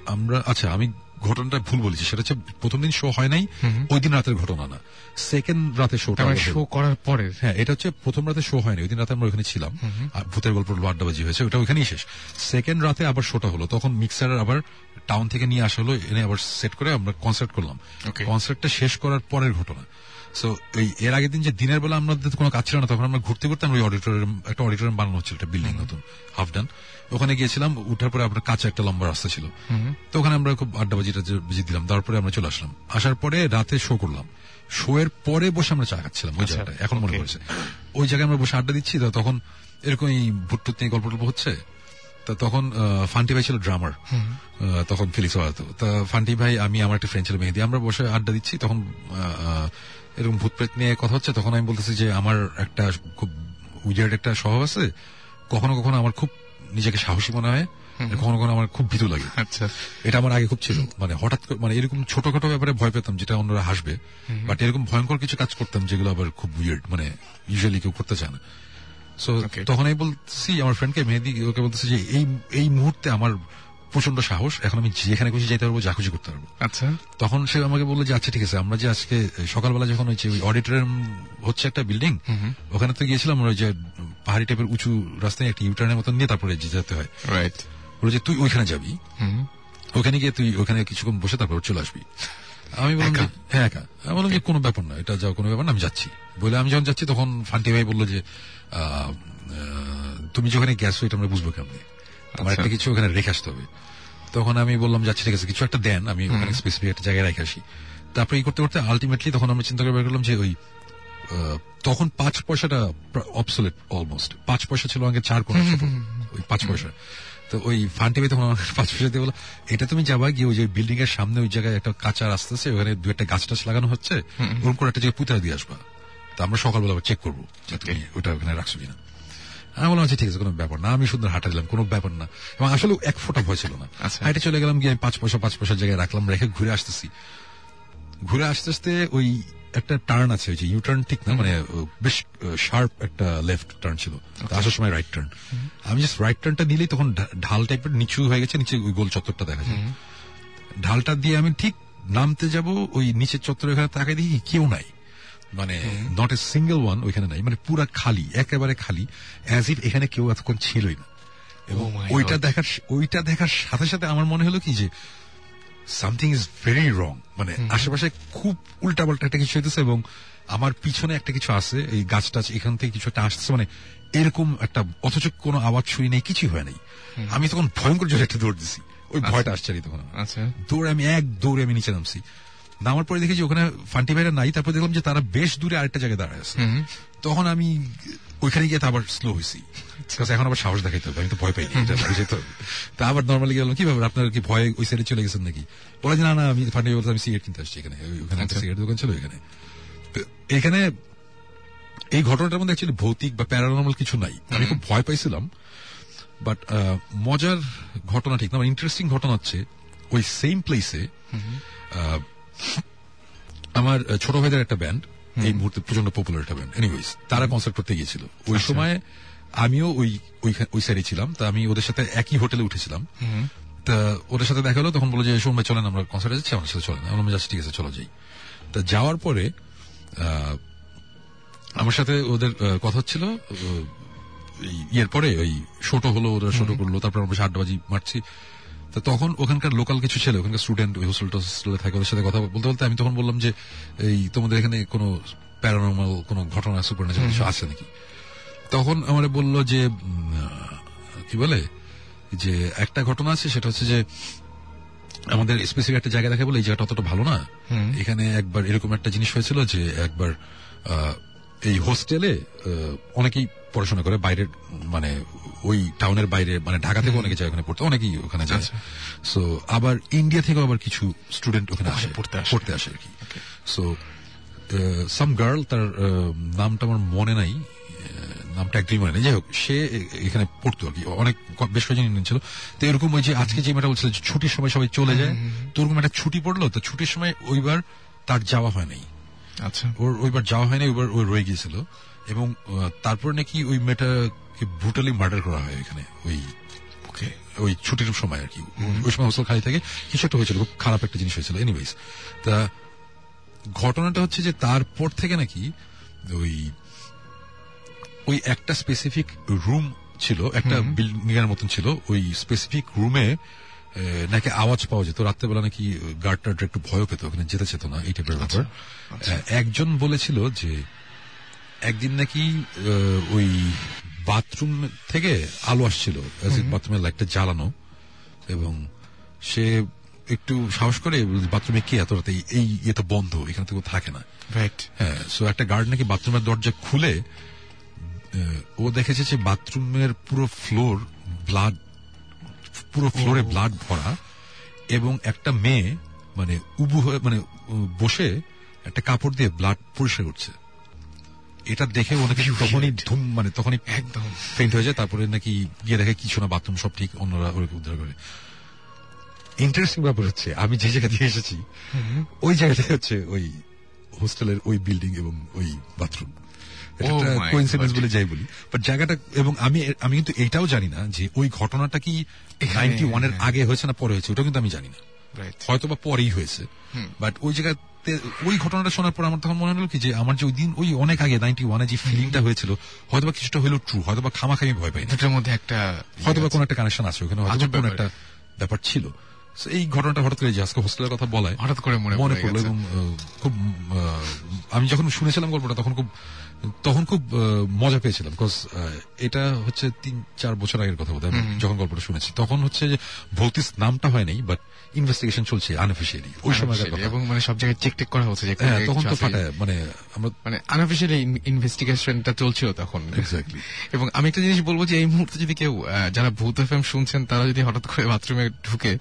আমরা আচ্ছা আমি ঘটনাটা ভুল বলেছি। সেটা হচ্ছে প্রথম দিন শো হয় নাই ওই দিন রাতের ঘটনা না। সেকেন্ড রাতে হলো। শো করার পরে। হ্যাঁ এটা হচ্ছে প্রথম রাতে শো হয়নি ওই দিন রাতে আমরা ওখানে ছিলাম। আর ভূতের গল্প আড্ডাবাজি হয়েছে ওটা ওখানেই শেষ। সেকেন্ড রাতে আবার শোটা হলো তখন মিক্সার আবার টাউন থেকে নিয়ে আসা হলো এনে আবার সেট করে আমরা কনসার্ট করলাম. কনসার্টটা শেষ করার পরের ঘটনা। সো এই এর আগের দিন যে দিনের বেলা আমাদের কোনো কাজ ছিল না তখন আমরা ঘুরতে ঘুরতে আমরা ওই অডিটোরিয়াম একটা অডিটোরিয়াম বানানো হচ্ছিল একটা বিল্ডিং নতুন হাফ ডান ওখানে গিয়েছিলাম উঠার পরে আপনার কাছে একটা লম্বা রাস্তা ছিল। তো ওখানে আমরা খুব আড্ডাবাজিটা বাজি দিলাম তারপরে আমরা চলে আসলাম। আসার পরে রাতে শো করলাম। শো এর পরে বসে আমরা চা খাচ্ছিলাম ওই আচ্ছা, জায়গাটায় এখন মনে. পড়েছে। ওই জায়গায় আমরা বসে আড্ডা দিচ্ছি তো তখন এরকম এই ভুট্টুত নিয়ে গল্প টল্প হচ্ছে তা তখন ফান্টি ভাই ছিল ড্রামার তখন ফিলিক্স তা। ফান্টি ভাই আমি আমার একটা ফ্রেন্ড ছিল মেহেদি আমরা বসে আড্ডা দিচ্ছি তখন এরকম ভূত প্রেত নিয়ে কথা হচ্ছে তখন আমি বলতেছি যে আমার একটা খুব উইজার্ড একটা স্বভাব আছে কখনো কখনো আমার খুব নিজেকে সাহসী মনে হয়। কখনো কখনো আমার খুব ভীতু লাগে। আচ্ছা। এটা আমার আগে খুব ছিল। মানে হঠাৎ করে মানে এরকম ছোটখাটো ব্যাপারে ভয় পেতাম যেটা অন্যরা হাসবে। বাট এরকম ভয়ঙ্কর কিছু কাজ করতাম যেগুলো আবার খুব উইয়ার্ড মানে ইউজুয়ালি কেউ করতে চায় না। সো তখন আমি বলছি আমার ফ্রেন্ডকে মেহেদি ওকে বলতেছি যে এই এই মুহূর্তে আমার প্রচণ্ড সাহস। এখন আমি যেখানে খুশি যেতে পারব যা খুশি করতে পারব। আচ্ছা। তখন সে আমাকে বলল যে আচ্ছা ঠিক আছে আমরা যে আজকে সকালবেলা যখন হয়েছে ওই অডিটোরিয়াম হচ্ছে একটা বিল্ডিং ওখানে তো গিয়েছিলাম ওই যে পাহাড়ি টাইপের উঁচু রাস্তায় একটা ইউটার্নের মতন নিয়ে তারপরে যেতে হয়। রাইট বলল যে তুই ওইখানে যাবি? ওখানে গিয়ে তুই ওখানে কিছুক্ষণ বসে তারপর চলে আসবি। আমি বললাম হ্যাঁ একা। আমি বললাম যে কোনো ব্যাপার না এটা যাও কোনো ব্যাপার না আমি যাচ্ছি। বলে আমি যখন যাচ্ছি তখন ফান্টি ভাই বলল যে তুমি যেখানে গেছো এটা আমরা বুঝব কেমনি? আমার আচ্ছা। একটা কিছু ওখানে রেখে আসতে হবে। তখন আমি বললাম যাচ্ছি ঠিক আছে কিছু একটা দেন আমি ওখানে স্পেসিফিক একটা জায়গায় রেখে আসি। তারপরে করতে করতে আলটিমেটলি তখন আমরা চিন্তা করে বের করলাম যে ওই তখন পাঁচ পয়সাটা অবসোলেট অলমোস্ট পাঁচ পয়সা ছিল আগে চার কোন ওই পাঁচ পয়সা। তো ওই ফান্টি ভাই তখন পাঁচ পয়সা দিয়ে বলো এটা তুমি যাবা গিয়ে ওই যে বিল্ডিং এর সামনে ওই জায়গায় একটা কাঁচা রাস্তা আছে ওখানে দু একটা গাছ টাছ লাগানো হচ্ছে ওরকম করে একটা জায়গায় পুঁতা দিয়ে আসবা। তো আমরা সকালবেলা চেক করব ওটা ওখানে রাখছো কিনা। আমি বললাম আচ্ছা ঠিক আছে কোনো ব্যাপার না। আমি সুন্দর হাঁটা দিলাম কোনো ব্যাপার না। এবং আসলে এক ফোঁটা ভয় ছিল না। আচ্ছা। হাইটে চলে গেলাম গিয়ে আমি পাঁচ পয়সা পাঁচ পয়সার জায়গায় রাখলাম রেখে ঘুরে আসতেছি। ঘুরে আসতে আসতে ওই একটা টার্ন আছে ওই যে ইউটার্ন ঠিক না মানে বেশ শার্প একটা লেফট টার্ন ছিল। আসার সময় রাইট টার্ন আমি জাস্ট রাইট টার্নটা নিলেই তখন ঢাল টাইপের নিচু হয়ে গেছে নিচে ওই গোল চত্বরটা দেখা যায়। ঢালটা দিয়ে আমি ঠিক নামতে যাব ওই নিচের চত্বরে ওখানে তাকাই দেখি কেউ নাই। মানে নট এ সিঙ্গেল ওয়ান ওইখানে নাই মানে পুরা খালি একেবারে খালি অ্যাজ ইফ এখানে কেউ এতক্ষণ ছিলই না। এবং Oh ওইটা দেখার ওইটা দেখার সাথে সাথে আমার মনে হলো কি যে সামথিং ইজ ভেরি রং মানে আশেপাশে খুব উল্টাপাল্টা একটা কিছু হইতেছে এবং আমার পিছনে একটা কিছু আছে এই গাছ টাছ এখান থেকে কিছু একটা আসতেছে মানে এরকম একটা অথচ কোনো আওয়াজ শুই নেই কিছুই হয় নাই। আমি তখন ভয়ঙ্কর জোরে একটা দৌড় দিছি। ওই ভয়টা আসছে তখন আচ্ছা। দৌড়ে আমি এক দৌড়ে আমি নিচে নামছি। নামার পরে দেখেছি ওখানে ফান্টি ভাইরা নাই তারপর দেখলাম যে তারা বেশ দূরে আরেকটা জায়গায় দাঁড়ায় আছে। তখন আমি ওইখানে গিয়ে আবার স্লো হয়েছি Because এখন আবার সাহস দেখাইতে হবে আমি তো ভয় হবে। তা আবার নর্মালি গেলাম কি ব্যাপার আপনার কি ভয় ওই সাইডে চলে গেছেন নাকি? বলে যে না না আমি ফান্টি ভাই বলতে আমি সিগারেট কিনতে আসছি এখানে ওখানে একটা সিগারেট দোকান ছিল এখানে তো এখানে এই ঘটনাটার মধ্যে অ্যাকচুয়ালি ভৌতিক বা প্যারানর্মাল কিছু নাই। আমি খুব ভয় পাইছিলাম বাট মজার ঘটনা ঠিক না ইন্টারেস্টিং ঘটনা হচ্ছে ওই সেম প্লেসে আমার ছোট ভাইদের একটা ব্যান্ড এই মুহূর্তে প্রচণ্ড পপুলার একটা ব্যান্ড এনিওয়েজ তারা কনসার্ট করতে গিয়েছিল। ওই সময় আমিও ওই ওই সাইডে ছিলাম তা আমি ওদের সাথে একই হোটেলে উঠেছিলাম। তা ওদের সাথে দেখা হলো তখন বলে যে ভাই চলেন আমরা কনসার্টে যাচ্ছি আমার সাথে চলেন। আমি বললাম যাচ্ছি ঠিক আছে চলো যাই। তা যাওয়ার পরে আমার সাথে ওদের কথা হচ্ছিল আহ, এই ইয়ের পরে ওই শোটো হলো ওরা শোটো করল তারপর আমরা আড্ডাবাজি মারছি। তা তখন ওখানকার লোকাল কিছু ছেলে ওখানকার স্টুডেন্ট ওই হোস্টেল হোস্টেলে থাকে ওদের সাথে কথা বলতে বলতে আমি তখন বললাম যে এই তোমাদের এখানে কোনো প্যারানর্মাল কোনো ঘটনা সুপার কিছু আছে নাকি? তখন আমার বলল যে কি বলে? যে একটা ঘটনা আছে সেটা হচ্ছে যে আমাদের স্পেসিফিক একটা জায়গা দেখে বলে এই জায়গাটা অতটা ভালো না। এখানে একবার এরকম একটা জিনিস হয়েছিল যে একবার এই হোস্টেলে অনেকেই পড়াশোনা করে বাইরের মানে ওই টাউনের বাইরে মানে ঢাকা থেকে অনেকে যায় ওখানে পড়তে অনেকেই ওখানে যায়। সো আবার ইন্ডিয়া থেকে আবার কিছু স্টুডেন্ট ওখানে আসে পড়তে আসে। আর কি। সো সাম গার্ল তার নামটা আমার মনে নাই নামটা একদমই মনে নেই। যাই হোক সে এখানে পড়তো আর কি। অনেক বেশ কয়েকজন ইন্ডিয়ান ছিল। তো এরকম ওই যে আজকে যে মেয়েটা বলছিল ছুটির সময় সবাই চলে যায় তো ওরকম একটা ছুটি পড়ল তো ছুটির সময় ওইবার তার যাওয়া হয় নাই। আচ্ছা। ওর ওইবার যাওয়া হয়নি ওইবার ওই রয়ে গিয়েছিল। এবং তারপর নাকি ওই মেয়েটাকে ব্রুটালি মার্ডার করা হয় এখানে ওই ওই ছুটির সময় আর কি। ওই সময় হোস্টেল খালি থাকে। কিছু একটা হয়েছিল খুব খারাপ একটা জিনিস হয়েছিল। এনিওয়েজ তা ঘটনাটা হচ্ছে যে তারপর থেকে নাকি ওই ওই একটা স্পেসিফিক রুম ছিল একটা বিল্ডিং এর মতন ছিল ওই স্পেসিফিক রুমে নাকি আওয়াজ পাওয়া যেত। রাত্রেবেলা নাকি গার্ড গার্ডটার একটু ভয় পেত ওখানে যেতে চেত না এই টাইপের ব্যাপার। একজন বলেছিল যে একদিন নাকি ওই বাথরুম থেকে আলো আসছিল বাথরুমের লাইটটা জ্বালানো এবং সে একটু সাহস করে বাথরুমে কে এত রাতে? এই- ইয়ে তো বন্ধ এখানে তো থাকে না। রাইট হ্যাঁ সো একটা গার্ড নাকি বাথরুমের দরজা খুলে ও দেখেছে যে বাথরুমের পুরো ফ্লোর ব্লাড পুরো ফ্লোরে ব্লাড ভরা এবং একটা মেয়ে মানে উবু হয়ে মানে বসে একটা কাপড় দিয়ে ব্লাড পরিষ্কার করছে। এটা দেখে ও নাকি তখনই ধুম মানে তখনই একদম। ফেন্ট হয়ে যায় তারপরে নাকি গিয়ে দেখে কিছু না বাথরুম সব ঠিক অন্যরা ওকে উদ্ধার করে। ইন্টারেস্টিং ব্যাপার হচ্ছে আমি যে জায়গা থেকে এসেছি ওই জায়গাটা হচ্ছে ওই হোস্টেলের ওই বিল্ডিং এবং ওই বাথরুম Oh কোইন্সিডেন্স বলে যাই বলি। বাট জায়গাটা এবং আমি আমি কিন্তু এটাও জানি না যে ওই ঘটনাটা কি নাইনটি ওয়ানের হ্যাঁ। আগে হয়েছে না পরে হয়েছে ওটা কিন্তু আমি জানি না। হয়তো বা পরেই হয়েছে। বাট ওই জায়গাতে ওই ঘটনাটা শোনার পর আমার তখন মনে হলো কি যে আমার যে ওই দিন ওই অনেক আগে নাইনটি ওয়ানে যে ফিলিংটা হয়েছিল হয়তো বা কিছুটা হলেও ট্রু হয়তো বা খামাখামি ভয় পাই দুটোর মধ্যে একটা হয়তো বা কোনো একটা কানেকশন আছে ওখানে হয়তো কোনো একটা ব্যাপার ছিল। এই ঘটনাটা হঠাৎ করে আজকে হোস্টেলের কথা বলায় হঠাৎ করে মনে মনে পড়ে পড়ল এবং খুব আমি যখন শুনেছিলাম গল্পটা তখন খুব তখন খুব মজা পেয়েছিলাম। বিকজ এটা হচ্ছে তিন চার বছর আগের কথা আমি যখন গল্পটা শুনেছি। তখন হচ্ছে যে ভৌতিস নামটা হয় নাই বাট ইনভেস্টিগেশন চলছে আনঅফিসিয়ালি ওই কথা এবং মানে সব জায়গায় চেক টেক করা হচ্ছে হ্যাঁ তখন তো। ফাটায় মানে আমরা মানে আনঅফিসিয়ালি ইনভেস্টিগেশনটা চলছিল তখন। Exactly. এবং আমি একটা জিনিস বলব যে এই মুহূর্তে যদি কেউ যারা ভূত এফএম শুনছেন তারা যদি হঠাৎ করে বাথরুমে ঢুকে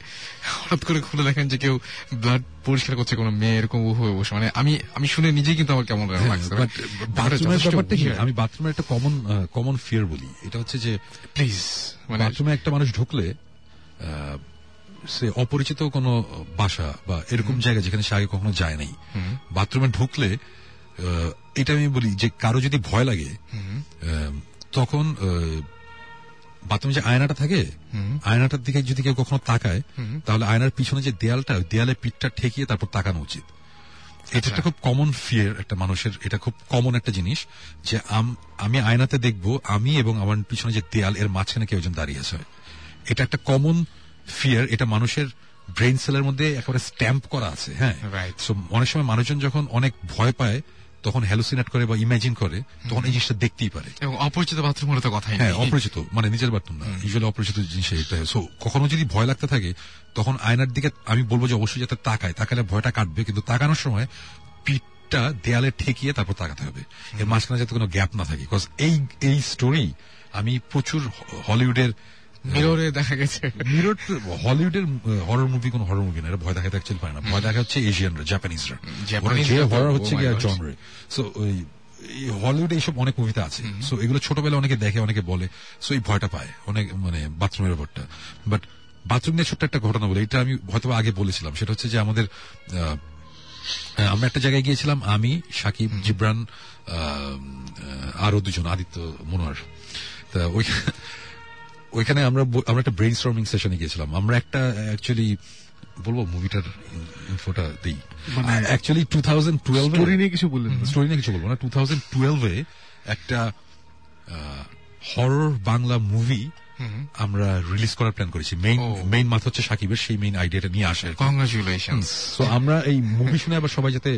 হঠাৎ করে খুলে দেখেন যে কেউ ব্লাড পরিষ্কার করছে কোনো মেয়ে এরকম উহ হয়ে বসে মানে আমি আমি শুনে নিজেই কিন্তু আমার কেমন লাগছে বাথরুমের ব্যাপারটা কি? আমি বাথরুমের একটা কমন কমন ফিয়ার বলি। এটা হচ্ছে যে প্লিজ মানে বাথরুমে একটা মানুষ ঢুকলে সে অপরিচিত কোনো বাসা বা এরকম জায়গা যেখানে সে আগে কখনো যায় নাই। বাথরুমে ঢুকলে এটা আমি বলি যে কারও যদি ভয় লাগে তখন বাথরুমে যে আয়নাটা থাকে আয়নাটার দিকে যদি কেউ কখনো তাকায় তাহলে আয়নার পিছনে যে দেয়ালটা দেয়ালে পিঠটা ঠেকিয়ে তারপর তাকানো উচিত। এটা একটা খুব কমন ফিয়ার একটা মানুষের এটা খুব কমন একটা জিনিস যে আম- আমি আয়নাতে দেখব আমি এবং আমার পিছনে যে দেয়াল এর মাঝখানে কেউ একজন দাঁড়িয়ে আছে। এটা একটা কমন ফিয়ার এটা মানুষের ব্রেন সেলের মধ্যে একেবারে স্ট্যাম্প করা আছে হ্যাঁ. সো অনেক সময় মানুষজন যখন অনেক ভয় পায় তখন হ্যালুসিনেট করে বা ইমাজিন করে তখন এই জিনিসটা দেখতেই পারে। এবং অপরিচিত বাথরুম হলে তো কথাই হ্যাঁ অপরিচিত মানে নিজের বাথরুম না ইউজুয়ালি অপরিচিত জিনিস এটা। সো কখনো যদি ভয় লাগতে থাকে তখন আয়নার দিকে আমি বলব যে অবশ্যই যাতে তাকায়। তাকালে ভয়টা কাটবে কিন্তু তাকানোর সময় পিঠটা দেয়ালে ঠেকিয়ে তারপর তাকাতে হবে। এর মাঝখানে যাতে কোনো গ্যাপ না থাকে বিকজ এই এই স্টোরি আমি প্রচুর হলিউডের মিররে দেখা গেছে। মিরর হলিউডের হরর মুভি কোন হরর মুভি না এটা ভয় দেখাতে অ্যাকচুয়ালি পারে না। ভয় দেখা হচ্ছে এশিয়ানরা জাপানিজরা যে হরর oh হচ্ছে God. জনরে সো ওই হলিউডে এইসব অনেক মুভিতে আছে। সো এগুলো ছোটবেলা অনেকে দেখে অনেকে বলে। সো এই ভয়টা পায়। অনেক মানে বাথরুমের ব্যাপারটা। বাট বাথরুম নিয়ে ছোট্ট একটা ঘটনা বলে। এটা আমি হয়তো আগে বলেছিলাম। সেটা হচ্ছে যে আমাদের আমরা একটা জায়গায় গিয়েছিলাম আমি সাকিব জিব্রান আরও দুজন আদিত্য মনোয়ার। তা ওই ওইখানে আমরা আমরা একটা ব্রেন স্টর্মিং সেশনে গিয়েছিলাম। আমরা একটা অ্যাকচুয়ালি বলব মুভিটার ইনফোটা দিই। Actually two thousand twelve story নিয়ে কিছু বললেন স্টোরি নিয়ে কিছু বলব না। টু থাউজেন্ড টুয়েলভে একটা হরর বাংলা মুভি আমরা রিলিজ করার প্ল্যান করেছি। মেইন। মেইন মাথা হচ্ছে সাকিবের সেই মেইন আইডিয়াটা নিয়ে আসে কংগ্রাচুলেশন সো আমরা এই মুভি শুনে আবার সবাই যাতে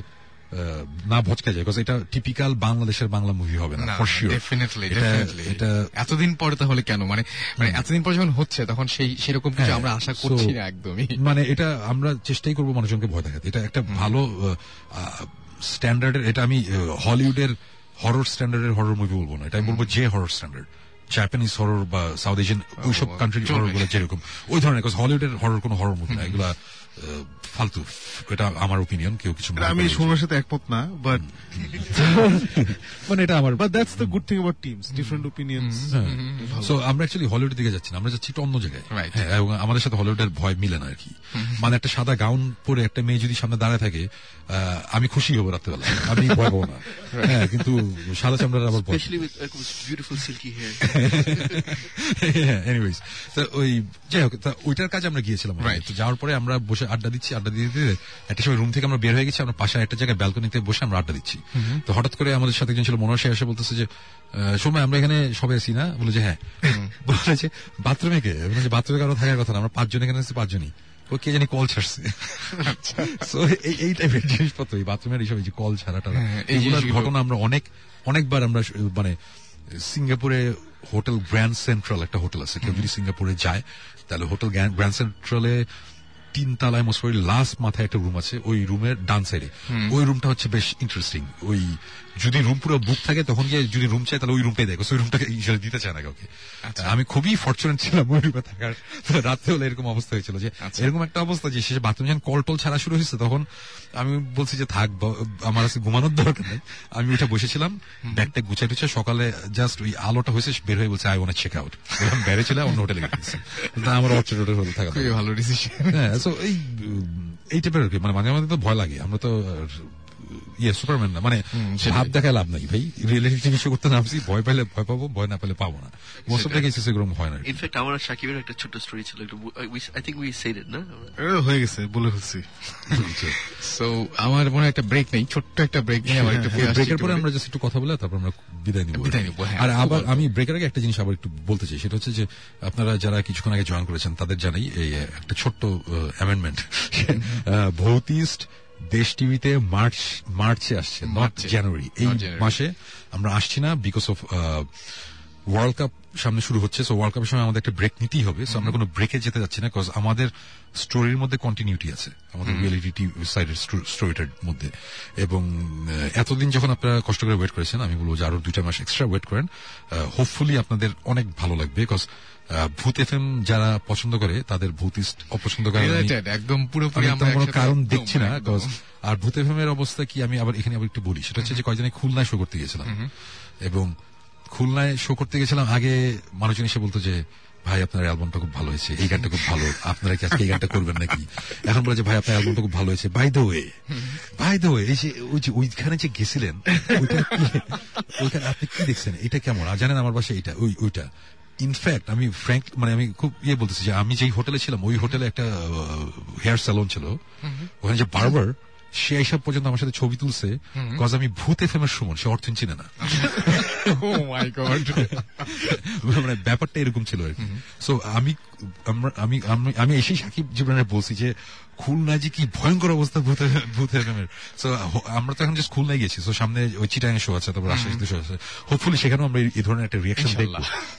না ভচকা যায় বিকজ এটা টিপিক্যাল বাংলাদেশের বাংলা মুভি হবে না ফর শিওর ডেফিনেটলি এটা ডেফিনেটলি এটা এতদিন পরে তাহলে কেন? মানে মানে এতদিন পরে যখন হচ্ছে তখন সেই সেরকম কিছু হ্যাঁ, আমরা আশা করছি না একদমই। মানে এটা আমরা চেষ্টাই করব মানুষজনকে ভয় দেখাতে। এটা একটা ভালো স্ট্যান্ডার্ডের এটা আমি হলিউডের হরর স্ট্যান্ডার্ডের হরর মুভি বলব না। এটা আমি বলব যে হরর স্ট্যান্ডার্ড জাপানিজ হরর বা সাউথ এশিয়ান ওইসব কান্ট্রি হররগুলো যেরকম। ওই ধরনের হলিউডের হরর কোনো হরর মুভি না। এগুলা ফালতু। এটা আমার ওপিনিয়ন কেউ কিছু আমি। সোনার সাথে একমত না বাট মানে এটা আমার but that's the good thing about teams different opinions so আমরা অ্যাকচুয়ালি হলিউডের দিকে যাচ্ছি না আমরা যাচ্ছি একটু অন্য জায়গায়। হ্যাঁ এবং আমাদের সাথে হলিউডের ভয় মিলে না আর কি। মানে একটা সাদা গাউন পরে একটা মেয়ে যদি সামনে দাঁড়ায় থাকে আহ, আমি খুশি হব রাত্রেবেলা। আমি ভয় পাবো না। হ্যাঁ কিন্তু সাদা চামড়ার আবার with Ekim's beautiful silky hair. Anyways তো ওই যাই হোক ওইটার কাজে আমরা গিয়েছিলাম। যাওয়ার পরে আমরা বসে আড্ডা দিচ্ছি আড্ডা দিতে দিতে একটা সময় রুম থেকে আমরা বের হয়ে গেছি আমরা পাশে একটা জায়গায় ব্যালকনিতে বসে আমরা আড্ডা দিচ্ছি। তো হঠাৎ করে আমাদের সাথে একজন ছিল মনোজ সে এসে বলতেছে যে সময় আমরা এখানে সবাই আছি না? বলে যে হ্যাঁ। বলে যে বাথরুমে কে? বলে বাথরুমে কারও থাকার কথা না আমরা পাঁচজন এখানে আছি পাঁচজনই। ও কে জানি কল ছাড়ছে। So, এই- টাইপের জিনিসপত্র এই বাথরুমের এইসব এই যে কল ছাড়াটা হ্যাঁ, এই এইগুলোর ঘটনা আমরা অনেক অনেকবার আমরা মানে সিঙ্গাপুরে হোটেল গ্র্যান্ড সেন্ট্রাল একটা হোটেল আছে। কেউ যদি সিঙ্গাপুরে যায় তাহলে হোটেল গ্র্যান্ড সেন্ট্রালে তিন তালায় মোস্ট লাস্ট মাথায় একটা রুম আছে ওই রুমের ডান সাইডে ওই রুমটা হচ্ছে বেশ ইন্টারেস্টিং ওই যদি রুম পুরো বুক থাকে তখন গিয়ে যদি রুম চাই তাহলে ওই রুমটাই দেখো। ওই রুমটাকে ইউজুয়ালি দিতে চায় না কাউকে। আমি খুবই ফরচুনেট ছিলাম ওই রুমে থাকার। তো রাত্রে হলে এরকম অবস্থা হয়েছিল যে এরকম একটা অবস্থা যে শেষে বাথরুম যখন কল টল ছাড়া শুরু হয়েছে তখন আমি বলছি যে থাক আমার আজকে ঘুমানোর দরকার নেই। আমি উঠে বসেছিলাম ব্যাগটা গুছাই টুছে সকালে জাস্ট ওই আলোটা হয়েছে বের হয়ে বলছে আই ওয়ান্ট চেক আউট এরকম বেড়ে ছিল অন্য হোটেলে গেছে। আমার অর্চেড হোটেল হোটেল থাকা ভালো ডিসিশন হ্যাঁ so এই এই টাইপের মানে মাঝে মাঝে তো ভয় লাগে। আমরা তো ইয়ে সুপারম্যান না। মানে ভাব দেখায় লাভ নাই ভাই। রিয়েলিটি টিভি শো করতে নামছি ভয় পেলে ভয় পাবো ভয় না পেলে পাবো না। মোস্ট অফ দ্য কেসেস এরকম হয় না। Fact, আমার আর শাকিবের একটা ছোট্ট স্টোরি ছিল think we said it না? হয়ে গেছে বলে ফেলছি। সো আমার মনে একটা ব্রেক নেই ছোট্ট একটা ব্রেক নেই আমার একটু ব্রেকের পরে আমরা জাস্ট একটু কথা বলে তারপর আমরা বিদায় নিব। বিদায় নিবো, হ্যাঁ। আর আবার আমি ব্রেকের আগে একটা জিনিস আবার একটু বলতে চাই সেটা হচ্ছে যে আপনারা যারা কিছুক্ষণ আগে জয়েন করেছেন তাদের জানাই এই একটা ছোট্ট অ্যামেন্ডমেন্ট ভৌতিস্ট দেশ টিভিতে মার্চ মার্চে আসছে নট জানুয়ারি। এই মাসে আমরা আসছি না বিকজ অফ ওয়ার্ল্ড কাপ সামনে শুরু হচ্ছে সো ওয়ার্ল্ড কাপের সময় আমাদের একটা ব্রেক নিতেই হবে সো আমরা কোনো ব্রেকে যেতে যাচ্ছি না বিকজ আমাদের স্টোরির মধ্যে কন্টিনিউটি আছে আমাদের রিয়েলিটি সাইডের স্টোরিটার মধ্যে। এবং এতদিন যখন আপনারা কষ্ট করে ওয়েট করেছেন আমি বলব যে আরও দুইটা মাস এক্সট্রা ওয়েট করেন হোপফুলি আপনাদের অনেক ভালো লাগবে বিকজ ভূত এফ যারা পছন্দ করে তাদের ভূতিস্ট অপছন্দ করে একদম পুরোপুরি আমরা কোনো কারণ দেখছি না আর ভূত এফএম এর অবস্থা কি আমি আবার এখানে আবার একটু বলি। সেটা হচ্ছে যে কয়েকদিন খুলনায় শো করতে গেছিলাম এবং খুলনায় শো করতে গেছিলাম আগে মানুষজন এসে বলতো যে ভাই আপনার অ্যালবামটা খুব ভালো হয়েছে এই গানটা খুব ভালো আপনারা কি আজকে এই গানটা করবেন নাকি? এখন বলে যে ভাই আপনার অ্যালবামটা খুব ভালো হয়েছে। By the way by the way এই যে ওই যে ওইখানে যে গেছিলেন ওইখানে আপনি কি দেখছেন? এটা কেমন? আর জানেন আমার বাসায় এটা ওই ওইটা। ইনফ্যাক্ট আমি ফ্র্যাঙ্ক মানে আমি খুব ইয়ে বলতেছি যে আমি যেই হোটেলে ছিলাম ওই হোটেলে একটা হেয়ার স্যালন ছিল। ওখানে যে বারবার সে এইসব পর্যন্ত আমার সাথে ছবি তুলছে কজ আমি ভূত এফ এম এর সুমন সে অর্থন চিনে না। Oh মানে ব্যাপারটা এরকম ছিল আর কি। সো আমি আমি আমি- আমি এসেই সাকিব জীবনের বলছি যে খুলনায় যে কি ভয়ঙ্কর অবস্থা ভূত ভূত এফএমের সো আমরা তো এখন খুলনায় গেছি। সো সামনে ওই চিটাং শো আছে তারপর রাজশাহীতে শো আছে। হোপফুলি সেখানেও আমরা এই- ধরনের একটা রিয়াকশন দেখব।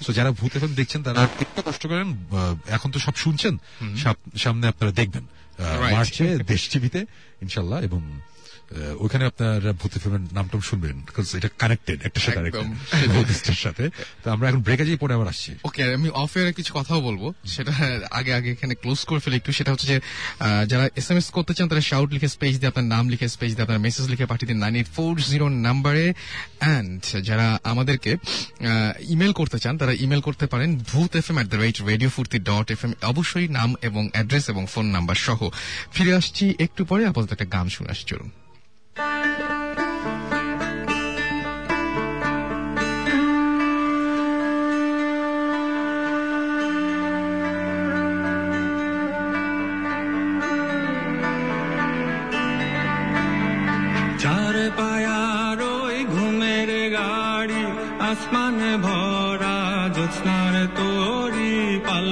সো যারা ভূত এফএম দেখছেন তারা একটু কষ্ট করেন। এখন তো সব শুনছেন। সামনে আপনারা দেখবেন. মার্চে দেশ টিভিতে ইনশাল্লাহ এবং ওখানে আপনার ভূত এফএমের নামটাম শুনবেন বিকজ এটা কানেক্টেড একটা সাথে আরেকটা একদম। ভূতিষ্ঠের সাথে। তো আমরা এখন ব্রেকে যাই পরে আবার আসছি। ওকে আমি অফ এয়ারে কিছু কথাও বলব। সেটা আগে আগে এখানে ক্লোজ করে ফেলে একটু। সেটা হচ্ছে যে যারা এস এম এস করতে চান তারা শাউট লিখে স্পেস দিয়ে আপনার নাম লিখে স্পেস দিয়ে আপনার মেসেজ লিখে পাঠিয়ে দিন। নাইন এইট ফোর জিরো নাম্বারে অ্যান্ড যারা আমাদেরকে ইমেল করতে চান তারা ইমেল করতে পারেন Bhoot F M at the rate radio Foorti dot F M অবশ্যই নাম এবং অ্যাড্রেস এবং ফোন নাম্বার সহ। ফিরে আসছি একটু পরে। আপাতত একটা গান শুনে আসছি চলুন। আসমানে ভরা জ্যোৎস্নার তোরি পাল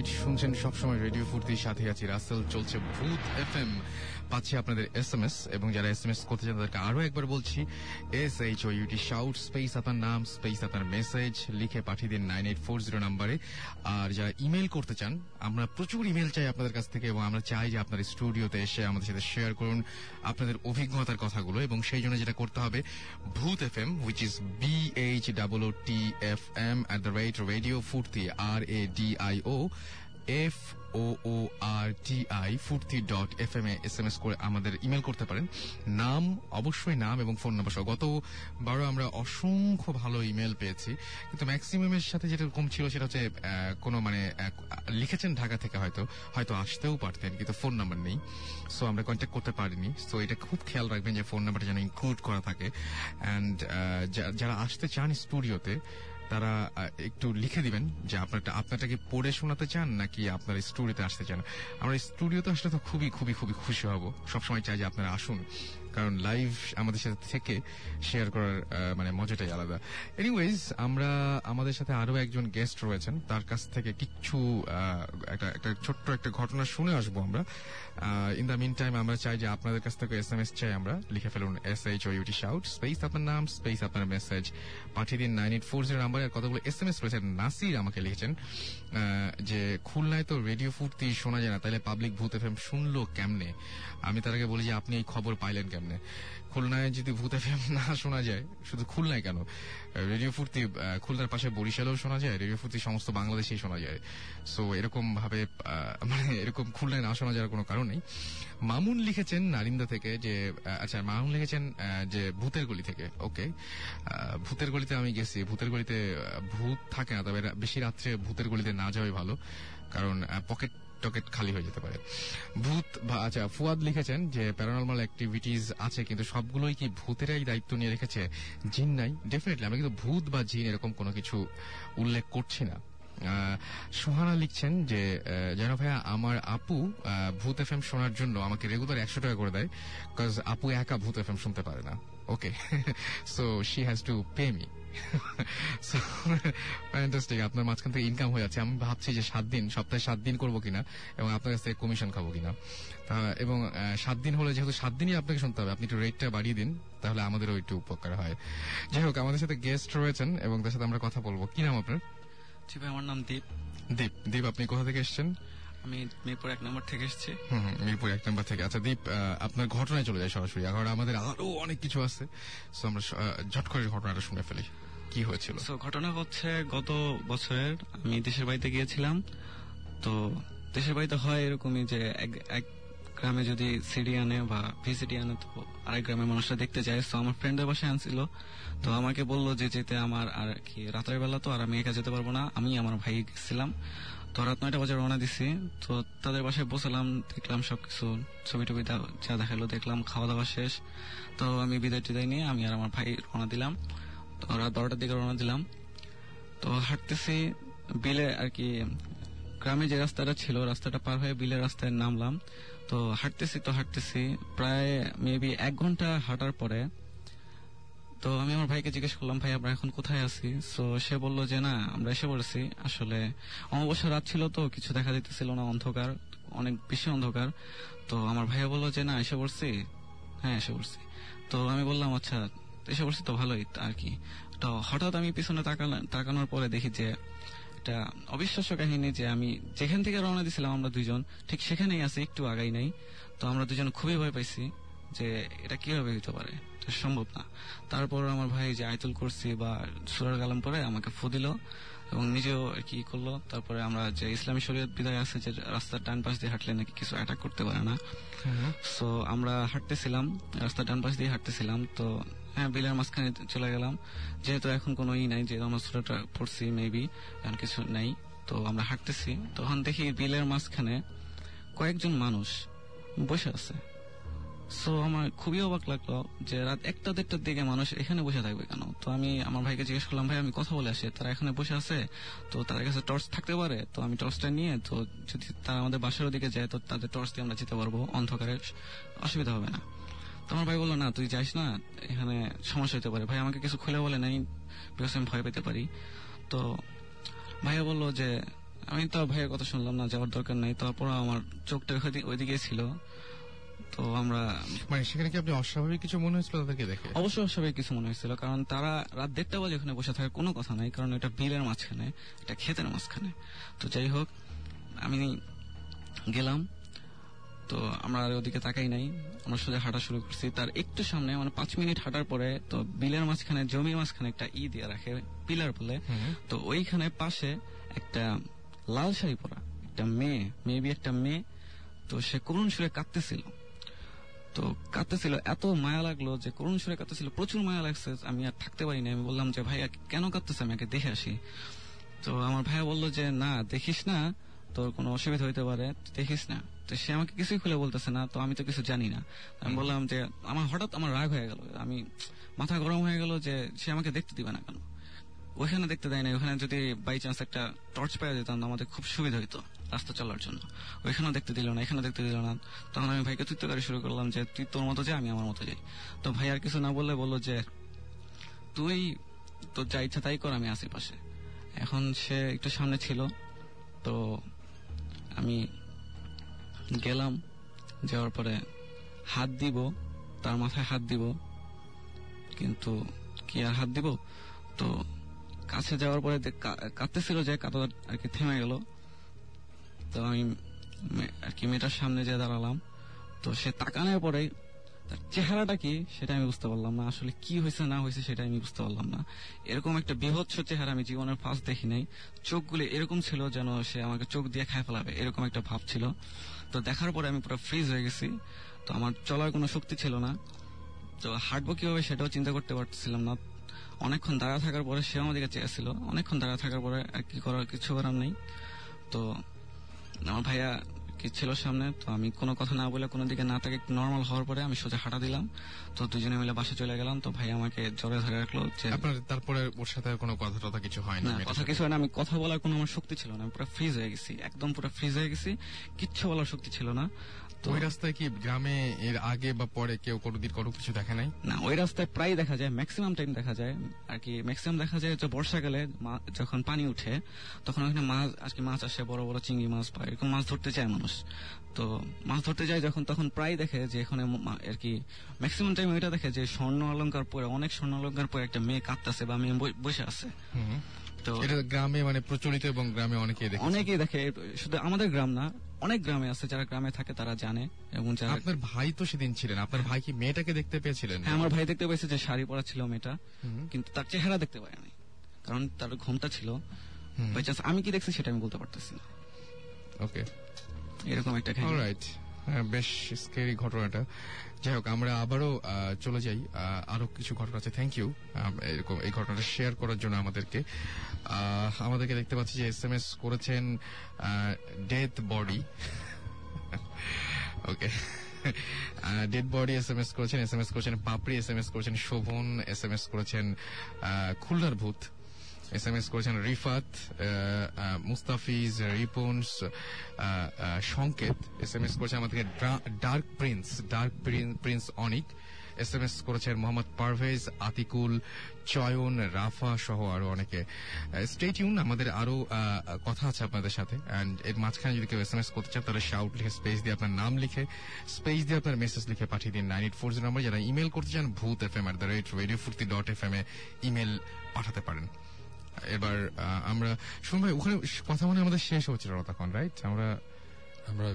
রাইট শুনছেন সবসময় রেডিও ফুর্তির সাথে আছি। রাসেল চলছে ভূত এফ এম পাচ্ছি আপনাদের এস এম এস এবং যারা এস এম এস করতে চান তাদেরকে আরও একবার বলছি S H O U T shout space আপনার নাম স্পেস আপনার মেসেজ লিখে পাঠিয়ে দিন নাইন এইট ফোর জিরো নাম্বারে আর যারা ইমেল করতে চান, আমরা প্রচুর ইমেল চাই আপনাদের কাছ থেকে এবং আমরা চাই যে আপনার স্টুডিওতে এসে আমাদের সাথে শেয়ার করুন আপনাদের অভিজ্ঞতার কথাগুলো এবং সেই জন্য যেটা করতে হবে, Bhoot F M which is B H double T F M at the rate radio Foorti R A D I O F O O R T I Foorti dot F M A S M S করে আমাদের email করতে পারেন। নাম, অবশ্যই নাম এবং phone number সহ। গত বারো আমরা অসংখ্য ভালো ইমেল পেয়েছি, কিন্তু ম্যাক্সিমামের সাথে যেটা কম ছিল সেটা হচ্ছে কোনো মানে লিখেছেন ঢাকা থেকে হয়তো হয়তো আসতেও পারতেন, কিন্তু ফোন নাম্বার নেই। সো আমরা কন্ট্যাক্ট করতে পারিনি। সো এটা খুব খেয়াল রাখবেন যে ফোন নাম্বারটা যেন ইনক্লুড করা থাকে। অ্যান্ড যারা আসতে চান স্টুডিওতে তারা একটু লিখে দিবেন যে আপনারটা, আপনারটাকে পড়ে শোনাতে চান নাকি আপনার স্টুডিওতে আসতে চান? আমরা স্টুডিওতে আসলে তো খুবই খুবই খুবই খুশি হব। সবসময় চাই যে আপনারা আসুন। কারণ লাইভ আমাদের সাথে থেকে শেয়ার করার মানে মজাটাই আলাদা। এনিওয়েজ আমরা আমাদের সাথে আরও একজন গেস্ট রয়েছেন। তার কাছ থেকে কিছু একটা একটা ছোট্ট একটা ঘটনা শুনে আসব আমরা। ইন দ্য মিন টাইম আমরা চাই যে আপনাদের কাছ থেকে এস এম এস চাই আমরা। লিখে ফেলুন S H O U T shout space আপনার নাম স্পেস আপনার মেসেজ পাঠিয়ে দিন nine eight four zero number আর কতগুলো এস এম এস রয়েছে। নাসির আমাকে লিখেছেন। যে খুলনায় তো রেডিও ফুটতি শোনা যায় না তাহলে পাবলিক ভূত এফ শুনলো কেমনে? আমি তার আগে বলি যে, আপনি এই খবর পাইলেন কেমনে? খুলনায় যদি ভূত এফ না শোনা যায়, শুধু খুলনায় কেন? রেডিও ফুর্তি খুলনার পাশে বরিশালেও শোনা যায়, রেডিও ফুর্তি সমস্ত বাংলাদেশেই শোনা যায়। সো এরকম ভাবে মানে এরকম খুলনায় না শোনা যাওয়ার কোনো কারণ নেই। মামুন লিখেছেন নারিন্দা থেকে যে আচ্ছা মামুন লিখেছেন যে ভূতের গলি থেকে ওকে ভূতের গলিতে আমি গেছি, ভূতের গলিতে ভূত থাকে না, তবে বেশি রাত্রে ভূতের গলিতে না যাওয়াই ভালো। কারণ পকেট টকেট খালি হয়ে যেতে পারে। ভূত বা- আচ্ছা ফুয়াদ লিখেছেন যে প্যারানর্মাল অ্যাক্টিভিটিস আছে, কিন্তু সবগুলোই কি ভূতেরাই দায়িত্ব নিয়ে রেখেছে? জিন নাই? ডেফিনেটলি আমরা কিন্তু ভূত বা জিন এরকম কোনো কিছু উল্লেখ করছি না। সোহানা লিখছেন যে জানো ভাইয়া, আমার আপু ভূত এফ এম শোনার জন্য আমাকে রেগুলার একশো টাকা করে দেয় বিকজ আপু একা ভূত এফ এম শুনতে পারে না। Okay so she has to pay me fantastic আপনার মাঝখান থেকে ইনকাম হয়ে যাচ্ছে। আমি ভাবছি যে সাত দিন সপ্তাহে সাত দিন করব কিনা এবং আপনার কাছ থেকে কমিশন খাব কিনা। এবং সাত দিন হলে যেহেতু সাত দিনই আপনাকে শুনতে হবে আপনি একটু রেটটা বাড়িয়ে দিন তাহলে আমাদেরও একটু উপকার হয়। যাই হোক আমাদের সাথে গেস্ট রয়েছেন এবং তার সাথে আমরা কথা বলব। কি নাম আপনার? জি ভাই আমার নাম দীপ। দীপ। দীপ আপনি কোথা থেকে এসেছেন? আমি মিরপুর এক নম্বর থেকে এসেছি। মিরপুর এক নম্বর থেকে। আচ্ছা দীপ আপনার ঘটনায় চলে যায় সরাসরি। এখন আমাদের আরও অনেক কিছু আছে। সো আমরা ঝট করে ঘটনাটা শুনে ফেলি। কি হয়েছিল? তো ঘটনা হচ্ছে গত বছরের আমি দেশের বাড়িতে গিয়েছিলাম। তো দেশের বাড়িতে হয় এরকমই যে এক এক গ্রামে যদি সিডি আনে বা ভিসিডি আনে তো আরেক গ্রামের মানুষরা দেখতে যায়। তো আমার ফ্রেন্ডের বাসায় আনছিল। তো আমাকে বলল যে যেতে আমার আর কি রাতের বেলা তো আর আমি একা যেতে পারব না। আমি আমার ভাই গেছিলাম। তো রাত নয়টা বাজে রওনা দিছি। তো তাদের বাসায় বসলাম দেখলাম সবকিছু ছবি টবি যা দেখাল, দেখলাম খাওয়া দাওয়া শেষ। তো আমি বিদায় টিদায় নিয়ে আমি আর আমার ভাই রওনা দিলাম। তো রাত বারোটার দিকে রওনা দিলাম। তো হাঁটতেছি, বিলে আর কি, গ্রামে যে রাস্তাটা ছিল, রাস্তাটা পার হয়ে বিলের রাস্তায় নামলাম। তো হাঁটতেছি তো হাঁটতেছি, প্রায় মেবি এক ঘণ্টা হাঁটার পরে তো আমি আমার ভাইকে জিজ্ঞেস করলাম, ভাই, আমরা এখন কোথায় আছি? তো সে বলল যে, না, আমরা এসে পড়েছি। আসলে অমাবস্যা রাত ছিল তো, কিছু দেখা দিতেছিল না, অন্ধকার, অনেক বেশি অন্ধকার। তো আমার ভাইয়া বলল যে, না, এসে পড়ছি। হ্যাঁ এসে পড়ছি। তো আমি বললাম আচ্ছা এসে পড়ছি তো ভালোই আর কি। তো হঠাৎ আমি পিছনে তাকানোর পরে দেখি যে, একটা অবিশ্বাস্য কাহিনী যে, আমি যেখান থেকে রওনা দিয়েছিলাম আমরা দুজন ঠিক সেখানেই আছি, একটু আগাই নাই। তো আমরা দুজন খুবই ভয় পাইছি যে, এটা কীভাবে হইতে পারে? সম্ভব না। তারপর আমার ভাই যে আয়তুল করছি বা সুরার গালাম পরে আমাকে ফু দিল এবং নিজেও আর কি করল। তারপরে আমরা যে ইসলামী শরীয়ত বিদায় আছে যে রাস্তার ডান পাশ দিয়ে হাঁটলে নাকি কিছু অ্যাটাক করতে পারে না। সো আমরা হাঁটতেছিলাম রাস্তার ডান পাশ দিয়ে হাঁটতেছিলাম। তো হ্যাঁ বিলের মাঝখানে চলে গেলাম। যেহেতু এখন কোনো ই নাই যে আমরা সুরাটা পড়ছি মেবি এখন কিছু নাই। তো আমরা হাঁটতেছি। তখন দেখি বিলের মাঝখানে কয়েকজন মানুষ বসে আছে। সো আমার খুবই অবাক লাগল যে রাত একটা দেড়টার দিকে মানুষ এখানে বসে থাকবে কেন? তো আমি আমার ভাইকে জিজ্ঞেস করলাম, ভাই, আমি কথা বলে আসি। তারা এখানে বসে আছে, তো তাদের কাছে টর্চ থাকতে পারে? তো আমি টর্চটা নিয়ে, তো যদি তারা আমাদের বাসার দিকে যায়, তো তাদের টর্চ দিয়ে আমরা যেতে পারব। অন্ধকারে অসুবিধা হবে না। তো আমার ভাই বলল, না, তুই যাইস না, এখানে সমস্যা হতে পারে। ভাই আমাকে কিছু খুলে বলে নাই বিকজ আমি ভয় পেতে পারি। তো ভাইয়া বলল যে, আমি তো ভাইয়ের কথা শুনলাম না, যাওয়ার দরকার নাই। তারপর আমার চোখটা ওইদিকে- ছিল। তো আমরা মানে সেখানে কি আপনি অস্বাভাবিক কিছু মনে হয়েছিল তাদেরকে দেখে? অবশ্যই অস্বাভাবিক কিছু মনে হয়েছিল কারণ তারা রাত দেড়টা বাজে ওখানে বসে থাকার কোনো কথা নাই কারণ এটা বিলের মাঝখানে এটা ক্ষেতের মাঝখানে। তো যাই হোক আমি গেলাম তো আমরা আর ওদিকে তাকাই নাই। আমরা সোজা হাঁটা শুরু করছি। তার একটু সামনে মানে পাঁচ মিনিট হাঁটার পরে তো বিলের মাঝখানে জমির মাঝখানে একটা ই দিয়ে রাখে পিলার বলে। তো ওইখানে পাশে একটা লাল শাড়ি পরা একটা মেয়ে মেবি একটা মেয়ে তো সে করুণ সুরে কাঁদতেছিল। তো কাঁদতেছিল, এত মায়া লাগল যে করুণ সুরে কাঁদতেছিল, প্রচুর মায়া লাগছে, আমি আর থাকতে পারিনি। আমি বললাম যে, ভাইয়া, কেন কাঁদতেছে? আমি আগে দেখে আসি। তো আমার ভাইয়া বলল যে, না, দেখিস না, তোর কোনো অসুবিধা হইতে পারে দেখিস না। তো সে আমাকে কিছুই খুলে বলতেছে না, তো আমি তো কিছু জানি না। আমি বললাম যে, আমার হঠাৎ আমার রাগ হয়ে গেল, আমি মাথা গরম হয়ে গেল যে, সে আমাকে দেখতে দিবে না কেন? ওখানে দেখতে দেয় না ওখানে যদি বাই চান্স একটা টর্চ পেয়ে যেতাম আমাদের খুব সুবিধা হইতো। রাস্তা চলার জন্য। ওইখানেও দেখতে দিল না এখানে দেখতে দিল না। তখন আমি ভাইকে তুই শুরু করলাম যে, তুই তোর মতো যাই আমি আমার মতো যাই। তো ভাই আর কিছু না বললে বলল যে, তুই তোর যা ইচ্ছা তাই কর, আমি আশেপাশে এখন সে একটু সামনে ছিল, তো আমি গেলাম, যাওয়ার পরে হাত দিব, তার মাথায় হাত দিব, কিন্তু কি আর হাত দিব? তো কাছে যাওয়ার পরে কাঁদতেছিল যে, কাঁদা আর কি থেমে গেল। তো আমি আর কি মেয়েটার সামনে যে দাঁড়ালাম। তো সে তাকানোর পরে তার চেহারাটা কি সেটা আমি বুঝতে পারলাম না, আসলে কি হয়েছে না হয়েছে সেটা আমি বুঝতে পারলাম না। এরকম একটা বিভৎস চেহারা আমি জীবনের ফার্স্ট দেখি নাই। চোখগুলো এরকম ছিল যেন সে আমাকে চোখ দিয়ে খায় ফেলাবে, এরকম একটা ভাব ছিল। তো দেখার পরে আমি পুরো ফ্রিজ হয়ে গেছি। তো আমার চলার কোনো শক্তি ছিল না। তো হাঁটবো কীভাবে সেটাও চিন্তা করতে পারছিলাম না। অনেকক্ষণ দাঁড়া থাকার পরে সে আমাদের কাছে চেয়েছিল। অনেকক্ষণ দাঁড়া থাকার পরে আর কি করার কিছু করার নেই। তো আমার ভাইয়া কি ছিল সামনে তো আমি কোনো কথা না বলে কোনো দিকে না তাকে নর্মাল হওয়ার পরে আমি সোজা হাঁটা দিলাম। তো দুজনে মিলে বাসে চলে গেলাম। তো ভাই আমাকে জোরে ধরে রাখল যে আপনার তারপরে ওর সাথে কোনো কথা টথা কিছু হয় না কথা কিছু হয় না। আমি কথা বলার কোনো আমার শক্তি ছিল না। আমি পুরো ফ্রিজ হয়ে গেছি। একদম পুরো ফ্রিজ হয়ে গেছি। কিচ্ছু বলার শক্তি ছিল না। ওই রাস্তায় কি গ্রামে এর আগে বা পরে কেউ কোনোদিন কোনো কিছু দেখে নাই? না ওই রাস্তায় প্রায় দেখা যায় ম্যাক্সিমাম টাইম দেখা যায়। আর কি ম্যাক্সিমাম দেখা যায় যে বর্ষাকালে যখন পানি উঠে তখন ওখানে মাছ আর কি মাছ আসে বড় বড় চিংড়ি মাছ পায় এরকম মাছ ধরতে চায় মানুষ। তো মাছ ধরতে যায় যখন তখন প্রায় দেখে যে এখানে আর কি ম্যাক্সিমাম টাইম ওইটা দেখে যে স্বর্ণ অলঙ্কার পরে অনেক স্বর্ণ অলঙ্কার পরে একটা মেয়ে কাঁদতেছে বা মেয়ে বসে আছে। তো এটা গ্রামে মানে প্রচলিত এবং গ্রামে অনেকেই দেখে অনেকেই দেখে। শুধু আমাদের গ্রাম না অনেক গ্রামে আছে যারা গ্রামে থাকে তারা জানে এবং যারা আপনার ভাই তো সেদিন ছিলেন আপনার ভাই কি মেয়েটাকে দেখতে পেয়েছিলেন? হ্যাঁ আমার ভাই দেখতে পেয়েছে যে শাড়ি পরা ছিল মেয়েটা। কিন্তু তার চেহারা দেখতে পাইনি কারণ তার ঘুমটা ছিল। আমি কি দেখছি সেটা আমি বলতে পারতেছি না। ওকে এরকম একটা রাইট অলরাইট বেশ স্কেরি ঘটনাটা। যাই হোক, আমরা আবারও চলে যাই। আরও কিছু ঘটনা আছে। থ্যাংক ইউ এরকম এই ঘটনাটা শেয়ার করার জন্য আমাদেরকে। আমাদেরকে দেখতে পাচ্ছি যে এস এম এস করেছেন death body okay dead body S M S করেছেন এস এম এস করেছেন পাপড়ি এস এম এস করেছেন শোভন এস এম এস করেছেন খুলনার ভূত এস এম এস করেছেন রিফাত মুস্তাফিজ, রিপন্স সংকেত এস এম এস করেছেন আমাদেরকে dark prince dark prince Anik. S M S করেছেন মোহাম্মদ পারভেজ, আতিকুল, চয়ন, রাফা সহ আরও অনেকে। স্টেট ইউন আমাদের আরও কথা আছে আপনাদের সাথে। অ্যান্ড এর মাঝখানে যদি কেউ এস এম এস করতে চান, তাহলে শাউট লিখে স্পেস দিয়ে আপনার নাম লিখে স্পেস দিয়ে আপনার মেসেজ লিখে পাঠিয়ে দিন। Nine eight four zero number যারা ইমেল করতে চান, Bhoot F M at the rate radio Foorti dot F M A email পাঠাতে পারেন। এবার আমরা শুন ভাই ওখানে কথা মনে আমাদের শেষ হচ্ছিল না তখন রাইট আমরা আমরা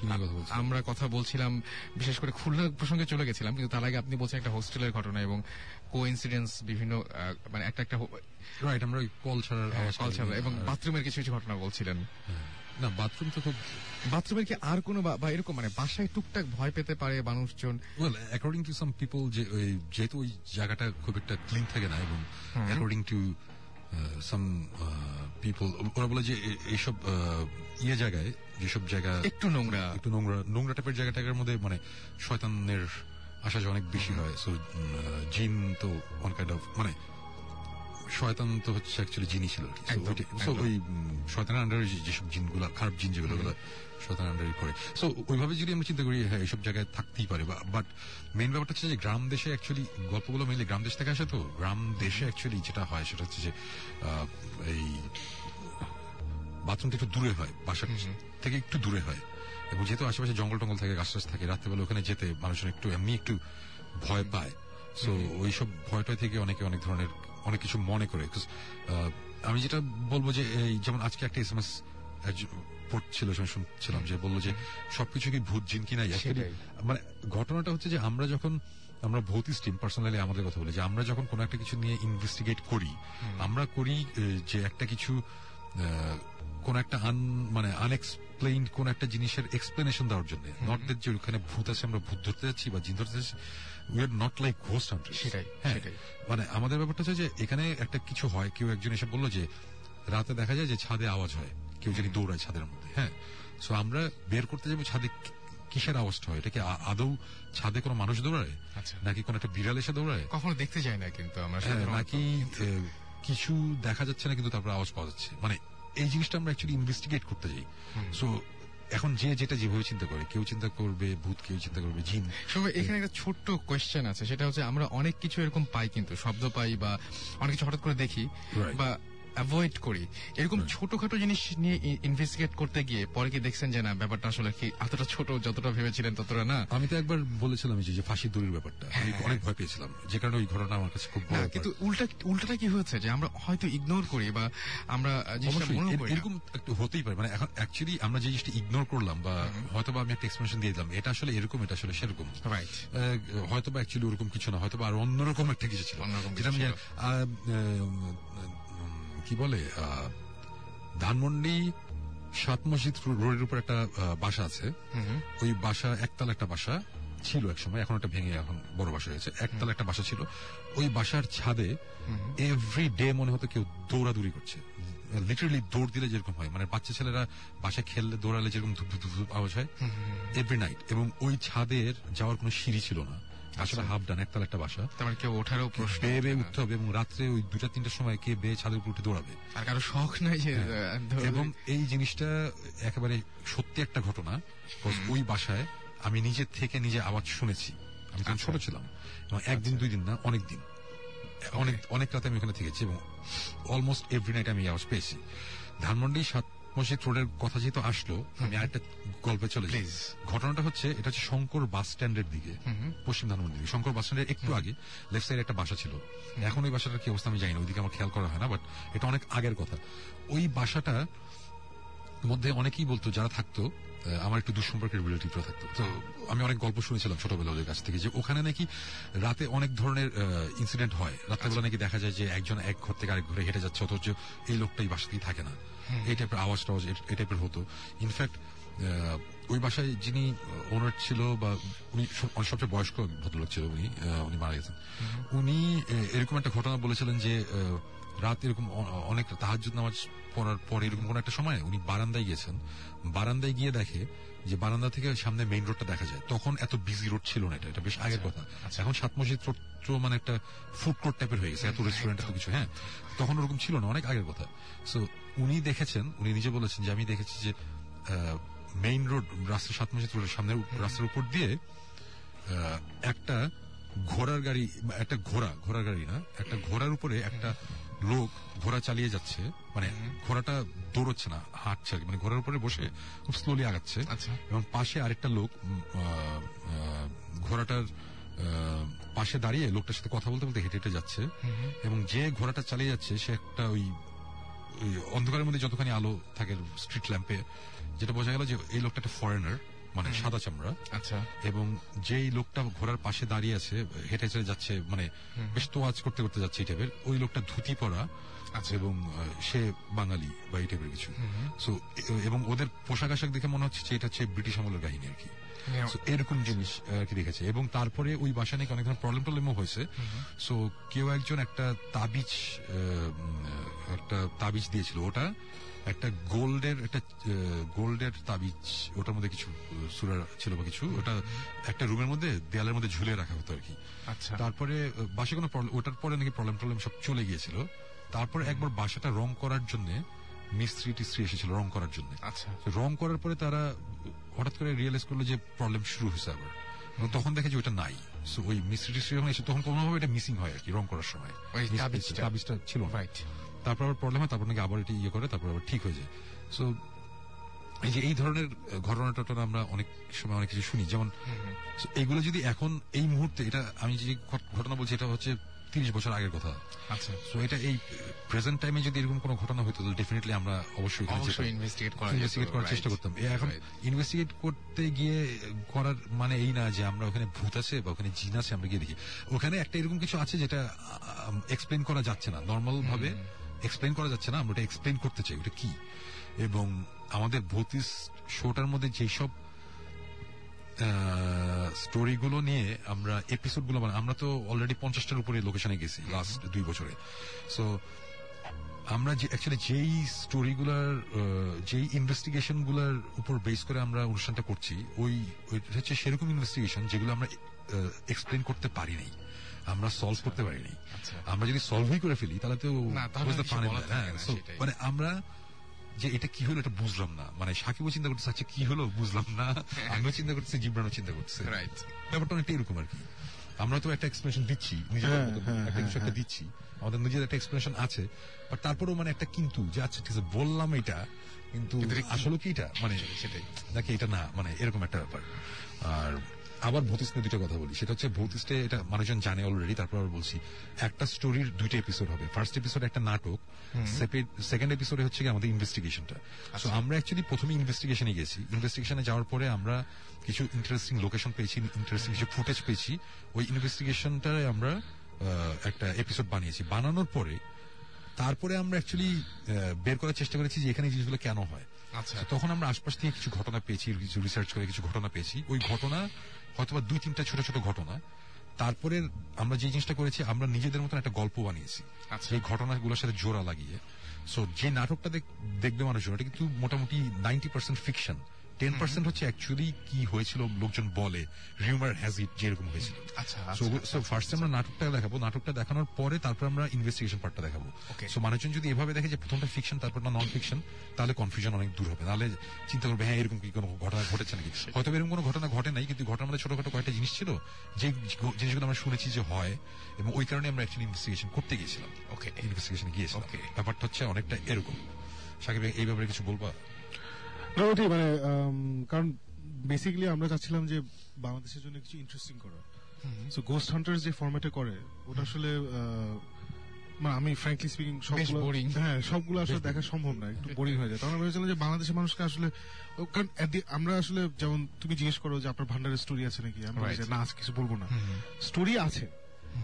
কি কথা আমরা কথা বলছিলাম বিশেষ করে খুলনা প্রসঙ্গে চলে গেছিলাম কিন্তু তার আগে আপনি বলছেন একটা হোস্টেলের ঘটনা এবং কো ইনসিডেন্স বিভিন্ন মানে একটা একটা রাইট আমরা কল ছাড়ার কল ছাড়া এবং বাথরুমের কিছু কিছু ঘটনা বলছিলেন। না বাথরুম তো খুব বাথরুমের কি আর কোনো বা- এরকম মানে বাসায় টুকটাক ভয় পেতে পারে মানুষজন? Well according to some people যে ওই যেহেতু ওই জায়গাটা খুব একটা ক্লিন থাকে না এবং। অ্যাকর্ডিং টু সাম পিপল ওরা বলে যে এইসব ইয়ে জায়গায় যেসব জায়গা একটু নোংরা। একটু নোংরা নোংরা টাইপের জায়গা টাইপের মধ্যে মানে শয়তানের আশা অনেক বেশি হয়। সো জিন তো অন কাইন্ড অফ মানে শয়তান তো হচ্ছে অ্যাকচুয়ালি জিনই ছিল একদম। ওই শয়তানের আন্ডারে যেসব জিনগুলো খারাপ জিন যেগুলো ওগুলো শয়তানের আন্ডারে পড়ে সো ওইভাবে যদি আমরা চিন্তা করি হ্যাঁ এইসব জায়গায় থাকতেই পারে বাট মেইন ব্যাপারটা হচ্ছে যে গ্রাম দেশে অ্যাকচুয়ালি গল্পগুলো মেনলি গ্রাম দেশ থেকে আসে তো? গ্রাম দেশে অ্যাকচুয়ালি যেটা হয় সেটা হচ্ছে যে এই বাথরুমটা একটু দূরে হয় বাসার থেকে একটু দূরে হয়। এবং যেহেতু আশেপাশে জঙ্গল টঙ্গল থাকে গাছ টাছ থাকে রাত্রেবেলা ওখানে যেতে মানুষজন একটু এমনি একটু ভয় পায়। সো ওইসব ভয়টা থেকে অনেকে অনেক ধরনের অনেক কিছু মনে করে আমি যেটা বলব যে এই যেমন আজকে একটা এস এম এস পড়ছিল শুনছিলাম যে বলল যে সবকিছু কি ভূত জিন কি নাই Actually, মানে ঘটনাটা হচ্ছে যে আমরা যখন আমরা ভৌতিক টিম পার্সোনালি আমাদের কথা বলি যে আমরা যখন কোনো একটা কিছু নিয়ে ইনভেস্টিগেট করি আমরা করি যে একটা কিছু কোন একটা আন মানে আনএক্সপ্লেইন কোন একটা জিনিসের এক্সপ্লেনেশন দেওয়ার জন্য। নট দ্যাট যে ওখানে ভূত আছে আমরা ভূত ধরতে যাচ্ছি বা জিন ধরতে যাচ্ছি উই আর নট লাইক সেটাই, হ্যাঁ। সেটাই। মানে আমাদের ব্যাপারটা হচ্ছে যে এখানে একটা কিছু হয় কেউ একজন এসে বলল যে রাতে দেখা যায় যে ছাদে আওয়াজ হয় কেউ যদি দৌড়ায় ছাদের মধ্যে হ্যাঁ। সো আমরা বের করতে যাব ছাদে কিসের আওয়াজটা হয়? এটা কি আদৌ ছাদে কোনো মানুষ দৌড়ায়? আচ্ছা। নাকি কোনো একটা বিড়াল এসে দৌড়ায়? কখনো দেখতে যায় না কিন্তু আমরা হ্যাঁ, নাকি কিছু দেখা যাচ্ছে না কিন্তু তারপর আওয়াজ পাওয়া যাচ্ছে। মানে এই জিনিসটা আমরা অ্যাকচুয়ালি ইনভেস্টিগেট করতে যাই। সো এখন যে যেটা যেভাবে চিন্তা করে কেউ চিন্তা করবে ভূত কেউ চিন্তা করবে জিন। সবাই এখানে একটা ছোট্ট কোয়েশ্চেন আছে সেটা হচ্ছে আমরা অনেক কিছু এরকম পাই কিন্তু শব্দ পাই বা অনেক কিছু হঠাৎ করে দেখি বা অ্যাভয়েড করি। এরকম ছোটখাটো জিনিস নিয়ে ইনভেস্টিগেট করতে গিয়ে পরে কি দেখছেন যে না ব্যাপারটা আসলে কি এতটা ছোট যতটা ভেবেছিলেন ততটা না? আমি তো একবার বলেছিলাম যে- ফাঁসি দড়ির ব্যাপারটা। আমি অনেক ভয় পেয়েছিলাম। যে কারণে ওই ঘটনা আমার কাছে খুব না কিন্তু উল্টা উল্টাটা কি হয়েছে? যে আমরা হয়তো ইগনোর করি বা আমরা। এরকম একটু হতেই পারে। মানে এখন অ্যাকচুয়ালি আমরা যে জিনিসটা ইগনোর করলাম বা হয়তো আমি একটা এক্সপ্লেনেশন দিয়ে দিলাম এটা আসলে এরকম এটা আসলে সেরকম। রাইট হয়তো বা অ্যাকচুয়ালি ওরকম কিছু না হয়তো বা আর অন্যরকম একটা কিছু ছিল। অন্যরকম যেটা কি বলে ধানমন্ডি সাত মসজিদ রোডের উপর একটা বাসা আছে। ওই বাসা একতলা একটা বাসা ছিল এক সময় এখন একটা ভেঙে এখন বড় বাসা হয়েছে। একতলা একটা বাসা ছিল। ওই বাসার ছাদে এভরি ডে মনে হতো কেউ দৌড়াদৌড়ি করছে। লিটারালি দৌড় দিলে যেরকম হয়। মানে বাচ্চা ছেলেরা বাসায় খেললে দৌড়ালে যেরকম ধুপ ধুপ আওয়াজ হয় এভরি নাইট এবং ওই ছাদের যাওয়ার কোনো সিঁড়ি ছিল না। আসলে হাফ ডান একতলা একটা বাসা তার মানে কেউ ওঠারও প্রশ্ন বেয়ে বেয়ে উঠতে হবে এবং রাত্রে ওই দুটা তিনটার সময় কে বেয়ে ছাদের উপর উঠে দৌড়াবে। আর কারও শখ নাই যে আহ, এবং এই জিনিসটা একেবারে সত্যি একটা ঘটনা ওই বাসায় আমি নিজের থেকে নিজে আওয়াজ শুনেছি। আমি তখন ছোট ছিলাম এবং একদিন দুই দিন না অনেক দিন অনেক অনেক রাতে আমি ওখানে থেকেছি এবং অলমোস্ট এভরি নাইট আমি আওয়াজ পেয়েছি। ধানমন্ডি সাত মসজিদ রোডের কথা যেহেতু আসলো আমি আরেকটা গল্পে চলে যাই। ঘটনাটা হচ্ছে এটা হচ্ছে শঙ্কর বাস স্ট্যান্ডের দিকে পশ্চিম ধানমন্ডি দিকে। শঙ্কর বাস স্ট্যান্ডের একটু আগে লেফট সাইডে একটা বাসা ছিল। এখন ওই বাসাটার কি অবস্থা আমি জানি না ওইদিকে আমার খেয়াল করা হয় না বাট এটা অনেক আগের কথা। ওই বাসাটা মধ্যে অনেকেই বলতো যারা থাকতো আমার একটু দুঃসম্পর্কের রিলেটিভরা থাকতো। তো আমি অনেক গল্প শুনেছিলাম ছোটবেলা ওদের কাছ থেকে যে ওখানে নাকি রাতে অনেক ধরনের ইনসিডেন্ট হয়। রাত্রেবেলা নাকি দেখা যায় যে একজন এক ঘর থেকে আরেক ঘরে হেঁটে যাচ্ছে অথচ এই লোকটা এই বাসাতেই থাকে না। এই টাইপের আওয়াজ টাওয়াজ এই- টাইপের হতো। ইনফ্যাক্ট ওই বাসায় যিনি ওনার ছিল বা উনি সব- সবচেয়ে বয়স্ক ভদ্রলোক ছিল উনি উনি মারা গেছেন। উনি এরকম একটা ঘটনা বলেছিলেন যে রাত এরকম অনেক তাহাজুদ নামাজ পড়ার পর এরকম কোন একটা সময় উনি বারান্দায় গেছেন বারান্দায় গিয়ে দেখে যে বারান্দা থেকে সামনে মেইন রোডটা দেখা যায়। তখন এত বিজি রোড ছিল না এটা এটা বেশ আগের কথা। এখন সাত মসজিদ রোড মানে একটা ফুড কোর্ট টাইপের হয়ে গেছে এত রেস্টুরেন্ট এত কিছু হ্যাঁ। তখন ওরকম ছিল না অনেক আগের কথা। সো উনি দেখেছেন উনি নিজে বলেছেন যে আমি দেখেছি যে মেইন রোড রাস্তা সাত মসজিদ রোডের সামনে রাস্তার উপর দিয়ে আহ, একটা ঘোড়ার গাড়ি একটা ঘোড়া ঘোড়ার গাড়ি না একটা ঘোড়ার উপরে একটা লোক ঘোড়া চালিয়ে যাচ্ছে মানে ঘোড়াটা দৌড়চ্ছে না হাঁটছে। মানে ঘোড়ার উপরে বসে খুব স্লোলি আগাচ্ছে। এবং পাশে আরেকটা লোক ঘোড়াটার পাশে দাঁড়িয়ে লোকটার সাথে কথা বলতে বলতে হেঁটে হেঁটে যাচ্ছে। এবং যে ঘোড়াটা চালিয়ে যাচ্ছে সে একটা ওই ওই অন্ধকারের মধ্যে যতখানি আলো থাকে স্ট্রিট ল্যাম্পে যেটা বোঝা গেল যে এই লোকটা একটা ফরেনার মানে সাদা চামড়া। আচ্ছা। এবং যেই লোকটা ঘোড়ার পাশে দাঁড়িয়ে আছে হেঁটে হেঁটে যাচ্ছে মানে বেশ তোয়াজ করতে করতে যাচ্ছে এই টাইপের ওই লোকটা ধুতি পরা আচ্ছা। এবং সে বাঙালি বা এই টাইপের কিছু। সো এবং ওদের পোশাক আশাক দেখে মনে হচ্ছে যে এটা হচ্ছে ব্রিটিশ আমলের কাহিনী আর কি। এরকম জিনিস আর কি দেখেছে। এবং তারপরে ওই বাসা নাকি অনেক ধরনের প্রবলেম টবলেমও হয়েছে। সো কেউ একজন একটা তাবিজ একটা তাবিজ দিয়েছিল। ওটা একটা গোল্ডের একটা গোল্ডের তাবিজ ওটার মধ্যে কিছু সুরা ছিল বা কিছু ওটা একটা রুমের মধ্যে দেয়ালের মধ্যে ঝুলিয়ে রাখা হতো আর কি। আচ্ছা। তারপরে বাসায় কোনো প্রবলেম ওটার পরে নাকি প্রবলেম টবলেম সব চলে গিয়েছিল। তারপরে একবার বাসাটা রং করার জন্য মিস্ত্রি টিস্ত্রি এসেছিল রং করার জন্য। আচ্ছা। রং করার পরে তারা হঠাৎ করে রিয়েলাইজ করল যে প্রবলেম শুরু হয়েছে আবার। তখন দেখে যে ওটা নাই। ওই মিস্ত্রি টিস্ত্রি যখন এসে তখন কোনোভাবে এটা মিসিং হয় আর কি রং করার সময়। তাবিজটা। ছিল রাইট তারপর আবার প্রবলেম হয় তারপর নাকি আবার এটি ইয়ে করে তারপর আবার ঠিক হয়ে যায়। সো এই যে এই ধরনের আহ, ঘটনা টটনা আমরা অনেক সময় অনেক কিছু শুনি। যেমন এগুলো যদি এখন এই মুহূর্তে এটা আমি যে ঘটনা বলছি এটা হচ্ছে তিরিশ বছর আগের কথা। আচ্ছা। সো এটা এই প্রেজেন্ট টাইমে যদি এরকম কোনো ঘটনা হতো তাহলে ডেফিনেটলি আমরা অবশ্যই Investigate করার চেষ্টা করতাম। এখন ইনভেস্টিগেট করতে গিয়ে করার মানে এই না যে আমরা ওখানে ভূত আছে বা ওখানে জিন আছে আমরা গিয়ে দেখি। ওখানে একটা এরকম কিছু আছে যেটা এক্সপ্লেন করা যাচ্ছে না। নর্মাল ভাবে এক্সপ্লেন করা যাচ্ছে না আমরা ওটা এক্সপ্লেন করতে চাই ওটা কি? এবং আমাদের ভূতিস শোটার মধ্যে যেসব স্টোরিগুলো নিয়ে আমরা এপিসোডগুলো আমরা তো অলরেডি পঞ্চাশটার উপরে লোকেশনে গেছি লাস্ট দুই বছরে। সো আমরা যে অ্যাকচুয়ালি যেই স্টোরিগুলার যেই ইনভেস্টিগেশনগুলার উপর বেস করে আমরা অনুষ্ঠানটা করছি ওই হচ্ছে সেরকম ইনভেস্টিগেশন যেগুলো আমরা এক্সপ্লেন করতে পারি নাই। আমরা সলভ করতে পারি নাই আমরা যদি সলভই করে ফেলি তাহলে তো হ্যাঁ। মানে আমরা যে এটা কি হলো এটা বুঝলাম না। মানে সাকিবও চিন্তা করতেছে আচ্ছা কি হলো বুঝলাম না। আমিও চিন্তা করতেছি জিব্রানও চিন্তা করতেছে। রাইট ব্যাপারটা অনেকটা এরকম আর কি। আমরা তো একটা এক্সপ্লেনেশন দিচ্ছি নিজেদের হ্যাঁ, মতো হ্যাঁ, একটা কিছু হ্যাঁ, একটা দিচ্ছি। আমাদের নিজেদের একটা এক্সপ্লেনেশন আছে বাট তারপরেও মানে একটা কিন্তু যে আচ্ছা ঠিক আছে বললাম এটা কিন্তু আসলে কি এটা? মানে সেটাই। নাকি এটা না? মানে এরকম একটা ব্যাপার। আর আবার ভৌতিস নিয়ে দুটো কথা বলি। সেটা হচ্ছে ভৌতিসটে এটা মানুষজন জানে অলরেডি তারপর আবার বলছি একটা স্টোরির দুইটা এপিসোড হবে। ফার্স্ট এপিসোড একটা নাটক সেকেন্ড এপিসোডে হচ্ছে আমাদের ইনভেস্টিগেশনটা সো আমরা অ্যাকচুয়ালি প্রথমে ইনভেস্টিগেশনে গেছি। ইনভেস্টিগেশনে যাওয়ার পরে আমরা কিছু ইন্টারেস্টিং লোকেশন পেয়েছি ইন্টারেস্টিং কিছু ফুটেজ পেয়েছি। ওই ইনভেস্টিগেশনটায় আমরা একটা এপিসোড বানিয়েছি। বানানোর পরে তারপরে আমরা অ্যাকচুয়ালি বের করার চেষ্টা করেছি যে এখানে জিনিসগুলো কেন হয়। আচ্ছা। তখন আমরা আশপাশ থেকে কিছু ঘটনা পেয়েছি কিছু রিসার্চ করে কিছু ঘটনা পেয়েছি। ওই ঘটনা হয়তোবা দুই তিনটা ছোট ছোট ঘটনা। তারপরে আমরা যে জিনিসটা করেছি আমরা নিজেদের মতন একটা গল্প বানিয়েছি। আচ্ছা। এই ঘটনাগুলোর সাথে জোড়া লাগিয়ে। সো যে নাটকটা দেখ- দেখবে মানুষজন এটা কিন্তু মোটামুটি ninety percent fiction ten percent হচ্ছে অ্যাকচুয়ালি কি হয়েছিল লোকজন বলে। রিউমার হ্যাজ ইট যেরকম হয়েছিল। আচ্ছা ফার্স্ট আমরা নাটকটা দেখাবো। নাটকটা দেখানোর পরে তারপর আমরা ইনভেস্টিগেশন পার্টটা দেখাবো. সো মানুষজন যদি এভাবে দেখে যে প্রথমটা ফিকশন তারপরটা নন ফিকশন তাহলে কনফিউশন অনেক দূর হবে। নাহলে চিন্তা করবে হ্যাঁ এরকম কি কোনো ঘটনা ঘটেছে নাকি? হয়তো এরকম কোনো ঘটনা ঘটে নাই কিন্তু ঘটনার মধ্যে ছোটখাটো কয়েকটা জিনিস ছিল যে জিনিসগুলো আমরা শুনেছি যে হয় এবং ওই কারণে আমরা অ্যাকচুয়ালি ইনভেস্টিগেশন করতে গিয়েছিলাম। ওকে ইনভেস্টিগেশনে গিয়েছিলাম। ব্যাপারটা হচ্ছে অনেকটা এরকম। সাকিব এই ব্যাপারে কিছু বলবা? না ওটাই মানে কারণ বেসিক্যালি আমরা চাচ্ছিলাম যে বাংলাদেশের জন্য কিছু ইন্টারেস্টিং করা সো গোস্ট হান্টার্স যে ফরম্যাটে করে ওটা আসলে মানে আমি ফ্র্যাঙ্কলি স্পিকিং সবগুলো হ্যাঁ সবগুলো আসলে দেখা সম্ভব না একটু বোরিং হয়ে যায়। তখন আমি ভেবেছিলাম যে বাংলাদেশের মানুষকে আসলে কারণ আমরা আসলে যেমন তুমি জিজ্ঞেস করো যে আপনার ভান্ডারের স্টোরি আছে নাকি আমি বলি Right. যে না আজ কিছু বলব না। স্টোরি আছে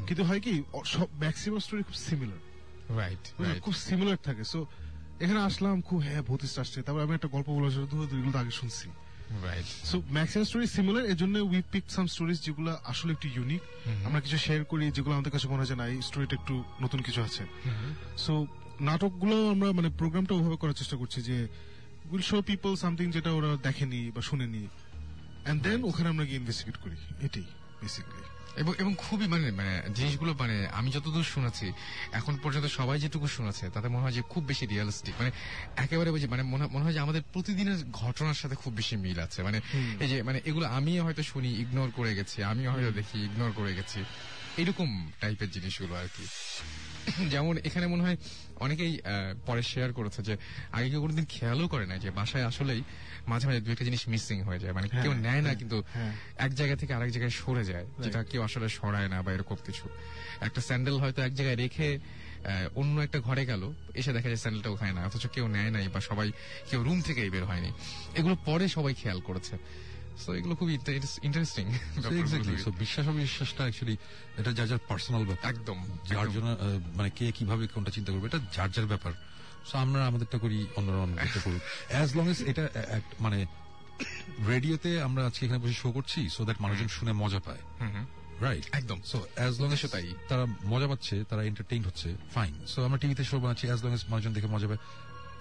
কিন্তু হয় কি সব ম্যাক্সিমাম স্টোরি খুব সিমিলার রাইট খুব সিমিলার থাকে। সো এখানে আসলাম খুব হ্যাঁ ভূতিস্ট আসছে। তারপর আমি একটা গল্প বলা শুরু এগুলো তো আগে শুনছি। সো ম্যাক্সিমাম স্টোরি সিমিলার এর জন্য উই পিক সাম স্টোরিজ যেগুলো আসলে একটু ইউনিক আমরা কিছু শেয়ার করি যেগুলো আমাদের কাছে মনে হয় যে না এই স্টোরিটা একটু নতুন কিছু আছে। সো নাটকগুলো আমরা মানে প্রোগ্রামটা ওভাবে করার চেষ্টা করছি যে উইল শো পিপল সামথিং যেটা ওরা দেখেনি বা শুনেনি। এন্ড দেন ওখানে আমরা গিয়ে ইনভেস্টিগেট করি। এটাই বেসিক্যালি এবং এবং খুবই মানে মানে জিনিসগুলো মানে আমি যতদূর শুনেছি এখন পর্যন্ত সবাই যেটুকু শুনেছে তাতে মনে হয় যে খুব বেশি রিয়েলিস্টিক মানে একেবারে মানে মনে মনে হয় যে আমাদের প্রতিদিনের ঘটনার সাথে খুব বেশি মিল আছে। মানে এই যে মানে এগুলো আমি হয়তো শুনি ইগনোর করে গেছি আমি হয়তো দেখি ইগনোর করে গেছি। এরকম টাইপের জিনিসগুলো আর কি। যেমন এখানে মনে হয় অনেকেই পরে শেয়ার করেছে যে আগে কেউ কোনোদিন খেয়ালও করে না যে বাসায় আসলেই মাঝে মাঝে দু একটা জিনিস মিসিং হয়ে যায়। মানে কেউ হ্যাঁ, নেয় না হ্যাঁ, কিন্তু হ্যাঁ। এক জায়গা থেকে আরেক জায়গায় সরে যায় যেটা কেউ আসলে সরায় না বা এরকম কিছু। একটা স্যান্ডেল হয়তো এক জায়গায় রেখে অন্য একটা ঘরে গেল এসে দেখা যায় স্যান্ডেলটা ওখানে না অথচ কেউ নেয় নাই বা সবাই কেউ রুম থেকেই বের হয়নি। এগুলো পরে সবাই খেয়াল করেছে। তো এগুলো খুবই ইন্টারেস্টিং এক্স্যাক্টলি সো বিশ্বাস অবিশ্বাসটা অ্যাকচুয়ালি এটা যার যার পার্সোনাল ব্যাপার। একদম যার জন্য মানে কে কীভাবে কোনটা চিন্তা করবে এটা যার যার ব্যাপার। সো আমরা আমাদেরটা করি অন্যরা অন্যদেরটা করুক। অ্যাজ লং এস এটা মানে রেডিওতে আমরা আজকে এখানে বসে শো করছি সো দ্যাট মানুষজন শুনে মজা পায়। রাইট একদম। সো অ্যাজ লং এস তাই তারা মজা পাচ্ছে তারা এন্টারটেইন হচ্ছে ফাইন সো আমরা টিভিতে শো বানাচ্ছি অ্যাজ লং এস মানুষজন দেখে মজা পায়।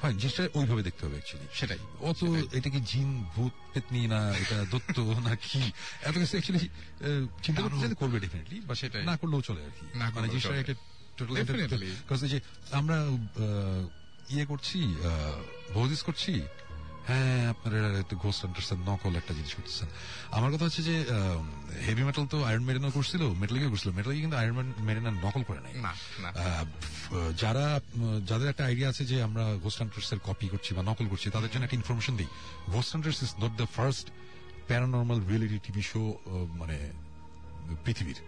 ফাইন জিনিসটা ওইভাবে দেখতে হবে অ্যাকচুয়ালি সেটাই অত এটা কি জিন ভূত পেতনি না এটা দত্ত না কি? এত কিছু অ্যাকচুয়ালি চিন্তা করতে চাইলে করবে ডেফিনেটলি বা সেটা না করলেও চলে আর কি। না মানে জিনিসটা একটা টোটাল আমরা ইয়ে করছি ভৌদিস করছি হ্যাঁ আপনারা একটু ঘোষ সেন্টার্স নকল একটা জিনিস করতেছেন। আমার কথা হচ্ছে যে হেভি মেটাল তো আয়রন মেরিনও করছিল মেটালিকে করছিল। মেটালিকে কিন্তু আয়রন মেরিনার নকল করে নাই। যারা যাদের একটা আইডিয়া আছে যে আমরা হান্টার্স এর কপি করছি বা নকল করছি তাদের জন্য একটা ইনফরমেশন দিই। Ghost hunters is not the first paranormal reality TV show মানে পৃথিবীর।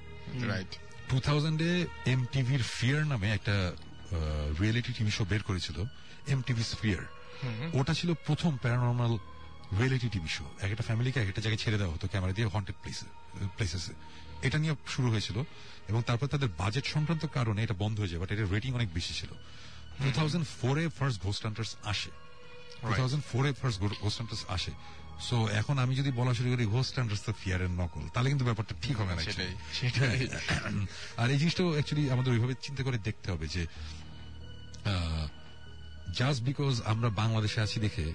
রাইট টু থাউজেন্ডে এম টিভির ফিয়ার নামে একটা রিয়েলিটি টিভি শো বের করেছিল এম টিভি ফিয়ার ওটা ছিল প্রথম প্যারানর্মাল রিয়েলিটি টিভি শো এক একটা ফ্যামিলিকে এক একটা জায়গায় ছেড়ে দেওয়া হতো ক্যামেরা দিয়ে হন্টেড প্লেসেসে এটা নিয়ে শুরু হয়েছিল এবং তারপর তাদের বাজেট সংক্রান্ত কারণে এটা বন্ধ হয়ে যায় বাট এটার রেটিং অনেক বেশি ছিল। টু থাউজেন্ড ফোরে ফার্স্ট ঘোস্ট হান্টার্স আসে। টু থাউজেন্ড ফোরে ফার্স্ট ঘোস্ট হান্টার্স আসে। সো এখন আমি যদি বলা শুরু করি ঘোস্ট হান্টার্স তো ফিয়ারের নকল তাহলে কিন্তু ব্যাপারটা ঠিক হবে না সেটাই, সেটাই। আর এই জিনিসটাও অ্যাকচুয়ালি আমাদের ওইভাবে চিন্তা করে দেখতে হবে যে জাস্ট বিকজ আমরা বাংলাদেশে আছি দেখে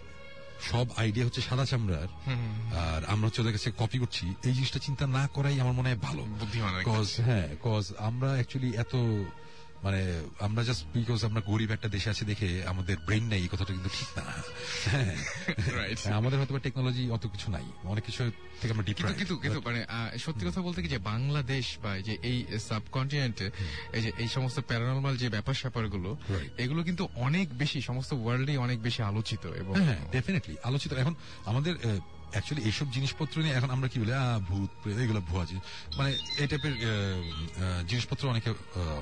সব আইডিয়া হচ্ছে সাদা চামড়ার আর আমরা হচ্ছে ওদের কাছে কপি করছি। এই জিনিসটা চিন্তা না করাই আমার মনে হয় ভালো। হ্যাঁ কজ আমরা অ্যাকচুয়ালি এত মানে আমরা জাস্ট বিকজ আমরা গরিব একটা দেশে আছি দেখে আমাদের ব্রেন নাই এই কথাটা কিন্তু ঠিক না। হ্যাঁ হ্যাঁ, আমাদের হয়তো টেকনোলজি অত কিছু নাই অনেক কিছু থেকে আমরা ডিপ্রাইভ কিন্তু কিন্তু মানে সত্যি কথা বলতে কি যে বাংলাদেশ বা এই যে এই সাবকন্টিনেন্টে এই যে এই সমস্ত প্যারানর্মাল যে ব্যাপার স্যাপারগুলো এগুলো কিন্তু অনেক বেশি সমস্ত ওয়ার্ল্ডে অনেক বেশি আলোচিত এবং হ্যাঁ ডেফিনেটলি আলোচিত। এখন আমাদের অ্যাকচুয়ালি এইসব জিনিসপত্র নিয়ে এখন আমরা কি বলি? আহ, ভূত প্রেত, এগুলো ভুয়া জিনিস। মানে এই টাইপের জিনিসপত্র অনেকে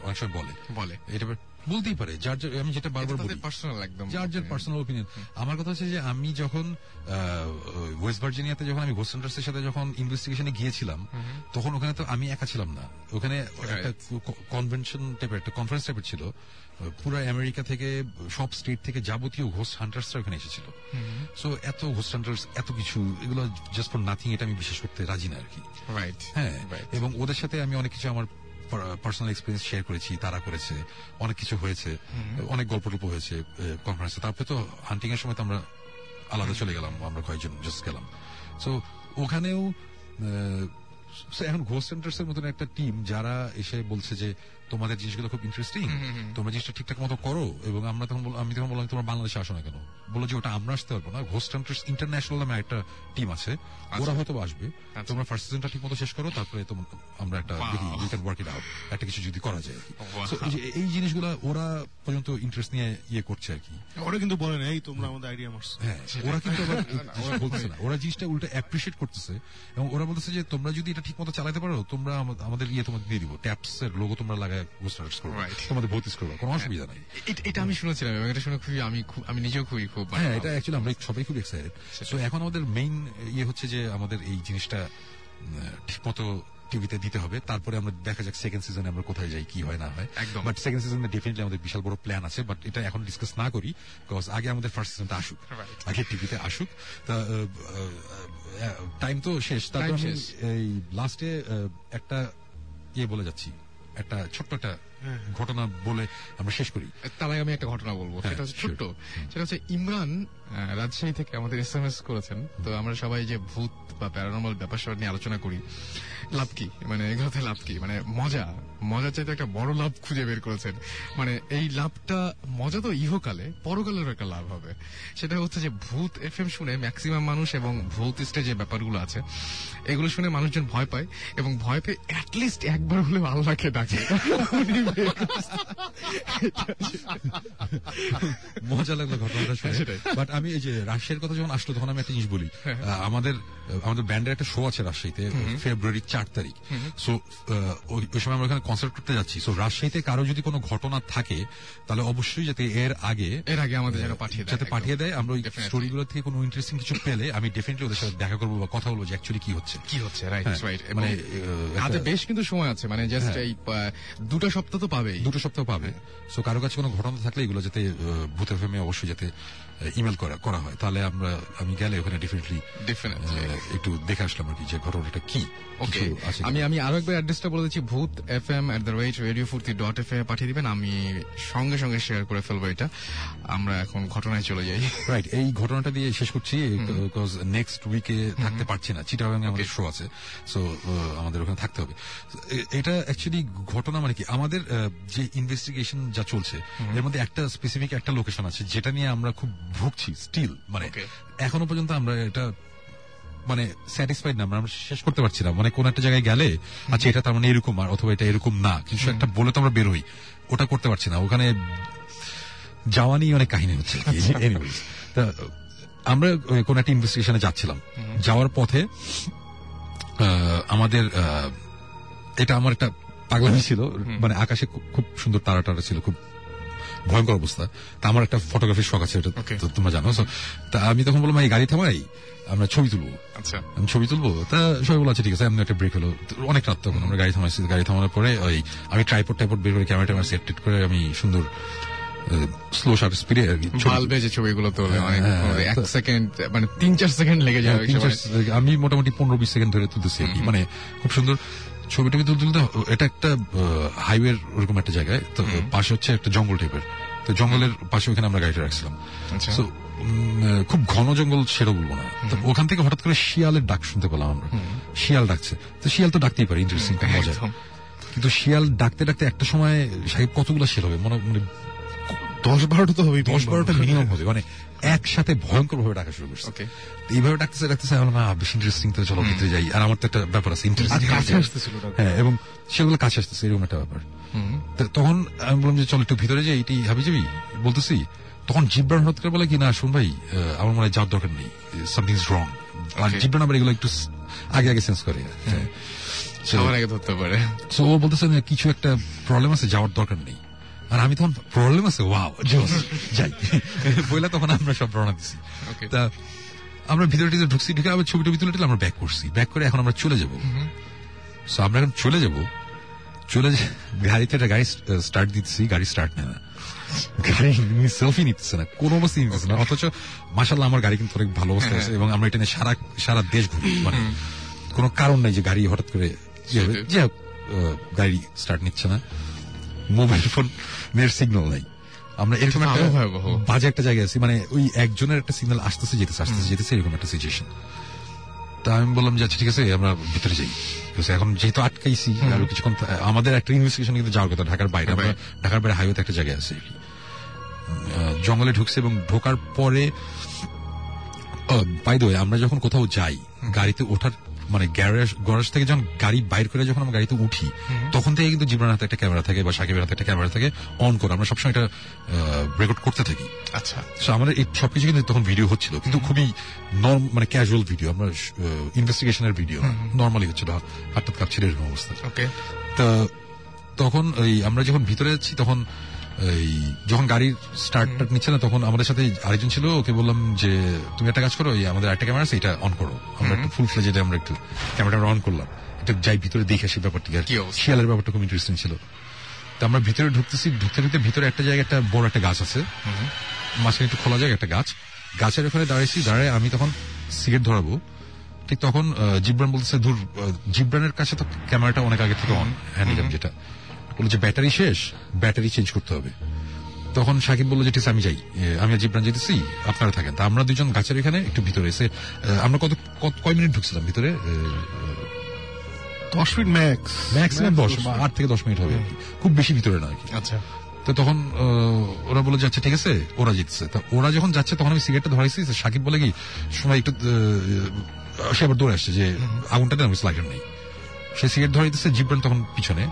অনেক সময় বলে। বলে। এই টাইপের বলতেই পারে যার আমি যেটা বারবার বলি পার্সোনাল একদম। যার যার পার্সোনাল ওপিনিয়ন আমার কথা হচ্ছে যে আমি যখন ওয়েস্ট ভার্জিনিয়াতে যখন আমি ঘোষ সেন্টার্সের সাথে যখন ইনভেস্টিগেশনে গিয়েছিলাম তখন ওখানে তো আমি একা ছিলাম না। ওখানে একটা কনভেনশন টাইপের একটা কনফারেন্স টাইপের ছিল। পুরো আমেরিকা থেকে সব স্টেট থেকে যাবতীয় ঘোষ হান্টার্সরা ওখানে এসেছিল। সো এত ঘোষ হান্টার্স এত কিছু এগুলো জাস্ট ফর নাথিং এটা আমি বিশ্বাস করতে রাজি না আর কি। রাইট হ্যাঁ এবং ওদের সাথে আমি অনেক কিছু আমার পার্সোনাল এক্সপিরিয়েন্স শেয়ার করেছি তারা করেছে অনেক কিছু হয়েছে অনেক গল্প টল্প হয়েছে কনফারেন্সে তারপরে তো হান্টিং এর সময় তো আমরা আলাদা চলে গেলাম আমরা কয়েকজন জাস্ট গেলাম। সো ওখানেও এখন ঘোষ সেন্টার্স এর মতন একটা টিম যারা এসে বলছে যে তোমাদের জিনিসগুলো খুব ইন্টারেস্টিং তোমরা জিনিসটা ঠিকঠাক মতো করো এবং আমরা তখন আমি তখন বললাম তোমরা বাংলাদেশে আসো না কেন? বলো যে ওটা আমরা আসতে পারব না। ঘোষ সেন্টার্স ইন্টারন্যাশনাল নামে একটা টিম আছে। ওরা হয়তো আসবে। তোমরা ফার্স্ট সিজনটা ঠিক মতো শেষ করো তারপরে আমরা একটা we can work it out একটা কিছু যদি করা যায় এই জিনিসগুলো ওরা পর্যন্ত ইন্টারেস্ট নিয়ে ইয়ে করছে আর কি। ওরা কিন্তু বলে না এই তোমরা আমাদের আইডিয়া মারছো। হ্যাঁ ওরা কিন্তু আবার বলতেছে না। ওরা জিনিসটা উল্টো অ্যাপ্রিসিয়েট করতেছে এবং ওরা বলতেছে যে তোমরা যদি এটা ঠিক মতো চালাতে পারো তোমরা আমাদের ইয়ে তোমাদের দিয়ে দিব। ট্যাপস এর লোগো তোমরা লাগায় তোমাদের ভর্তিস করো কোনো অসুবিধা নাই। এটা- এটা আমি শুনেছিলাম এবং এটা শুনে খুবই আমি আমি নিজেও খুবই খুব মানে হ্যাঁ এটা অ্যাকচুয়ালি আমরা সবাই খুব এক্সাইটেড সো এখন আমাদের মেইন ইয়ে হচ্ছে যে আমাদের এই জিনিসটা ঠিক মতো টিভিতে দিতে হবে। তারপরে আমরা দেখা যাক সেকেন্ড সিজনে আমরা কোথায় যাই কি হয় না হয়। একদম। বাট সেকেন্ড সিজনে ডেফিনেটলি আমাদের বিশাল বড় প্ল্যান আছে বাট এটা এখন ডিসকাস না করি বিকজ আগে আমাদের ফার্স্ট সিজনটা আসুক। আগে টিভিতে আসুক। তা টাইম তো শেষ। তারপর আমি। এই লাস্টে একটা ইয়ে বলে যাচ্ছি। একটা ছোট্ট একটা ঘটনা বলে আমরা শেষ করি। তার আগে আমি একটা ঘটনা বলব। হ্যাঁ, সেটা হচ্ছে ছোট্ট। সেটা হচ্ছে ইমরান রাজশাহী থেকে আমাদের এস এম এস করেছেন তো আমরা সবাই যে ভূত বা প্যারানর্মাল ব্যাপার স্যাপার নিয়ে আলোচনা করি লাভ কি? মানে এগুলোতে লাভ কি? মানে মজা। মজার চাইতে একটা বড় লাভ খুঁজে বের করেছেন। মানে এই লাভটা মজা তো ইহকালে পরকালের একটা লাভ হবে। সেটা হচ্ছে যে ভূত এফ এম শুনে ম্যাক্সিমাম মানুষ এবং ভূত স্টে যে ব্যাপারগুলো আছে এগুলো শুনে মানুষজন ভয় পায় এবং ভয় পেয়ে অ্যাটলিস্ট একবার হলেও আল্লাহকে ডাকে। মজা লাগল ঘটনাটা শুনে। বাট আমি এই যে রাজশাহীর কথা যখন আসলো তখন আমি একটা জিনিস বলি। আমাদের আমাদের ব্যান্ডের একটা শো আছে রাজশাহীতে ফেব্রুয়ারি চার তারিখ। সো ওই সময় আমরা ওখানে কনসার্ট করতে যাচ্ছি। সো রাজশাহীতে কারও যদি কোনো ঘটনা থাকে তাহলে অবশ্যই যাতে এর আগে এর আগে আমাদের যেন পাঠিয়ে যাতে পাঠিয়ে দেয় আমরা ওই স্টোরিগুলো থেকে কোনো ইন্টারেস্টিং কিছু পেলে আমি ডেফিনেটলি ওদের সাথে দেখা করব বা কথা বলব যে অ্যাকচুয়ালি কি হচ্ছে। কি হচ্ছে রাইট হ্যাঁ, রাইট মানে মানে হাতে বেশ কিন্তু সময় আছে। মানে জাস্ট হ্যাঁ। এই দুটো সপ্তাহ তো পাবেই। দুটো সপ্তাহ পাবে। সো কারও কাছে কোনো ঘটনা থাকলে এগুলো যাতে ভূতের ফেমে অবশ্যই যাতে ইমেল করা করা হয়। তাহলে আমরা আমি গেলে ওখানে ডেফিনেটলি একটু দেখে আসলাম আর কি যে ঘটনাটা কি। ওকে আমি আমি আরও একবার অ্যাড্রেসটা বলে দিচ্ছি Bhoot F M at the rate radio Foorti dot F এ পাঠিয়ে দিবেন। আমি সঙ্গে সঙ্গে শেয়ার করে ফেলব এটা। আমরা এখন ঘটনায় চলে যাই। রাইট এই ঘটনাটা দিয়ে শেষ করছি। বিকজ নেক্সট উইকে থাকতে পারছি না। চিটাগাং আমাদের শো আছে। সো আমাদের ওখানে থাকতে হবে। এটা অ্যাকচুয়ালি ঘটনা মানে কি? আমাদের যে ইনভেস্টিগেশন যা চলছে এর মধ্যে একটা স্পেসিফিক একটা লোকেশন আছে যেটা নিয়ে আমরা খুব ভুগছি স্টিল মানে এখনও পর্যন্ত আমরা এটা মানে স্যাটিসফাইড না আমরা শেষ করতে পারছি না। মানে কোন একটা জায়গায় গেলে আচ্ছা এটা তার মানে এরকম আর অথবা এটা এরকম না। কিছু একটা বলে তো আমরা বেরোই। ওটা করতে পারছি না। ওখানে যাওয়া নিয়ে অনেক কাহিনী হচ্ছে আমরা ওই কোন একটা ইনভেস্টিগেশনে যাচ্ছিলাম। যাওয়ার পথে আহ, আমাদের আহ, এটা আমার একটা পাগলামি ছিল। মানে আকাশে খুব- খুব সুন্দর তারা টারা ছিল খুব ভয়ঙ্কর অবস্থা। তা আমার একটা ফটোগ্রাফির শখ আছে এটা তোমরা জানো। তা আমি তখন বললাম এই গাড়ি থামাই আমরা ছবি তুলবো। আচ্ছা। আমি ছবি তুলবো? তা সবাই বলে আচ্ছা ঠিক আছে এমনি একটা ব্রেক হলো। অনেক রাত তখন আমরা গাড়ি থামাইছি। গাড়ি থামানোর পরে ওই আমি ট্রাইপড টাইপড বের করে ক্যামেরা ট্যামেরা সেট করে আমি সুন্দর স্লো শার্ট স্পিডে বাল্বে যে ছবিগুলো তোলে হ্যাঁ, এক সেকেন্ড মানে তিন চার সেকেন্ড লেগে যাবে হ্যাঁ, আমি মোটামুটি পনেরো বিশ সেকেন্ড ধরে তুলতেছি মানে খুব সুন্দর। ছবি টবি তুলতে তুলতে এটা একটা হাইওয়ের ওরকম একটা জায়গায়। তো পাশে হচ্ছে একটা জঙ্গল টাইপের তো জঙ্গলের পাশে ওখানে আমরা গাড়িটা রাখছিলাম। আচ্ছা। উম, আহ, খুব ঘন জঙ্গল সেটা বলব না। তো ওখান থেকে হঠাৎ করে শিয়ালের ডাক শুনতে পেলাম আমরা। শিয়াল ডাকছে। তো শিয়াল তো ডাকতেই পারে ইন্টারেস্টিং মজা। কিন্তু শিয়াল ডাকতে ডাকতে একটা সময় সাহেব কতগুলো শিয়াল হবে? মনে মানে দশ বারোটা তো হবে দশ বারোটা। মিনিমাম হবে। মানে একসাথে ভয়ঙ্কর ভাবে ডাকা শুরু করছে। এইভাবে ডাকতেছে ডাকতেছে আমি বললাম, আহ, বেশ ইন্টারেস্টিং তো চলো ভিতরে যাই। আর আমার তো একটা ব্যাপার আছে ইন্টারেস্টিং কাছে আসতেছিল হ্যাঁ এবং সেগুলো কাছে আসতেছে এরকম একটা ব্যাপার। তখন আমি বললাম যে চল একটু ভিতরে যাই এটি হাবি যাবি বলতেছি তখন জিব্রান হঠাৎ করে বলে কি না শুন ভাই আমার মনে হয় যাওয়ার দরকার নেই সামথিং ইজ রং আর. জিব্রান আবার এগুলো একটু আগে আগে সেন্স করে। হ্যাঁ। সবার আগে ধরতে পারে। সো ও বলতেছে কিছু একটা প্রবলেম আছে যাওয়ার দরকার নেই। আর আমি তখন প্রবলেম আছে ওয়াও জোস যাই। বইলা তখন আমরা সব রওনা দিছি। তা আমরা ভিতরে টিতে ঢুকছি ঢুকে আবার ছবি টবি তুলে টুলে আমরা ব্যাক করছি। ব্যাক করে এখন আমরা চলে যাব। সো আমরা এখন চলে যাব। চলে গাড়িতে একটা গাড়ি স্টার্ট দিচ্ছি গাড়ি স্টার্ট নেয় না। গাড়ি সেলফি নিতেছে না কোনো অবস্থায় নিতেছে না। অথচ মাসাল্লাহ আমার গাড়ি কিন্তু অনেক ভালো অবস্থা আছে এবং আমরা এটা নিয়ে সারা সারা দেশ ঘুরি। মানে কোনো কারণ নাই যে গাড়ি হঠাৎ করে। যে হোক, গাড়ি স্টার্ট নিচ্ছে না। মোবাইল ফোন এর সিগন্যাল নাই। আমরা এরকম একটা বাজে একটা জায়গায় আছি মানে ওই একজনের একটা সিগন্যাল আসতেছে যেতেছে আসতেছে যেতেছে এরকম একটা সিচুয়েশন তা আমি বললাম যে আচ্ছা ঠিক আছে আমরা ভিতরে যাই। এখন যেহেতু আটকাইছি আরও কিছুক্ষণ আমাদের একটা ইনভেস্টিগেশন কিন্তু যাওয়ার কথা ঢাকার বাইরে। আমরা ঢাকার বাইরে হাইওয়েতে একটা জায়গায় আছে জঙ্গলে ঢুকছে এবং ঢোকার পরে বাই দ্য আমরা যখন কোথাও যাই গাড়িতে ওঠার মানে গ্যারেজ গ্যারেজ থেকে যখন গাড়ি বাইর করে যখন আমরা গাড়িতে উঠি তখন থেকে কিন্তু জীবনের হাতে একটা ক্যামেরা থাকে বা সাকিবের হাতে একটা ক্যামেরা থাকে অন করে। আমরা সবসময় এটা রেকর্ড করতে থাকি। আচ্ছা। আমাদের এই সবকিছু কিন্তু তখন ভিডিও হচ্ছিল। কিন্তু খুবই নর্ম মানে ক্যাজুয়াল ভিডিও আমরা ইনভেস্টিগেশনের ভিডিও নর্মালি হচ্ছিল হাতটা কাঁপছিল এরকম অবস্থা। ওকে তা তখন ওই আমরা যখন ভিতরে যাচ্ছি তখন এই যখন গাড়ির স্টার্ট নিচ্ছে না তখন আমাদের সাথে আরেকজন ছিল ওকে বললাম যে তুমি একটা কাজ করো এই আমাদের একটা ক্যামেরা আছে এটা অন করো। আমরা একটু ফুল ফ্লেজে আমরা একটু ক্যামেরাটা অন করলাম। একটু যাই ভিতরে দেখে সেই ব্যাপারটি আর শিয়ালের ব্যাপারটা খুব ইন্টারেস্টিং ছিল। তো আমরা ভিতরে ঢুকতেছি ঢুকতে ঢুকতে ভিতরে একটা জায়গায় একটা বড় একটা গাছ আছে। মাঝখানে একটু খোলা জায়গা একটা গাছ। গাছের ওখানে দাঁড়িয়েছি দাঁড়ায় আমি তখন সিগারেট ধরাবো। ঠিক তখন জিব্রান বলতেছে আহ, জিব্রানের কাছে তো ক্যামেরাটা অনেক আগে থেকে অন হ্যান্ডিক্যাপ যেটা। বলে যে ব্যাটারি শেষ ব্যাটারি চেঞ্জ করতে হবে। তখন সাকিব বলল যে ঠিক আমি যাই। আমি আর জিব্রান যেতেছি আপনারা থাকেন। তা আমরা দুজন গাছের এখানে একটু ভিতরে এসে আমরা কত কত- কয় মিনিট ঢুকছিলাম ভিতরে? দশ মিনিট ম্যাক্স ম্যাক্সিমাম দশ আট থেকে দশ মিনিট হবে খুব বেশি ভিতরে না আচ্ছা। তো তখন ওরা বলে যাচ্ছে ঠিক আছে ওরা জিতছে। তা ওরা যখন যাচ্ছে তখন আমি সিগারেটটা ধরাইছি সাকিব বলে কি সময় একটু সে আবার দৌড়ে আসছে যে আগুনটা দেন আমি লাইটার নেই। সে সিগারেট ধরাইতেছে জিব্রান তখন পিছনে।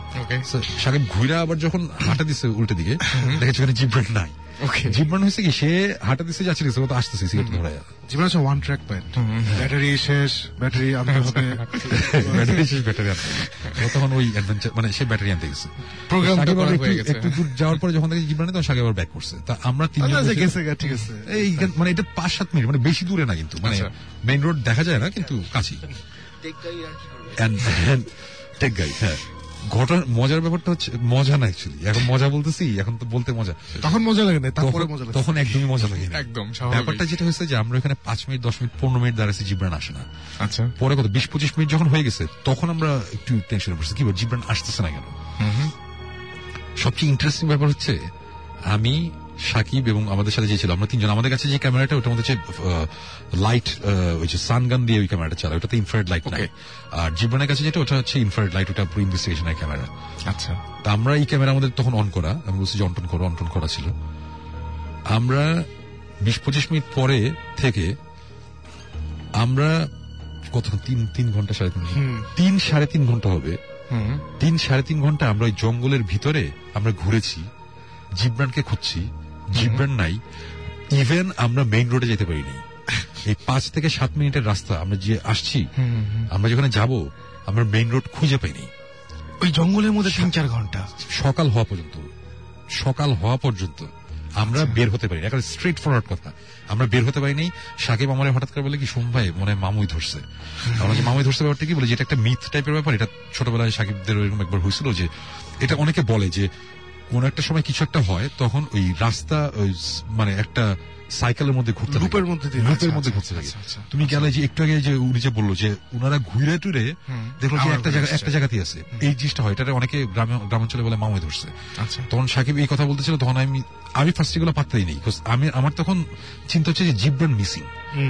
সাকিব ঘুরে আবার যখন হাঁটা দিচ্ছে উল্টে দিকে দেখেছে ওখানে জিব্রান নাই। ওকে জিব্রান হয়েছে কি সে হাঁটা দিচ্ছে যাচ্ছে দিচ্ছে, ও তো আসতেছে সিগারেট ধরাই জীবন আছে ওয়ান ট্র্যাক প্যান্ট ব্যাটারি শেষ ব্যাটারি আনতে হবে। ব্যাটারি শেষ ব্যাটারি আনতে তখন ওই অ্যাডভেঞ্চার মানে সে ব্যাটারি আনতে গেছে। করা একটু- দূর যাওয়ার পরে যখন থেকে জিব্রানে তখন আবার ব্যাক করছে। তা আমরা তিন আচ্ছা, গেছে ঠিক আছে এই মানে এটা পাঁচ সাত মিনিট মানে বেশি দূরে না কিন্তু মানে আচ্ছা। মেইন রোড দেখা যায় না কিন্তু কাছেই। হ্যাঁ। ঘটনা মজার ব্যাপারটা হচ্ছে মজা না অ্যাকচুয়ালি এখন মজা বলতেছি এখন তো বলতে মজা। তখন মজা লাগে না তারপরে মজা লাগে। তখন একদমই মজা লাগে একদম ব্যাপারটা যেটা হয়েছে যে আমরা এখানে পাঁচ মিনিট দশ মিনিট পনেরো মিনিট দাঁড়াচ্ছি জিব্রান আসে না। আচ্ছা। পরে কত বিশ পঁচিশ মিনিট যখন হয়ে গেছে তখন আমরা একটু টেনশনে পড়ছি। কি বল জিব্রান আসতেছে না কেন? সবচেয়ে ইন্টারেস্টিং ব্যাপার হচ্ছে আমি সাকিব এবং আমাদের সাথে যে ছিল আমরা তিনজন আমাদের কাছে যে ক্যামেরাটা মধ্যে হচ্ছে লাইট ওই যে সানগান দিয়ে ওই ক্যামেরাটা চালায় ওটাতে ইনফ্রারেড লাইট নাই। আর জীবনের কাছে যেটা ওটা হচ্ছে ইনফ্রারেড লাইট ওটা পুরো ইনভেস্টিগেশনের ক্যামেরা। আচ্ছা। তা আমরা এই ক্যামেরা আমাদের তখন অন করা আমি বলছি যে অন্টন করো অন্টন করা ছিল। আমরা বিশ পঁচিশ মিনিট পরে থেকে আমরা কতক্ষণ তিন তিন ঘণ্টা সাড়ে তিন ঘণ্টা। তিন সাড়ে তিন ঘণ্টা হবে। তিন সাড়ে তিন ঘণ্টা আমরা ওই জঙ্গলের ভিতরে আমরা ঘুরেছি জিব্রানকে খুঁজছি জিব্রান নাই। ইভেন আমরা মেইন রোডে যেতে পারিনি। এই পাঁচ থেকে সাত মিনিটের রাস্তা আমরা যে আসছি। আমরা যেখানে যাব আমরা মেইন রোড খুঁজে পাইনি। ওই জঙ্গলের মধ্যে তিন চার ঘণ্টা। সকাল হওয়া পর্যন্ত। সকাল হওয়া পর্যন্ত আমরা বের হতে পারি একটা স্ট্রেট ফরওয়ার্ড কথা। আমরা বের হতে পারিনি। সাকিব আমার হঠাৎ করে বলে কি সোম ভাই মনে হয় মামুই ধরছে। আমরা যে মামুই ধরছে ব্যাপারটা কি বলে যেটা একটা মিথ টাইপের ব্যাপার এটা ছোটবেলায় সাকিবদের এরকম একবার হয়েছিল যে এটা অনেকে বলে যে কোন একটা সময় কিছু একটা হয় তখন ওই রাস্তা ওই মানে একটা সাইকেলের মধ্যে ঘুরতে। লুপের মধ্যে লুপের আচ্ছা, মধ্যে আচ্ছা, ঘুরতে থাকে। আচ্ছা, আচ্ছা। তুমি গেলে যে একটু আগে যে উনি যে বলল যে ওনারা ঘুরে টুরে। দেখল যে একটা জায়গা একটা জায়গাতেই আছে। এই জিনিসটা হয় এটা অনেকে গ্রামে গ্রামাঞ্চলে বলে মামুই ধরছে। আচ্ছা। তখন সাকিব এই কথা বলতেছিল তখন আমি আমি ফার্স্ট এগুলো পাত্তাই নেই আমি আমার তখন চিন্তা হচ্ছে যে জিব্রান মিসিং।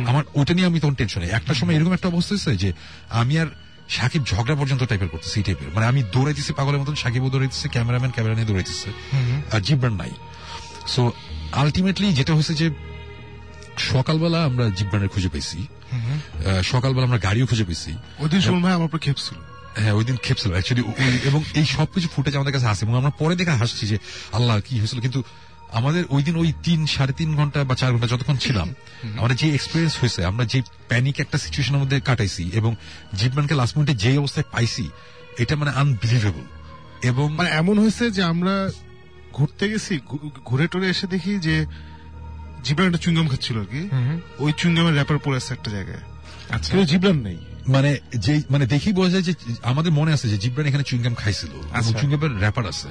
আমার ওটা নিয়ে আমি তখন টেনশনে একটা সময় এরকম একটা অবস্থা হয়েছে যে আমি আর সাকিব ঝগড়া পর্যন্ত টাইপের করতেছি এই টাইপের মানে আমি দৌড়াইতেছি পাগলের মতন সাকিবও দৌড়াইতেছে ক্যামেরাম্যান ক্যামেরা নিয়ে দৌড়াইতেছে আর জিব্রান নাই। সো আলটিমেটলি যেটা হয়েছে যে সকালবেলা আমরা জিব্রানের খুঁজে পেয়েছি সকালবেলা আমরা গাড়িও খুঁজে পেয়েছি ওই দিন সুমন আমার উপর খেপছিল হ্যাঁ ওই দিন খেপছিল অ্যাকচুয়ালি এবং এই সবকিছু ফুটেজ আমাদের কাছে আসে এবং আমরা পরে দেখে হাসছি যে আল্লাহ কি হয়েছিল? কিন্তু আমাদের ওই দিন ওই তিন সাড়ে তিন ঘণ্টা বা চার ঘণ্টা যতক্ষণ ছিলাম আমাদের যে এক্সপিরিয়েন্স হয়েছে আমরা যে প্যানিক একটা সিচুয়েশনের মধ্যে কাটাইছি এবং জিপম্যানকে লাস্ট মিনিটে যে অবস্থায় পাইছি এটা মানে আনবিলিভেবল এবং মানে এমন হয়েছে যে আমরা ঘুরতে গেছি ঘুরে টুরে এসে দেখি যে জিবরান একটা চুইংগাম খাচ্ছিল আর কি। ওই চুইংগামের র্যাপার পড়ে আছে একটা জায়গায়। আচ্ছা। জিবরান নেই। মানে যে মানে দেখি বোঝা যায় যে আমাদের মনে আছে যে জিব্রান এখানে চুইংগাম খাইছিল আচ্ছা। চুইংগামের র্যাপার আছে।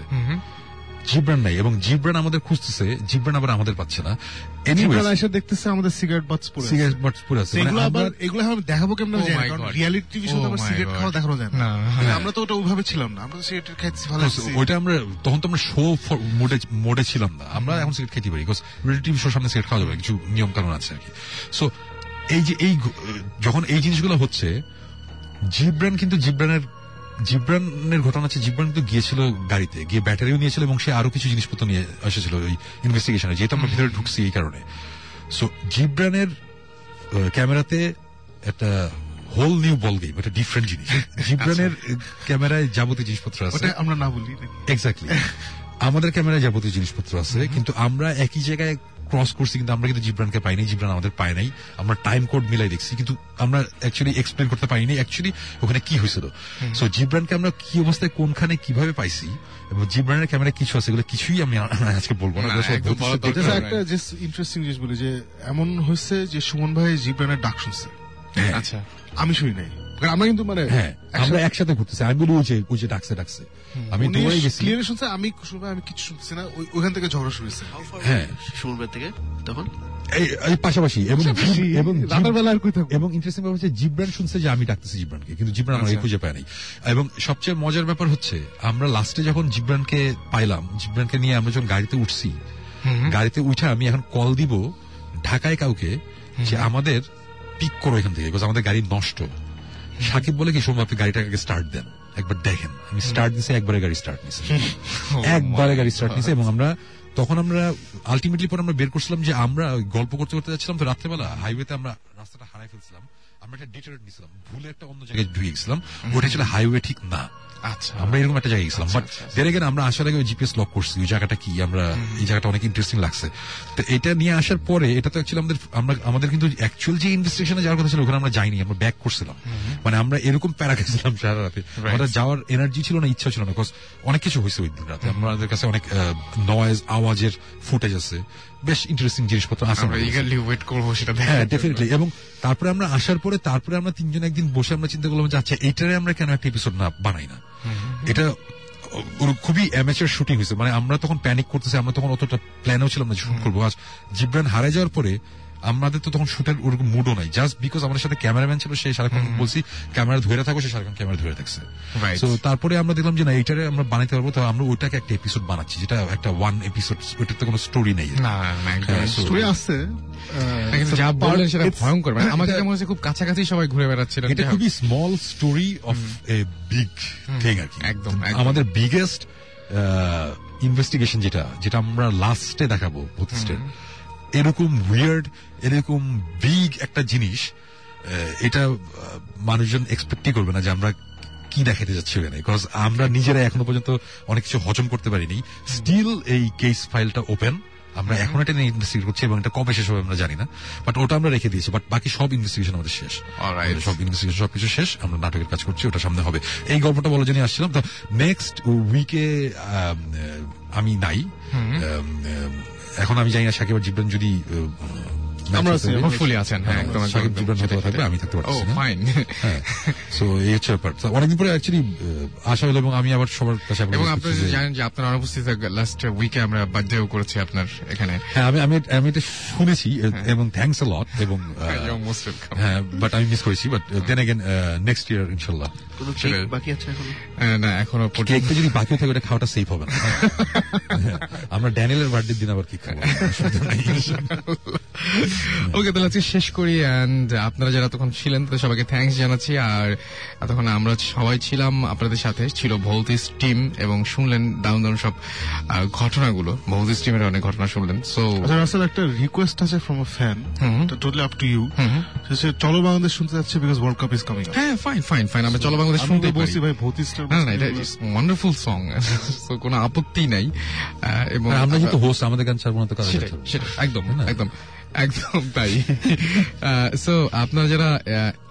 জিব্রান নাই এবং জিব্রান আমাদের খুঁজতেছে জিব্রান আবার আমাদের পাচ্ছে না। দেখতেছে আমাদের সিগারেট বাটস আছে। সিগারেট বাটস পুরো আছে। মানে সেগুলো আমরা আবার এগুলো আমরা দেখাবো কেমন Oh জানি কারণ. রিয়ালিটি টিভি শোতে Oh আবার সিগারেট খাওয়া দেখানো যায় না। হ্যাঁ। আমরা তো ওটা ওইভাবে ছিলাম না আমরা সিগারেট খাইছি ভালো ওইটা আমরা তখন তো আমরা শো মোডে মোডে ছিলাম না। আমরা এখন সিগারেট খেতে পারি বিকজ রিলেটিভ শোর সামনে সিগারেট খাওয়া যাবে কিছু নিয়ম কানুন আছে আর কি। সো এই যে এই যখন এই জিনিসগুলো হচ্ছে জিব্রান কিন্তু জিব্রানের জিব্রানের ঘটনা হচ্ছে জিব্রান কিন্তু গিয়েছিল গাড়িতে গিয়ে ব্যাটারিও নিয়েছিল এবং সে আরও কিছু জিনিসপত্র নিয়ে এসেছিল ওই ইনভেস্টিগেশনে যেহেতু আমরা ভিতরে ঢুকছি এই কারণে। সো জিব্রানের ক্যামেরাতে একটা হোল নিউ বল গেম একটা ডিফারেন্ট জিনিস। জিব্রানের ক্যামেরায় যাবতীয় জিনিসপত্র আছে। আমরা না বলি? এক্স্যাক্টলি আমাদের ক্যামেরায় যাবতীয় জিনিসপত্র আছে কিন্তু আমরা একই জায়গায় ক্রস করছি কিন্তু আমরা কিন্তু জিব্রানকে পাইনি জিব্রান আমাদের পায় নাই। আমরা টাইম কোড মিলাই দেখছি কিন্তু আমরা অ্যাকচুয়ালি এক্সপ্লেন করতে পারিনি অ্যাকচুয়ালি ওখানে কি হয়েছিল। সো জিব্রানকে আমরা কি অবস্থায় কোনখানে কীভাবে পাইছি এবং জিব্রানের ক্যামেরায় কিছু আছে এগুলো কিছুই আমি আজকে বলব না. একটা জাস্ট ইন্টারেস্টিং জিনিস বলি যে এমন হয়েছে যে সুমন ভাই জিবরানের ডাক শুনছে। হ্যাঁ। আচ্ছা। আমি শুনি নাই। কারণ আমরা কিন্তু মানে হ্যাঁ আমরা একসাথে ঘুরতেছি। আমি বলি ওই যে ওই যে ডাকছে ডাকছে। আমি দৌড়ে গেছি। ক্লিয়ার শুনছে আমি ভাই আমি কিছু শুনতেছি না ওইখান থেকে ঝগড়া হ্যাঁ। ভাই থেকে তখন? এই- পাশাপাশি এবং এবং রাতের বেলা আর কই এবং ইন্টারেস্টিং ব্যাপার হচ্ছে জিব্রান শুনছে যে আমি ডাকতেছি জিব্রানকে কিন্তু জিব্রান আমার আচ্ছা। খুঁজে পায় নাই। এবং সবচেয়ে মজার ব্যাপার হচ্ছে আমরা লাস্টে যখন জিব্রানকে পাইলাম জিব্রানকে নিয়ে আমরা যখন গাড়িতে উঠছি গাড়িতে উঠে আমি এখন কল দিব ঢাকায় কাউকে যে আমাদের পিক করো এখান থেকে আমাদের গাড়ি নষ্ট। সাকিব বলে কি সোম আপনি গাড়িটাকে স্টার্ট দেন। একবার দেখেন। আমি স্টার্ট দিছি একবারে গাড়ি স্টার্ট নিছি। একবারে গাড়ি স্টার্ট নিছে এবং আমরা তখন আমরা আলটিমেটলি পরে আমরা বের করছিলাম যে আমরা গল্প করতে করতে যাচ্ছিলাম তো রাত্রেবেলা হাইওয়েতে আমরা রাস্তাটা হারাই ফেলছিলাম। আমরা একটা ডিটারেট নিছিলাম ভুলে একটা অন্য জায়গায় ঢুকে গেছিলাম। ওটা ছিল হাইওয়ে ঠিক না। আমরা এরকম একটা জায়গায় গেছিলাম বাট দেরে গেলে আমরা আসার আগে জিপিএস লক করছি ওই জায়গাটা কি আমরা এই জায়গাটা অনেক ইন্টারেস্টিং লাগছে। তো এটা নিয়ে আসার পরে এটা তো অ্যাকচুয়ালি আমাদের আমরা আমাদের কিন্তু অ্যাকচুয়াল যে ইনভেস্টিগেশনে যাওয়ার কথা ছিল ওখানে আমরা যাইনি আমরা ব্যাক করছিলাম। মানে আমরা এরকম প্যারা গেছিলাম সারা রাতে। আমাদের যাওয়ার এনার্জি ছিল না ইচ্ছা ছিল না বিকজ অনেক কিছু হয়েছে ওই দিন রাতে। আমাদের কাছে অনেক নয়েজ আওয়াজের ফুটেজ আছে। বেশ ইন্টারেস্টিং জিনিসপত্র আছে আমরা ইগারলি ওয়েট করব সেটা হ্যাঁ ডেফিনেটলি এবং তারপরে আমরা আসার পরে তারপরে আমরা তিনজন একদিন বসে আমরা চিন্তা করলাম যে আচ্ছা এইটারে আমরা কেন একটা এপিসোড না বানাই না? এটা খুবই অ্যামেচার শুটিং হয়েছে। মানে আমরা তখন প্যানিক করতেছি আমরা তখন অতটা প্ল্যানও ছিলাম না শুট করব। আজ জিব্রান হারাই যাওয়ার পরে আমাদের তো তখন শুটের ওরকম মুডও নাই। জাস্ট বিকজ আমাদের সাথে ক্যামেরাম্যান ছিল সে সারাক্ষণ বলছি ক্যামেরা ধরে থাকো সে সারাক্ষণ ক্যামেরা ধরে থাকছে. তো তারপরে আমরা দেখলাম যে না এইটারে আমরা বানাইতে পারব তো আমরা ওইটাকে একটা এপিসোড বানাচ্ছি যেটা একটা ওয়ান এপিসোড ওইটাতে কোনো স্টোরি নেই। না না, না একদম। হ্যাঁ, স্টোরি আছে। যা বললেন সেটা ভয়ঙ্কর। মানে মনে হচ্ছে খুব কাছাকাছি সবাই ঘুরে এটা খুবই small story of a big thing আর কি। একদম। আমাদের বিগেস্ট ইনভেস্টিগেশন যেটা যেটা আমরা লাস্টে দেখাবো ভূতিষ্টের এরকম উইয়ার্ড এরকম বিগ একটা জিনিস এটা মানুষজন এক্সপেক্টই করবে না যে আমরা কি দেখাতে যাচ্ছি ওখানে বিকজ আমরা নিজেরা এখনও পর্যন্ত অনেক কিছু হজম করতে পারিনি। স্টিল এই কেস ফাইলটা ওপেন আমরা এখন এটা নিয়ে ইনভেস্টিগেট করছি এবং এটা কবে শেষ হবে আমরা জানি না বাট ওটা আমরা রেখে দিয়েছি বাট বাকি সব ইনভেস্টিগেশন আমাদের শেষ। সব ইনভেস্টিগেশন সবকিছু শেষ আমরা নাটকের কাজ করছি ওটা সামনে হবে। এই গল্পটা বলার জন্য আসছিলাম। তো নেক্সট উইকে আমি নাই। এখন আমি জানি না সাকিব আর জিবরান যদি আমরা hopefully আছেন, হ্যাঁ, একদম, সাকিব সেটাই, থাকবে আমি থাকতে পারছি না। fine. হ্যাঁ সো এই হচ্ছে ব্যাপার। অনেকদিন পরে অ্যাকচুয়ালি আশা হলো এবং আমি আবার সবার কাছে এবং আপনারা জানেন যে আপনার অনুপস্থিতিতে লাস্ট উইকে আমরা বার্থডেও করেছি আপনার এখানে। হ্যাঁ আমি আমি আমি এটা শুনেছি এবং থ্যাঙ্কস আ লট এবং. হ্যাঁ বাট আমি মিস করেছি but then again next year কোনো কেক বাকি আছে এখন? না এখনও কেকটা যদি বাকি থাকে ওটা খাওয়াটা সেফ হবে না। হ্যাঁ, আমরা ড্যানিয়েলের বার্থডে দিন আবার কি খাব। ওকে তাহলে আজকে শেষ করি অ্যান্ড আপনারা যারা তখন ছিলেন তাদের সবাইকে থ্যাঙ্কস জানাচ্ছি আর তখন আমরা সবাই ছিলাম আপনাদের সাথে ছিল ভৌতিস টিম এবং শুনলেন দারুণ দারুণ সব ঘটনাগুলো। ভৌতিস টিমের অনেক ঘটনা শুনলেন সো আচ্ছা রাসেল একটা রিকোয়েস্ট আছে from a fan totally up to you চলো বাংলাদেশ শুনতে যাচ্ছে because world cup is coming হ্যাঁ ফাইন ফাইন ফাইন আমরা চলো বাংলাদেশ শুনতে বলছি ভাই ভৌতিসটা না না এটা ওয়ান্ডারফুল সং তো কোনো আপত্তি নাই আহ, এবং আমরা যেহেতু হোস্ট আমাদের গান ছাড়বো না তো সেটাই একদম একদম। একদম তাই। সো আপনারা যারা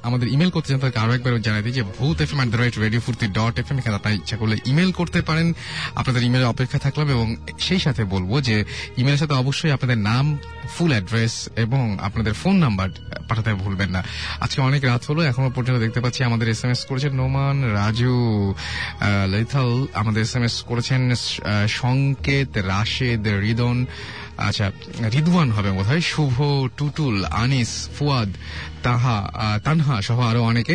আমাদের ইমেল করতে চান তাদেরকে আরও একবার জানাই দিই যে Bhoot F M at the right radio Foorti dot F M এখানে আপনার ইচ্ছা করলে ইমেল করতে পারেন। আপনাদের ইমেলের অপেক্ষা থাকলাম এবং সেই সাথে বলব যে ইমেলের সাথে অবশ্যই আপনাদের নাম ফুল অ্যাড্রেস এবং আপনাদের ফোন নাম্বার পাঠাতে ভুলবেন না। আজকে অনেক রাত হলো, এখনও পর্যন্ত দেখতে পাচ্ছি আমাদের এস এম এস করেছেন নোমান, রাজু লৈথাল, আমাদের এস এম এস করেছেন সংকেত, রাশেদ, রিদন আচ্ছা রিদওয়ান হবে বোধ হয় শুভ, টুটুল, আনিস, ফুয়াদ তাহা তানহা সহ আরও অনেকে।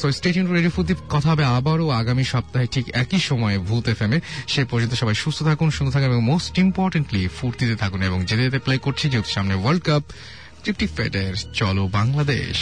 সো স্টেশন রেডিও ফুদ্দীপ কথা হবে আবারও আগামী সপ্তাহে ঠিক একই সময়ে ভূত এফ এম এ। সে পর্যন্ত সবাই সুস্থ থাকুন, সুন্দর থাকুন এবং মোস্ট ইম্পর্টেন্টলি ফুর্তিতে থাকুন এবং যেতে যেতে প্লে করছি, যেহেতু সামনে ওয়ার্ল্ড কাপ টিপটিপ ফেডের চলো বাংলাদেশ।